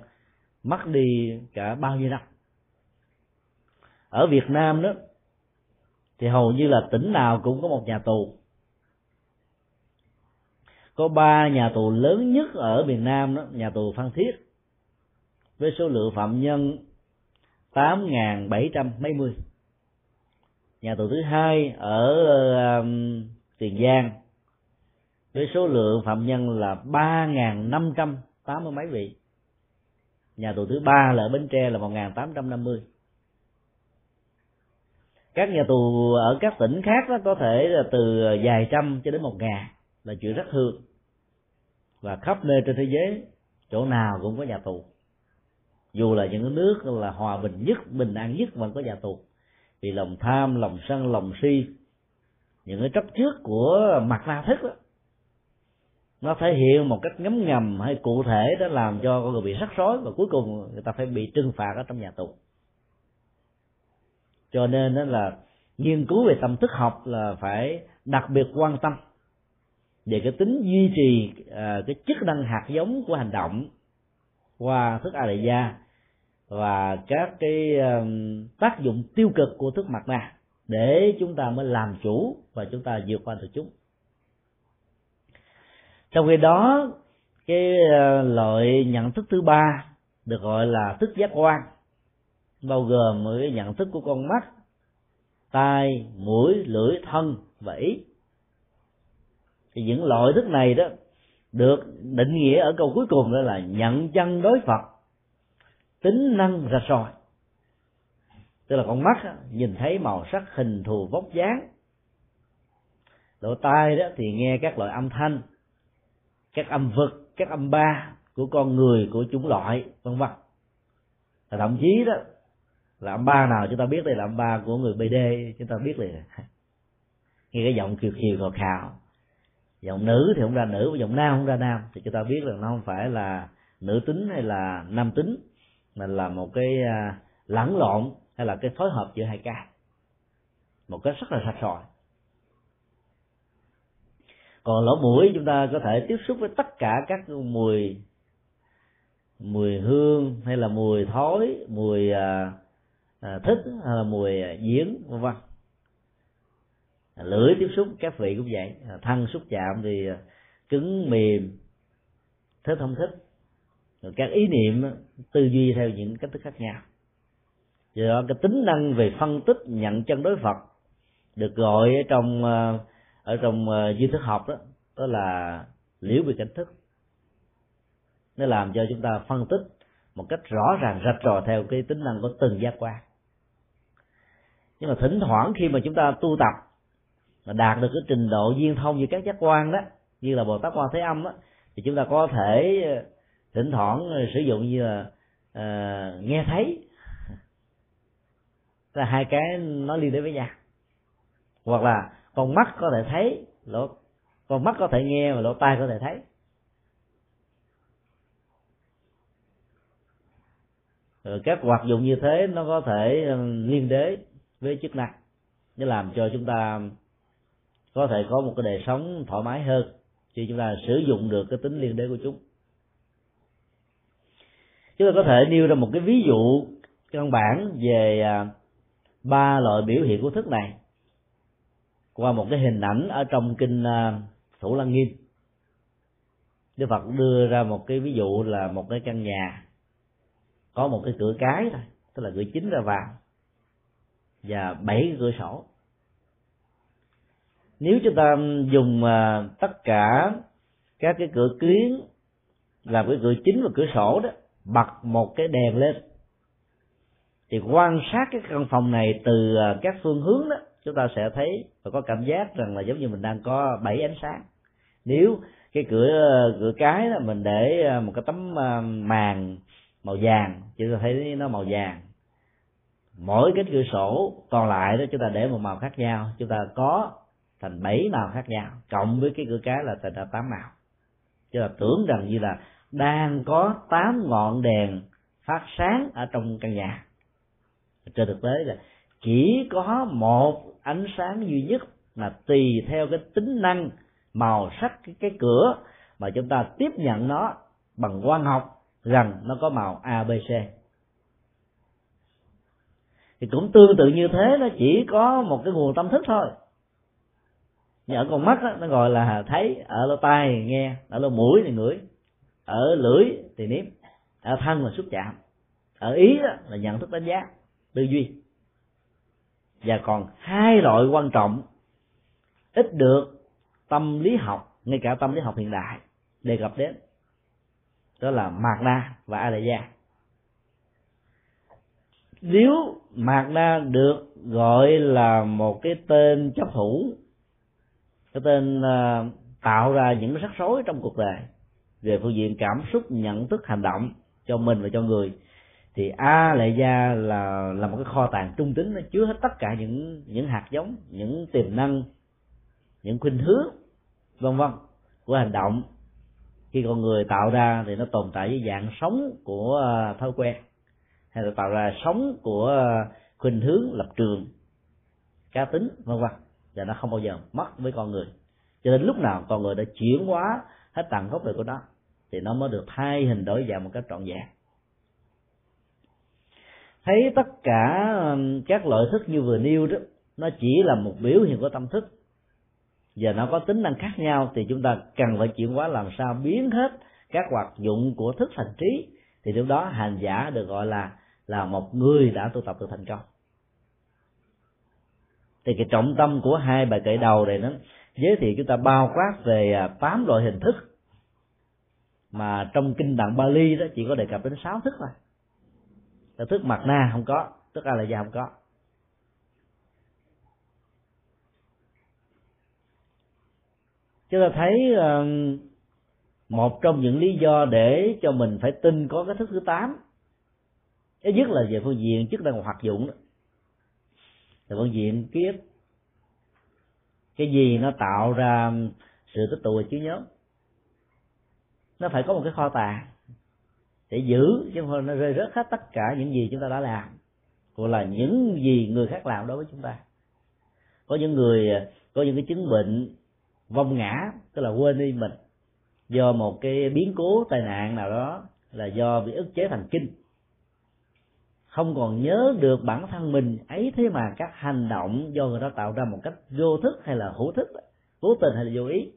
mất đi cả bao nhiêu năm. Ở Việt Nam đó, thì hầu như là tỉnh nào cũng có một nhà tù có ba nhà tù lớn nhất ở miền Nam đó, nhà tù Phan Thiết với số lượng phạm nhân 8.700 mấy mươi. Nhà tù thứ hai ở uh, Tiền Giang với số lượng phạm nhân là 3.580 mấy vị. Nhà tù thứ ba là ở Bến Tre là 1.850 các nhà tù ở các tỉnh khác đó có thể là từ vài trăm cho đến một ngàn là chuyện rất thường và khắp nơi trên thế giới, chỗ nào cũng có nhà tù. Dù là những nước là hòa bình nhất, bình an nhất vẫn có nhà tù. Vì lòng tham, lòng sân, lòng si, những cái chấp trước của mặt na thức đó, nó thể hiện một cách ngấm ngầm hay cụ thể đó làm cho con người bị rắc rối và cuối cùng người ta phải bị trừng phạt ở trong nhà tù. Cho nên đó là nghiên cứu về tâm thức học là phải đặc biệt quan tâm về cái tính duy trì uh, cái chức năng hạt giống của hành động qua thức a đại gia và các cái uh, tác dụng tiêu cực của thức mặt nạ để chúng ta mới làm chủ và chúng ta vượt qua được chúng. Trong khi đó cái uh, loại nhận thức thứ ba được gọi là thức giác quan bao gồm cái nhận thức của con mắt tai mũi lưỡi thân và ý thì những loại thức này đó được định nghĩa ở câu cuối cùng đó là nhận chân đối phật, tính năng ra soi. Tức là con mắt nhìn thấy màu sắc, hình thù, vóc dáng. Lỗ tai đó thì nghe các loại âm thanh, các âm vực, các âm ba của con người, của chủng loại, vân vân. Và thậm chí đó, là âm ba nào chúng ta biết đây là âm ba của người bd chúng ta biết liền. Nghe cái giọng kiều kiều khò khào giọng nữ thì không ra nữ và giọng nam không ra nam. Thì chúng ta biết là nó không phải là nữ tính hay là nam tính mà là một cái à, lẫn lộn hay là cái phối hợp giữa hai cái một cái rất là sạch sỏi còn lỗ mũi chúng ta có thể tiếp xúc với tất cả các mùi mùi hương hay là mùi thối mùi à, à thích hay là mùi à, diễn vân vân lưỡi tiếp xúc, các vị cũng vậy. À, thân xúc chạm thì à, cứng, mềm thích không thích rồi các ý niệm tư duy theo những cách thức khác nhau. Do đó, cái tính năng về phân tích, nhận chân đối phật được gọi ở trong à, ở trong duy thức học đó đó là liễu bị cảnh thức. Nó làm cho chúng ta phân tích một cách rõ ràng, rạch ròi theo cái tính năng của từng giác quan. Nhưng mà thỉnh thoảng khi mà chúng ta tu tập mà đạt được cái trình độ duyên thông như các giác quan đó như là bồ tát quan thế âm á thì chúng ta có thể ờ, thỉnh thoảng ờ, sử dụng như là uh, nghe thấy. Là hai cái nó liên đến với nhau. Hoặc là con mắt có thể thấy lỗ con mắt có thể nghe và lỗ tai có thể thấy. Rồi các hoạt dụng như thế nó có thể liên đế với chức năng. Để làm cho chúng ta có thể có một cái đời sống thoải mái hơn khi chúng ta sử dụng được cái tính liên đế của chúng. Chúng ta có thể nêu ra một cái ví dụ căn bản về à, ba loại biểu hiện của thức này qua một cái hình ảnh ở trong kinh à, thủ lăng nghiêm. Đức phật đưa ra một cái ví dụ là một cái căn nhà có một cái cửa cái thôi, tức là cửa chính ra vào và bảy cái cửa sổ nếu chúng ta dùng à, tất cả các cái cửa kiến làm cái cửa chính và cửa sổ đó bật một cái đèn lên thì quan sát cái căn phòng này từ à, các phương hướng đó chúng ta sẽ thấy và có cảm giác rằng là giống như mình đang có bảy ánh sáng. Nếu cái cửa à, cửa cái đó mình để à, một cái tấm màn màu vàng chúng ta thấy nó màu vàng. Mỗi cái cửa sổ còn lại đó chúng ta để một màu khác nhau. Chúng ta có thành bảy màu khác nhau cộng với cái cửa cái là thành ra tám màu. Chứ là tưởng rằng như là đang có tám ngọn đèn phát sáng ở trong căn nhà. Trên thực tế là chỉ có một ánh sáng duy nhất là tùy theo cái tính năng màu sắc cái, cái cửa mà chúng ta tiếp nhận nó bằng quan học rằng nó có màu ABC thì cũng tương tự như thế nó chỉ có một cái nguồn tâm thức thôi nhưng ở con mắt đó, nó gọi là thấy ở lỗ tai nghe ở lỗ mũi thì ngửi ở lưỡi thì nếm ở thân là xúc chạm ở ý đó là nhận thức đánh giá tư duy. Và còn hai loại quan trọng ít được tâm lý học ngay cả tâm lý học hiện đại đề cập đến. Đó là mạt na và a la gia. Nếu mạt na được gọi là một cái tên chấp thủ cái tên uh, à, tạo ra những rắc rối trong cuộc đời. Về phương diện cảm xúc nhận thức hành động cho mình và cho người thì a lệ gia là là một cái kho tàng trung tính nó chứa hết tất cả những những hạt giống những tiềm năng những khuynh hướng vân vân của hành động. Khi con người tạo ra thì nó tồn tại với dạng sống của à, thói quen hay là tạo ra sống của à, khuynh hướng lập trường cá tính vân vân và nó không bao giờ mất với con người. Cho nên lúc nào con người đã chuyển hóa hết tầng gốc đời của nó, thì nó mới được thay hình đổi dạng một cách trọn vẹn. Thấy tất cả các loại thức như vừa nêu đó, nó chỉ là một biểu hiện của tâm thức. Và nó có tính năng khác nhau, thì chúng ta cần phải chuyển hóa làm sao biến hết các hoạt dụng của thức thành trí. Thì lúc đó hành giả được gọi là là một người đã tu tập được thành công thì cái trọng tâm của hai bài kệ đầu này nó giới thiệu chúng ta bao quát về à, tám loại hình thức. Mà trong kinh tạng Bali đó chỉ có đề cập đến sáu thức thôi. Là thức mặt na không có, thức a la gia không có. Chúng ta thấy ờ, một trong những lý do để cho mình phải tin có cái thức thứ tám thứ nhất là về phương diện chức năng hoạt dụng đó là phương diện ký ức cái gì nó tạo ra sự tích tụ và trí nhớ? Nó phải có một cái kho tàng để giữ, chứ không nó rơi rớt hết tất cả những gì chúng ta đã làm. Hoặc là những gì người khác làm đối với chúng ta. Có những người, có những cái chứng bệnh vong ngã, tức là quên đi mình do một cái biến cố tai nạn nào đó là do bị ức chế thần kinh không còn nhớ được bản thân mình ấy thế mà các hành động do người đó tạo ra một cách vô thức hay là hữu thức cố tình hay là vô ý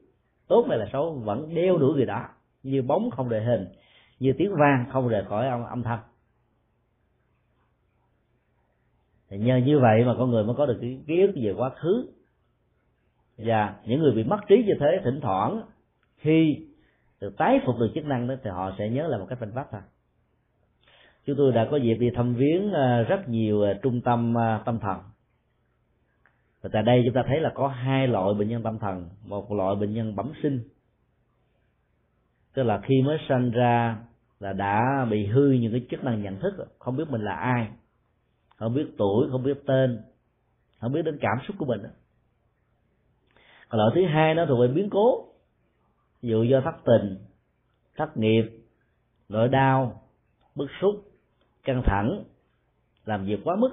tốt hay là xấu vẫn đeo đuổi người đó như bóng không rời hình như tiếng vang không rời khỏi âm, âm thanh. Thì nhờ như vậy mà con người mới có được cái ký ức về quá khứ. Và những người bị mất trí như thế thỉnh thoảng khi được tái phục được chức năng đó thì họ sẽ nhớ là một cách phanh vách thôi chúng tôi đã có dịp đi thăm viếng à, rất nhiều à, trung tâm à, tâm thần. Và tại đây chúng ta thấy là có hai loại bệnh nhân tâm thần. Một loại bệnh nhân bẩm sinh. Tức là khi mới sinh ra là đã bị hư những cái chức năng nhận thức, không biết mình là ai, không biết tuổi, không biết tên, không biết đến cảm xúc của mình còn loại thứ hai nó thuộc về biến cố. Ví dụ do thất tình, thất nghiệp, nỗi đau, bức xúc căng thẳng làm việc quá mức.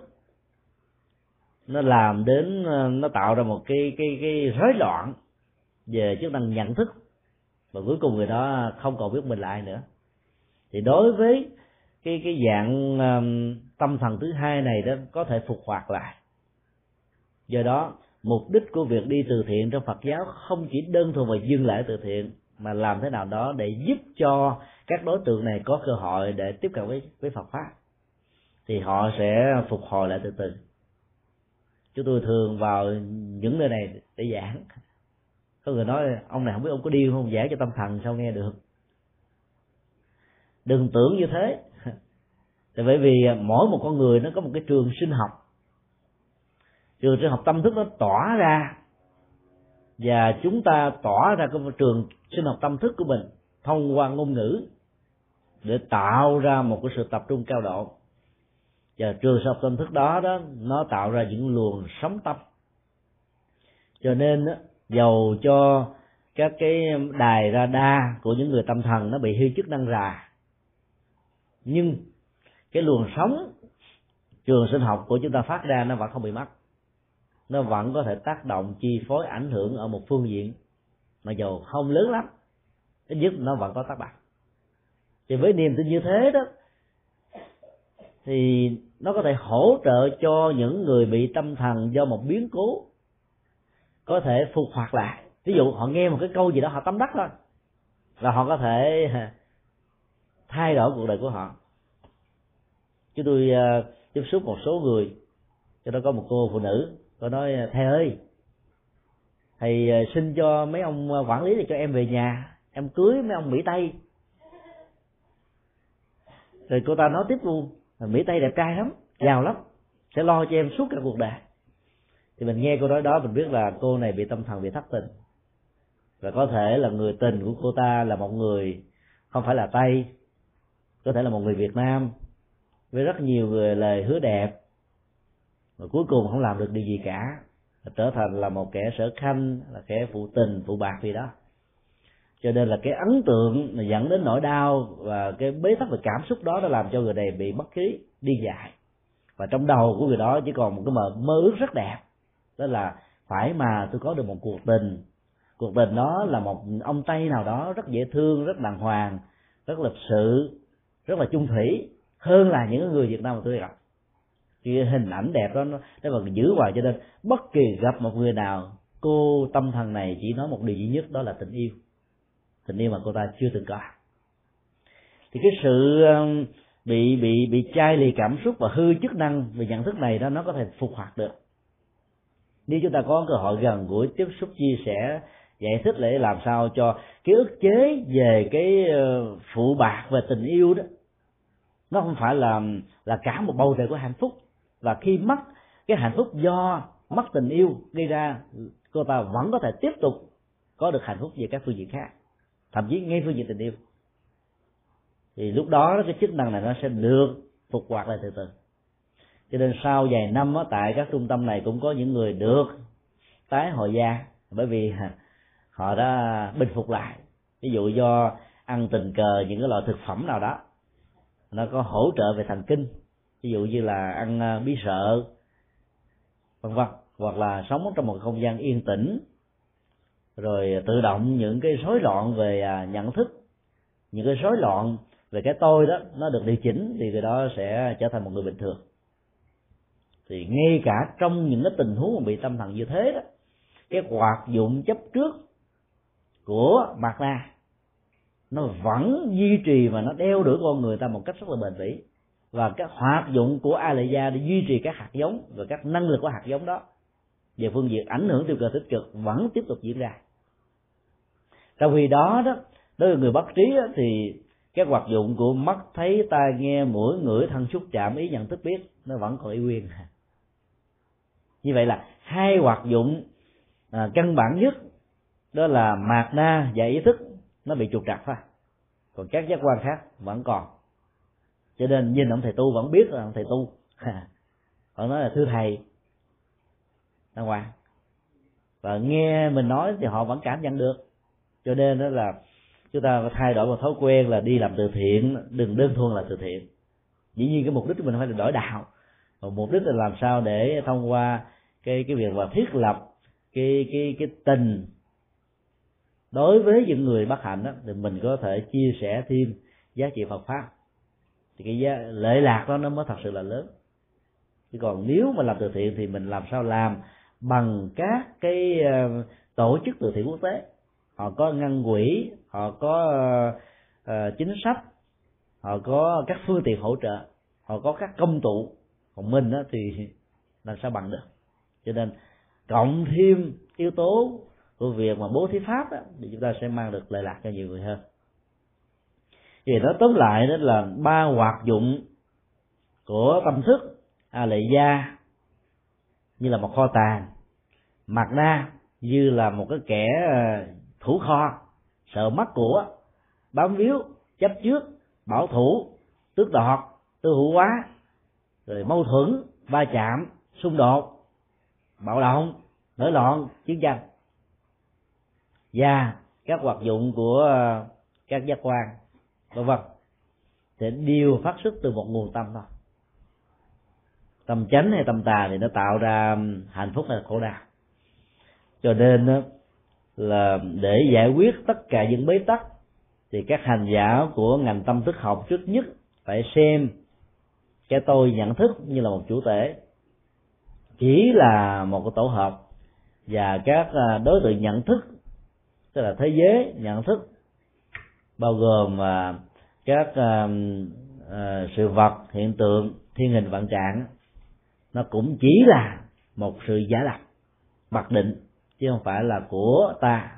Nó làm đến ờ, nó tạo ra một cái cái cái rối loạn về chức năng nhận thức. Và cuối cùng người đó không còn biết mình là ai nữa. Thì đối với cái cái dạng um, tâm thần thứ hai này đó có thể phục hoạt lại. Do đó mục đích của việc đi từ thiện trong Phật giáo không chỉ đơn thuần và dừng lại từ thiện mà làm thế nào đó để giúp cho các đối tượng này có cơ hội để tiếp cận với với Phật pháp thì họ sẽ phục hồi lại từ từ. Chúng tôi thường vào những nơi này để giảng. Có người nói, ông này không biết ông có điên không? Giảng cho tâm thần sao nghe được? Đừng tưởng như thế. Tại bởi vì mỗi một con người nó có một cái trường sinh học. Trường sinh học tâm thức nó tỏa ra. Và chúng ta tỏa ra cái trường sinh học tâm thức của mình thông qua ngôn ngữ để tạo ra một cái sự tập trung cao độ và trường sinh tâm thức đó đó, nó tạo ra những luồng sóng tâm. Cho nên dầu cho các cái đài radar của những người tâm thần nó bị hư chức năng rà, nhưng cái luồng sóng trường sinh học của chúng ta phát ra nó vẫn không bị mất. Nó vẫn có thể tác động, chi phối, ảnh hưởng ở một phương diện mà dầu không lớn lắm, ít nhất nó vẫn có tác động. Thì với niềm tin như thế đó thì nó có thể hỗ trợ cho những người bị tâm thần do một biến cố có thể phục hoạt lại. Ví dụ họ nghe một cái câu gì đó họ tâm đắc thôi là họ có thể thay đổi cuộc đời của họ. Chúng tôi uh, tiếp xúc một số người cho đó có một cô phụ nữ cô nói à, thầy ơi thầy à, xin cho mấy ông quản lý thì cho em về nhà em cưới mấy ông mỹ tây. Rồi cô ta nói tiếp luôn mỹ tây đẹp trai lắm, giàu lắm, sẽ lo cho em suốt cả cuộc đời. Thì mình nghe cô nói đó, mình biết là cô này bị tâm thần, bị thất tình. Và có thể là người tình của cô ta là một người, không phải là tây, có thể là một người việt nam, với rất nhiều người lời hứa đẹp. Mà cuối cùng không làm được điều gì cả trở thành là một kẻ sở khanh, là kẻ phụ tình, phụ bạc gì đó cho nên là cái ấn tượng dẫn đến nỗi đau và cái bế tắc về cảm xúc đó đã làm cho người này bị mất khí đi dại. Và trong đầu của người đó chỉ còn một cái mơ mơ ước rất đẹp. Đó là phải mà tôi có được một cuộc tình. Cuộc tình đó là một ông tây nào đó rất dễ thương, rất đàng hoàng, rất lịch sự, rất là chung thủy, hơn là những người việt nam mà tôi gặp. Cái hình ảnh đẹp đó, nó nó còn giữ hoài cho nên bất kỳ gặp một người nào, cô tâm thần này chỉ nói một điều duy nhất, đó là tình yêu tình yêu mà cô ta chưa từng có. Thì cái sự um, bị bị bị chai lì cảm xúc và hư chức năng về nhận thức này đó, nó có thể phục hoạt được. Nếu chúng ta có cơ hội gần gũi tiếp xúc, chia sẻ, giải thích để làm sao cho cái ức chế về cái ờ, phụ bạc về tình yêu đó, nó không phải là là cả một bầu trời của hạnh phúc. Và khi mất cái hạnh phúc do mất tình yêu gây ra, cô ta vẫn có thể tiếp tục có được hạnh phúc về các phương diện khác thậm chí ngay phương diện tình yêu. Thì lúc đó cái chức năng này nó sẽ được phục hoạt lại từ từ. Cho nên sau vài năm á, tại các trung tâm này cũng có những người được tái hồi gia bởi vì họ đã bình phục lại. Ví dụ do ăn tình cờ những cái loại thực phẩm nào đó nó có hỗ trợ về thần kinh. Ví dụ như là ăn à, bí sợ vân vân. Hoặc là sống trong một không gian yên tĩnh rồi à, tự động những cái rối loạn về à, nhận thức. Những cái rối loạn về cái tôi đó, nó được điều chỉnh thì người đó sẽ trở thành một người bình thường. Thì ngay cả trong những cái tình huống mà bị tâm thần như thế đó, cái hoạt dụng chấp trước của mặt na, nó vẫn duy trì và nó đeo đuổi con người ta một cách rất là bền bỉ. Và các hoạt dụng của a gia để duy trì các hạt giống và các năng lực của hạt giống đó về phương diện ảnh hưởng tiêu cực, tích cực vẫn tiếp tục diễn ra trong khi đó đó đối với người bất trí đó, thì các hoạt dụng của mắt thấy tai nghe mũi ngửi thân xúc chạm ý nhận thức biết nó vẫn còn y nguyên. Như vậy là hai hoạt dụng à, căn bản nhất đó là mạt na và ý thức nó bị trục trặc thôi. Còn các giác quan khác vẫn còn. Cho nên nhìn ông thầy tu vẫn biết là ông thầy tu. Họ nói là thưa thầy đàng hoàng. Và nghe mình nói thì họ vẫn cảm nhận được cho nên đó là chúng ta thay đổi một thói quen là đi làm từ thiện đừng đơn thuần là từ thiện. Dĩ nhiên cái mục đích của mình phải là đổi đạo và mục đích là làm sao để thông qua cái cái việc mà thiết lập cái cái cái tình đối với những người bất hạnh đó thì mình có thể chia sẻ thêm giá trị Phật pháp. Thì cái giá, lệ lạc đó nó mới thật sự là lớn. Chứ còn nếu mà làm từ thiện thì mình làm sao làm bằng các cái uh, tổ chức từ thiện quốc tế? Họ có ngân quỹ họ có uh, chính sách họ có các phương tiện hỗ trợ họ có các công tụ. Còn mình đó thì làm sao bằng được? Cho nên cộng thêm yếu tố của việc mà bố thí pháp đó, thì chúng ta sẽ mang được lợi lạc cho nhiều người hơn. Thì nó tóm lại đó là ba hoạt dụng của tâm thức a lệ gia như là một kho tàng mặt na như là một cái kẻ ờ, thủ kho, sợ mất của, bám víu, chấp trước, bảo thủ, tước đoạt, tư hữu hóa rồi mâu thuẫn, va chạm, xung đột, bạo động, nổi loạn, chiến tranh. Và các hoạt dụng của các giác quan, vân vân, thì đều phát xuất từ một nguồn tâm thôi. Tâm chánh hay tâm tà thì nó tạo ra hạnh phúc hay khổ đau. Cho nên là để giải quyết tất cả những bế tắc, thì các hành giả của ngành tâm thức học trước nhất phải xem cái tôi nhận thức như là một chủ thể. Chỉ là một cái tổ hợp và các à, đối tượng nhận thức, tức là thế giới nhận thức, bao gồm à, các à, sự vật, hiện tượng, thiên hình vạn trạng, nó cũng chỉ là một sự giả lập, mặc định chứ không phải là của ta,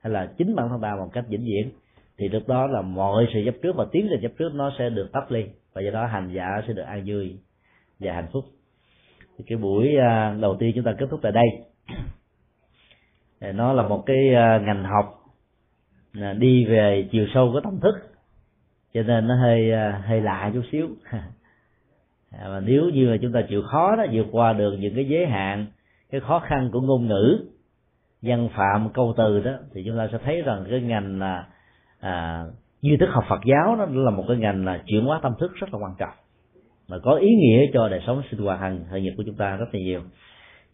hay là chính bản thân ta một cách vĩnh viễn, thì lúc đó là mọi sự chấp trước và tiến trình chấp trước nó sẽ được tắt ly và do đó hành giả sẽ được an vui và hạnh phúc. Thì cái buổi à, đầu tiên chúng ta kết thúc tại đây. Nó là một cái à, ngành học à, đi về chiều sâu của tâm thức, cho nên nó hơi hơi lạ chút xíu. Và nếu như mà chúng ta chịu khó đó, vượt qua được những cái giới hạn cái khó khăn của ngôn ngữ dân phạm câu từ đó thì chúng ta sẽ thấy rằng cái ngành là à, duy thức học Phật giáo nó là một cái ngành là chuyển hóa tâm thức rất là quan trọng mà có ý nghĩa cho đời sống sinh hoạt hàng thời nhật của chúng ta rất là nhiều.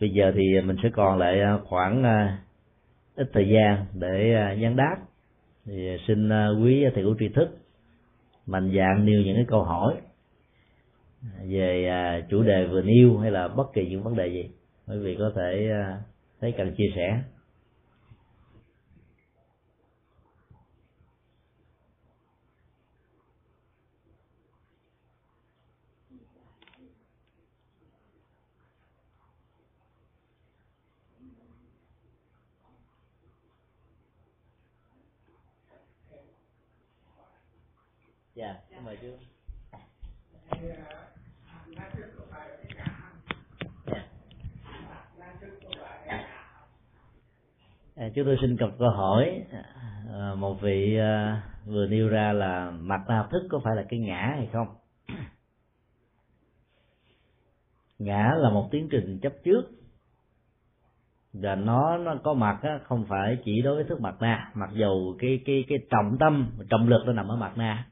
Bây giờ thì mình sẽ còn lại à, khoảng à, ít thời gian để à, nhắn đáp. Thì xin quý thầy cô tri thức mạnh dạng nêu những cái câu hỏi về chủ đề vừa nêu hay là bất kỳ những vấn đề gì quý vị có thể à, thấy cần chia sẻ. Dạ yeah, mời chú À, À, chúng tôi xin cập câu hỏi. À, một vị à, vừa nêu ra là mặt nào thức có phải là cái ngã hay không? Ngã là một tiến trình chấp trước. Và nó nó có mặt á, không phải chỉ đối với thức mặt na. Mặc dù cái cái cái trọng tâm trọng lực nó nằm ở mặt na.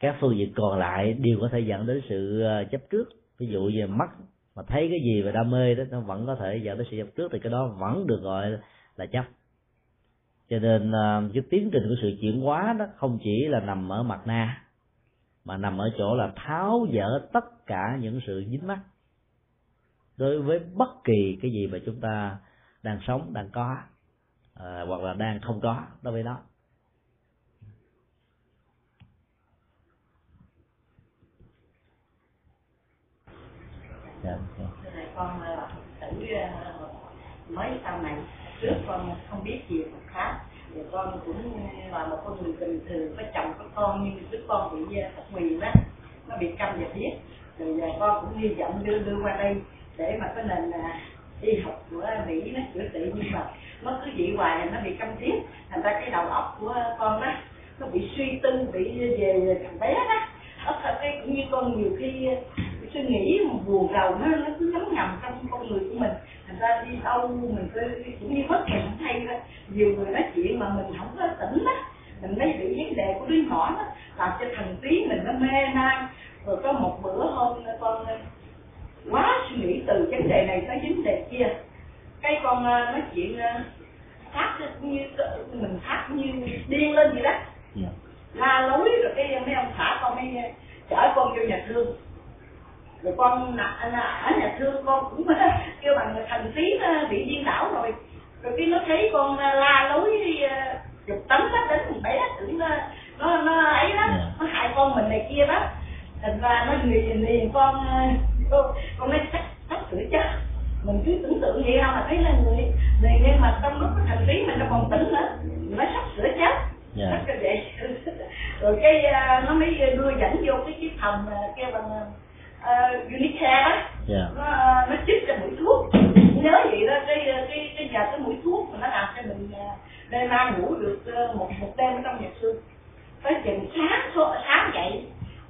Các phương diện còn lại đều có thể dẫn đến sự chấp trước. Ví dụ như mắt mà thấy cái gì và đam mê đó nó vẫn có thể dẫn đến sự chấp trước. Thì cái đó vẫn được gọi là chấp cho nên à, cái tiến trình của sự chuyển hóa đó không chỉ là nằm ở mặt na mà nằm ở chỗ là tháo dỡ tất cả những sự dính mắc đối với bất kỳ cái gì mà chúng ta đang sống đang có à, hoặc là đang không có đối với nó dạ, dạ. okay. con à, thử à, mới sau này trước con không biết gì Phật pháp thì con cũng là một con người bình thường, có chồng, có con, nhưng trước con bị thật nguyền đó nó bị câm và biết rồi giờ con cũng hy vọng đưa đưa qua đây để mà cái nền à, y học của mỹ nó chữa trị, nhưng mà nó cứ dị hoài à, nó bị câm thiết thành ra cái đầu óc của con đó nó bị suy tư, bị về thằng bé đó. Nó thật cái cũng như con nhiều khi suy nghĩ buồn rầu nó nó cứ ngấm ngầm trong con người của mình. Thành ra đi đâu mình cứ cũng như mất mình thay đó. Nhiều người nói chuyện mà mình không có tỉnh đó mình mới bị vấn đề của đứa nhỏ đó. Làm cho thần trí mình nó mê man. Rồi có một bữa hôm con quá suy nghĩ từ vấn đề này tới vấn đề kia. Cái con ờ, nói chuyện phát ờ, như mình phát như điên lên vậy đó. Dạ. la lối rồi cái mấy ông xã con mới chở con vô nhà thương rồi con ở nhà thương con cũng kêu bằng thần trí bị điên đảo rồi rồi khi nó thấy con la lối chụp tấm đó đến thằng bé tưởng nó nó nó ấy đó. Dạ. nó hại con mình này kia đó thành ra nó liền liền con con nói chắc chắc sửa chết mình cứ tưởng tượng vậy đâu mà thấy là người này nhưng mà trong lúc cái thần trí mình nó còn tỉnh nữa nó sắp sửa chết yeah. Dạ. rồi cái uh, nó mới đưa dẫn vô cái chiếc uh, kêu bằng uh, Unicare đó yeah. Dạ. nó uh, nó chích cho mũi thuốc nhớ vậy đó cái cái cái giờ cái mũi thuốc mà nó làm cho mình uh, đêm nay ngủ được uh, một một đêm trong nhà xương tới chừng sáng sáng dậy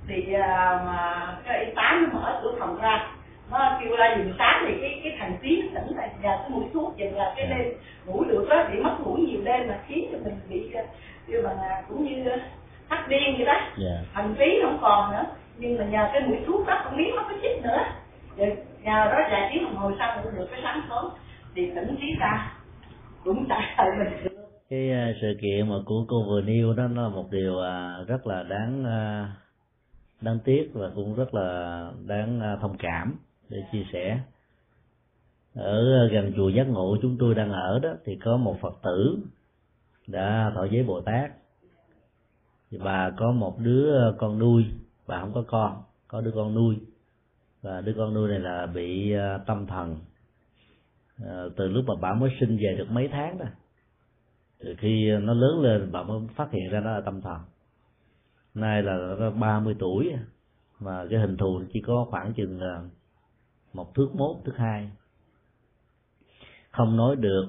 thì uh, mà cái y tá nó mở cửa phòng ra nó kêu ra giường sáng thì cái cái thằng tí nó tỉnh là giờ cái mũi thuốc giờ là cái đêm ngủ được đó bị mất ngủ nhiều đêm mà khiến cho mình bị như bằng cũng như thắt điên vậy đó yeah. Dạ. thành trí không còn nữa nhưng mà nhờ cái mũi thuốc đó không biết nó có chích nữa. Rồi nhờ đó vài tiếng đồng hồ sau cũng được cái sáng sớm. Thì tỉnh trí ra cũng trả lời mình cái uh, sự kiện mà của cô vừa nêu đó nó là một điều uh, rất là đáng uh, đáng tiếc và cũng rất là đáng thông cảm để chia sẻ. Ở gần chùa giác ngộ chúng tôi đang ở đó thì có một phật tử đã thọ giới bồ tát. Thì bà có một đứa con nuôi và không có con, có đứa con nuôi. Và đứa con nuôi này là bị ờ, tâm thần ờ, từ lúc mà bà mới sinh về được mấy tháng đó. Từ khi nó lớn lên, bà mới phát hiện ra nó là tâm thần. Nay là nó ba mươi tuổi, mà cái hình thù chỉ có khoảng chừng ờ, một thước mốt, thước hai. Không nói được,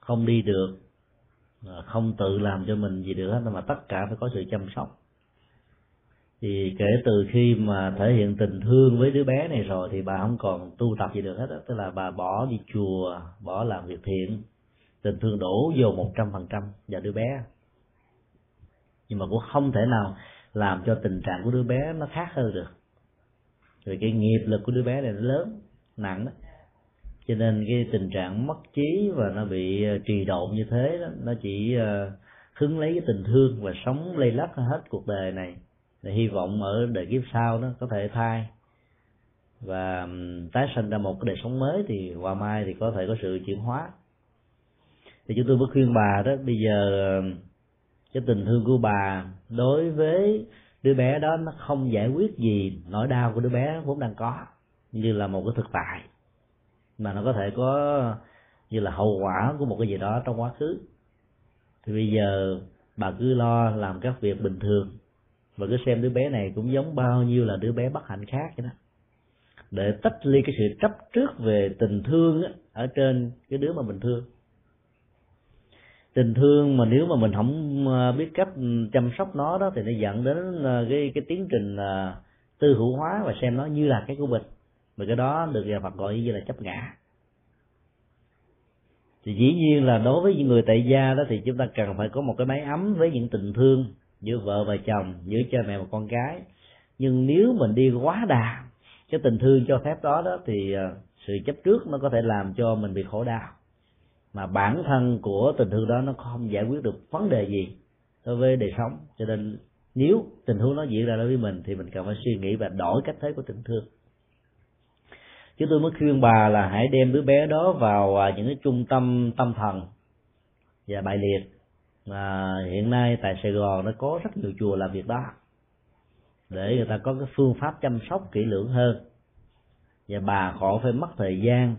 không đi được không tự làm cho mình gì được hết, mà tất cả phải có sự chăm sóc thì kể từ khi mà thể hiện tình thương với đứa bé này rồi thì bà không còn tu tập gì được hết đó. tức là bà bỏ đi chùa, bỏ làm việc thiện. Tình thương đổ vô một trăm phần trăm vào đứa bé. Nhưng mà cũng không thể nào làm cho tình trạng của đứa bé nó khác hơn được. Vì cái nghiệp lực của đứa bé này nó lớn, nặng đó cho nên cái tình trạng mất trí và nó bị ờ, trì độn như thế đó, nó chỉ ờ, hứng lấy cái tình thương và sống lây lắc hết cuộc đời này để hy vọng ở đời kiếp sau đó có thể thai và tái sinh ra một cái đời sống mới thì qua mai thì có thể có sự chuyển hóa. Thì chúng tôi mới khuyên bà đó, bây giờ cái tình thương của bà đối với đứa bé đó nó không giải quyết gì, nỗi đau của đứa bé vốn đang có, như là một cái thực tại. Mà nó có thể có, như là hậu quả của một cái gì đó trong quá khứ. Thì bây giờ bà cứ lo làm các việc bình thường và cứ xem đứa bé này cũng giống bao nhiêu là đứa bé bất hạnh khác vậy đó. Để tách ly cái sự chấp trước về tình thương á, ở trên cái đứa mà mình thương. Tình thương mà nếu mà mình không ờ, biết cách chăm sóc nó đó thì nó dẫn đến ờ, cái cái tiến trình ờ, tư hữu hóa và xem nó như là cái của mình. Mà cái đó được nhà Phật gọi như là chấp ngã. Thì dĩ nhiên là đối với những người tại gia đó thì chúng ta cần phải có một cái máy ấm với những tình thương giữa vợ và chồng, giữa cha mẹ và con cái nhưng nếu mình đi quá đà, cái tình thương cho phép đó đó thì ờ, sự chấp trước nó có thể làm cho mình bị khổ đau. Mà bản thân của tình thương đó nó không giải quyết được vấn đề gì đối với đời sống. Cho nên nếu tình huống nó diễn ra đối với mình thì mình cần phải suy nghĩ và đổi cách thế của tình thương. Chứ tôi mới khuyên bà là hãy đem đứa bé đó vào à, những cái trung tâm tâm thần và bài liệt mà hiện nay tại Sài Gòn nó có rất nhiều chùa làm việc đó. Để người ta có cái phương pháp chăm sóc kỹ lưỡng hơn. Và bà khỏi phải mất thời gian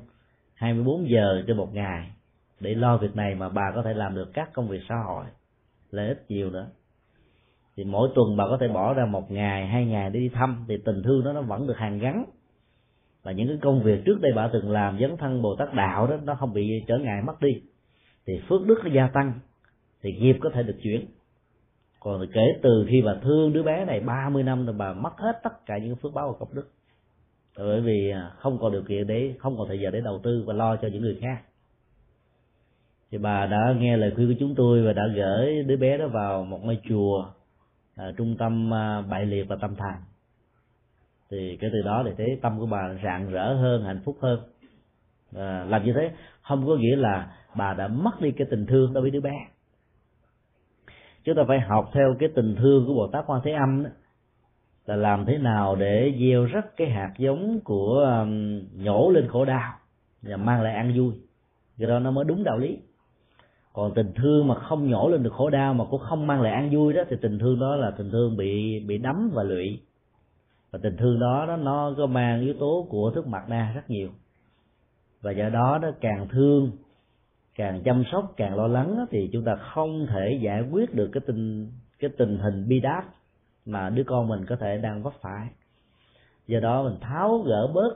24 giờ trên một ngày để lo việc này mà bà có thể làm được các công việc xã hội, lợi ích nhiều nữa. Thì mỗi tuần bà có thể bỏ ra một ngày, hai ngày để đi thăm, thì tình thương đó nó vẫn được hàng gắn. Và những cái công việc trước đây bà từng làm dấn thân bồ tát đạo đó, nó không bị trở ngại mất đi. Thì phước đức nó gia tăng thì nghiệp có thể được chuyển. Còn kể từ khi bà thương đứa bé này 30 năm rồi bà mất hết tất cả những phước báo và công đức. Bởi vì à, không còn điều kiện để không còn thời giờ để đầu tư và lo cho những người khác. Thì bà đã nghe lời khuyên của chúng tôi và đã gửi đứa bé đó vào một ngôi chùa à, trung tâm à, bại liệt và tâm thành. thì kể từ đó thì thấy tâm của bà rạng rỡ hơn hạnh phúc hơn. À, làm như thế không có nghĩa là bà đã mất đi cái tình thương đối với đứa bé chúng ta phải học theo cái tình thương của bồ tát quan thế âm đó. Là làm thế nào để gieo rắc cái hạt giống của um, nhổ lên khổ đau và mang lại an vui. Cái đó nó mới đúng đạo lý. Còn tình thương mà không nhổ lên được khổ đau mà cũng không mang lại an vui đó thì tình thương đó là tình thương bị bị đấm và lụy. Và tình thương đó, nó nó có mang yếu tố của thức mặt na rất nhiều. Và do đó nó càng thương càng chăm sóc, càng lo lắng thì chúng ta không thể giải quyết được cái tình cái tình hình bi đát mà đứa con mình có thể đang vấp phải. Do đó mình tháo gỡ bớt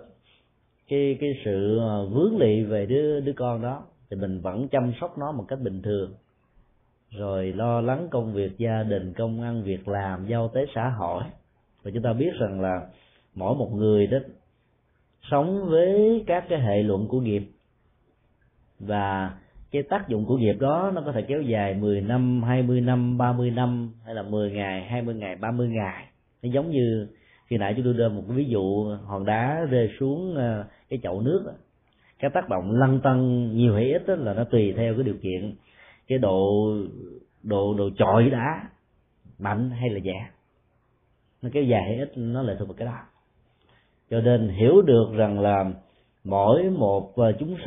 cái cái sự ờ, vướng lị về đứa đứa con đó, thì mình vẫn chăm sóc nó một cách bình thường. Rồi lo lắng công việc gia đình, công ăn, việc làm, giao tế xã hội. Và chúng ta biết rằng là mỗi một người đó sống với các cái hệ luận của nghiệp. Và cái tác dụng của nghiệp đó nó có thể kéo dài 10 năm, 20 năm, 30 năm hay là 10 ngày, 20 ngày, 30 ngày. Nó giống như khi nãy chúng tôi đưa một cái ví dụ hòn đá rơi xuống ờ, cái chậu nước đó. cái tác động lăn tăng nhiều hay ít đó là nó tùy theo cái điều kiện cái độ độ độ chọi đá mạnh hay là nhẹ nó kéo dài hay ít nó lại thuộc vào cái đó cho nên hiểu được rằng là mỗi một ờ, chúng chúng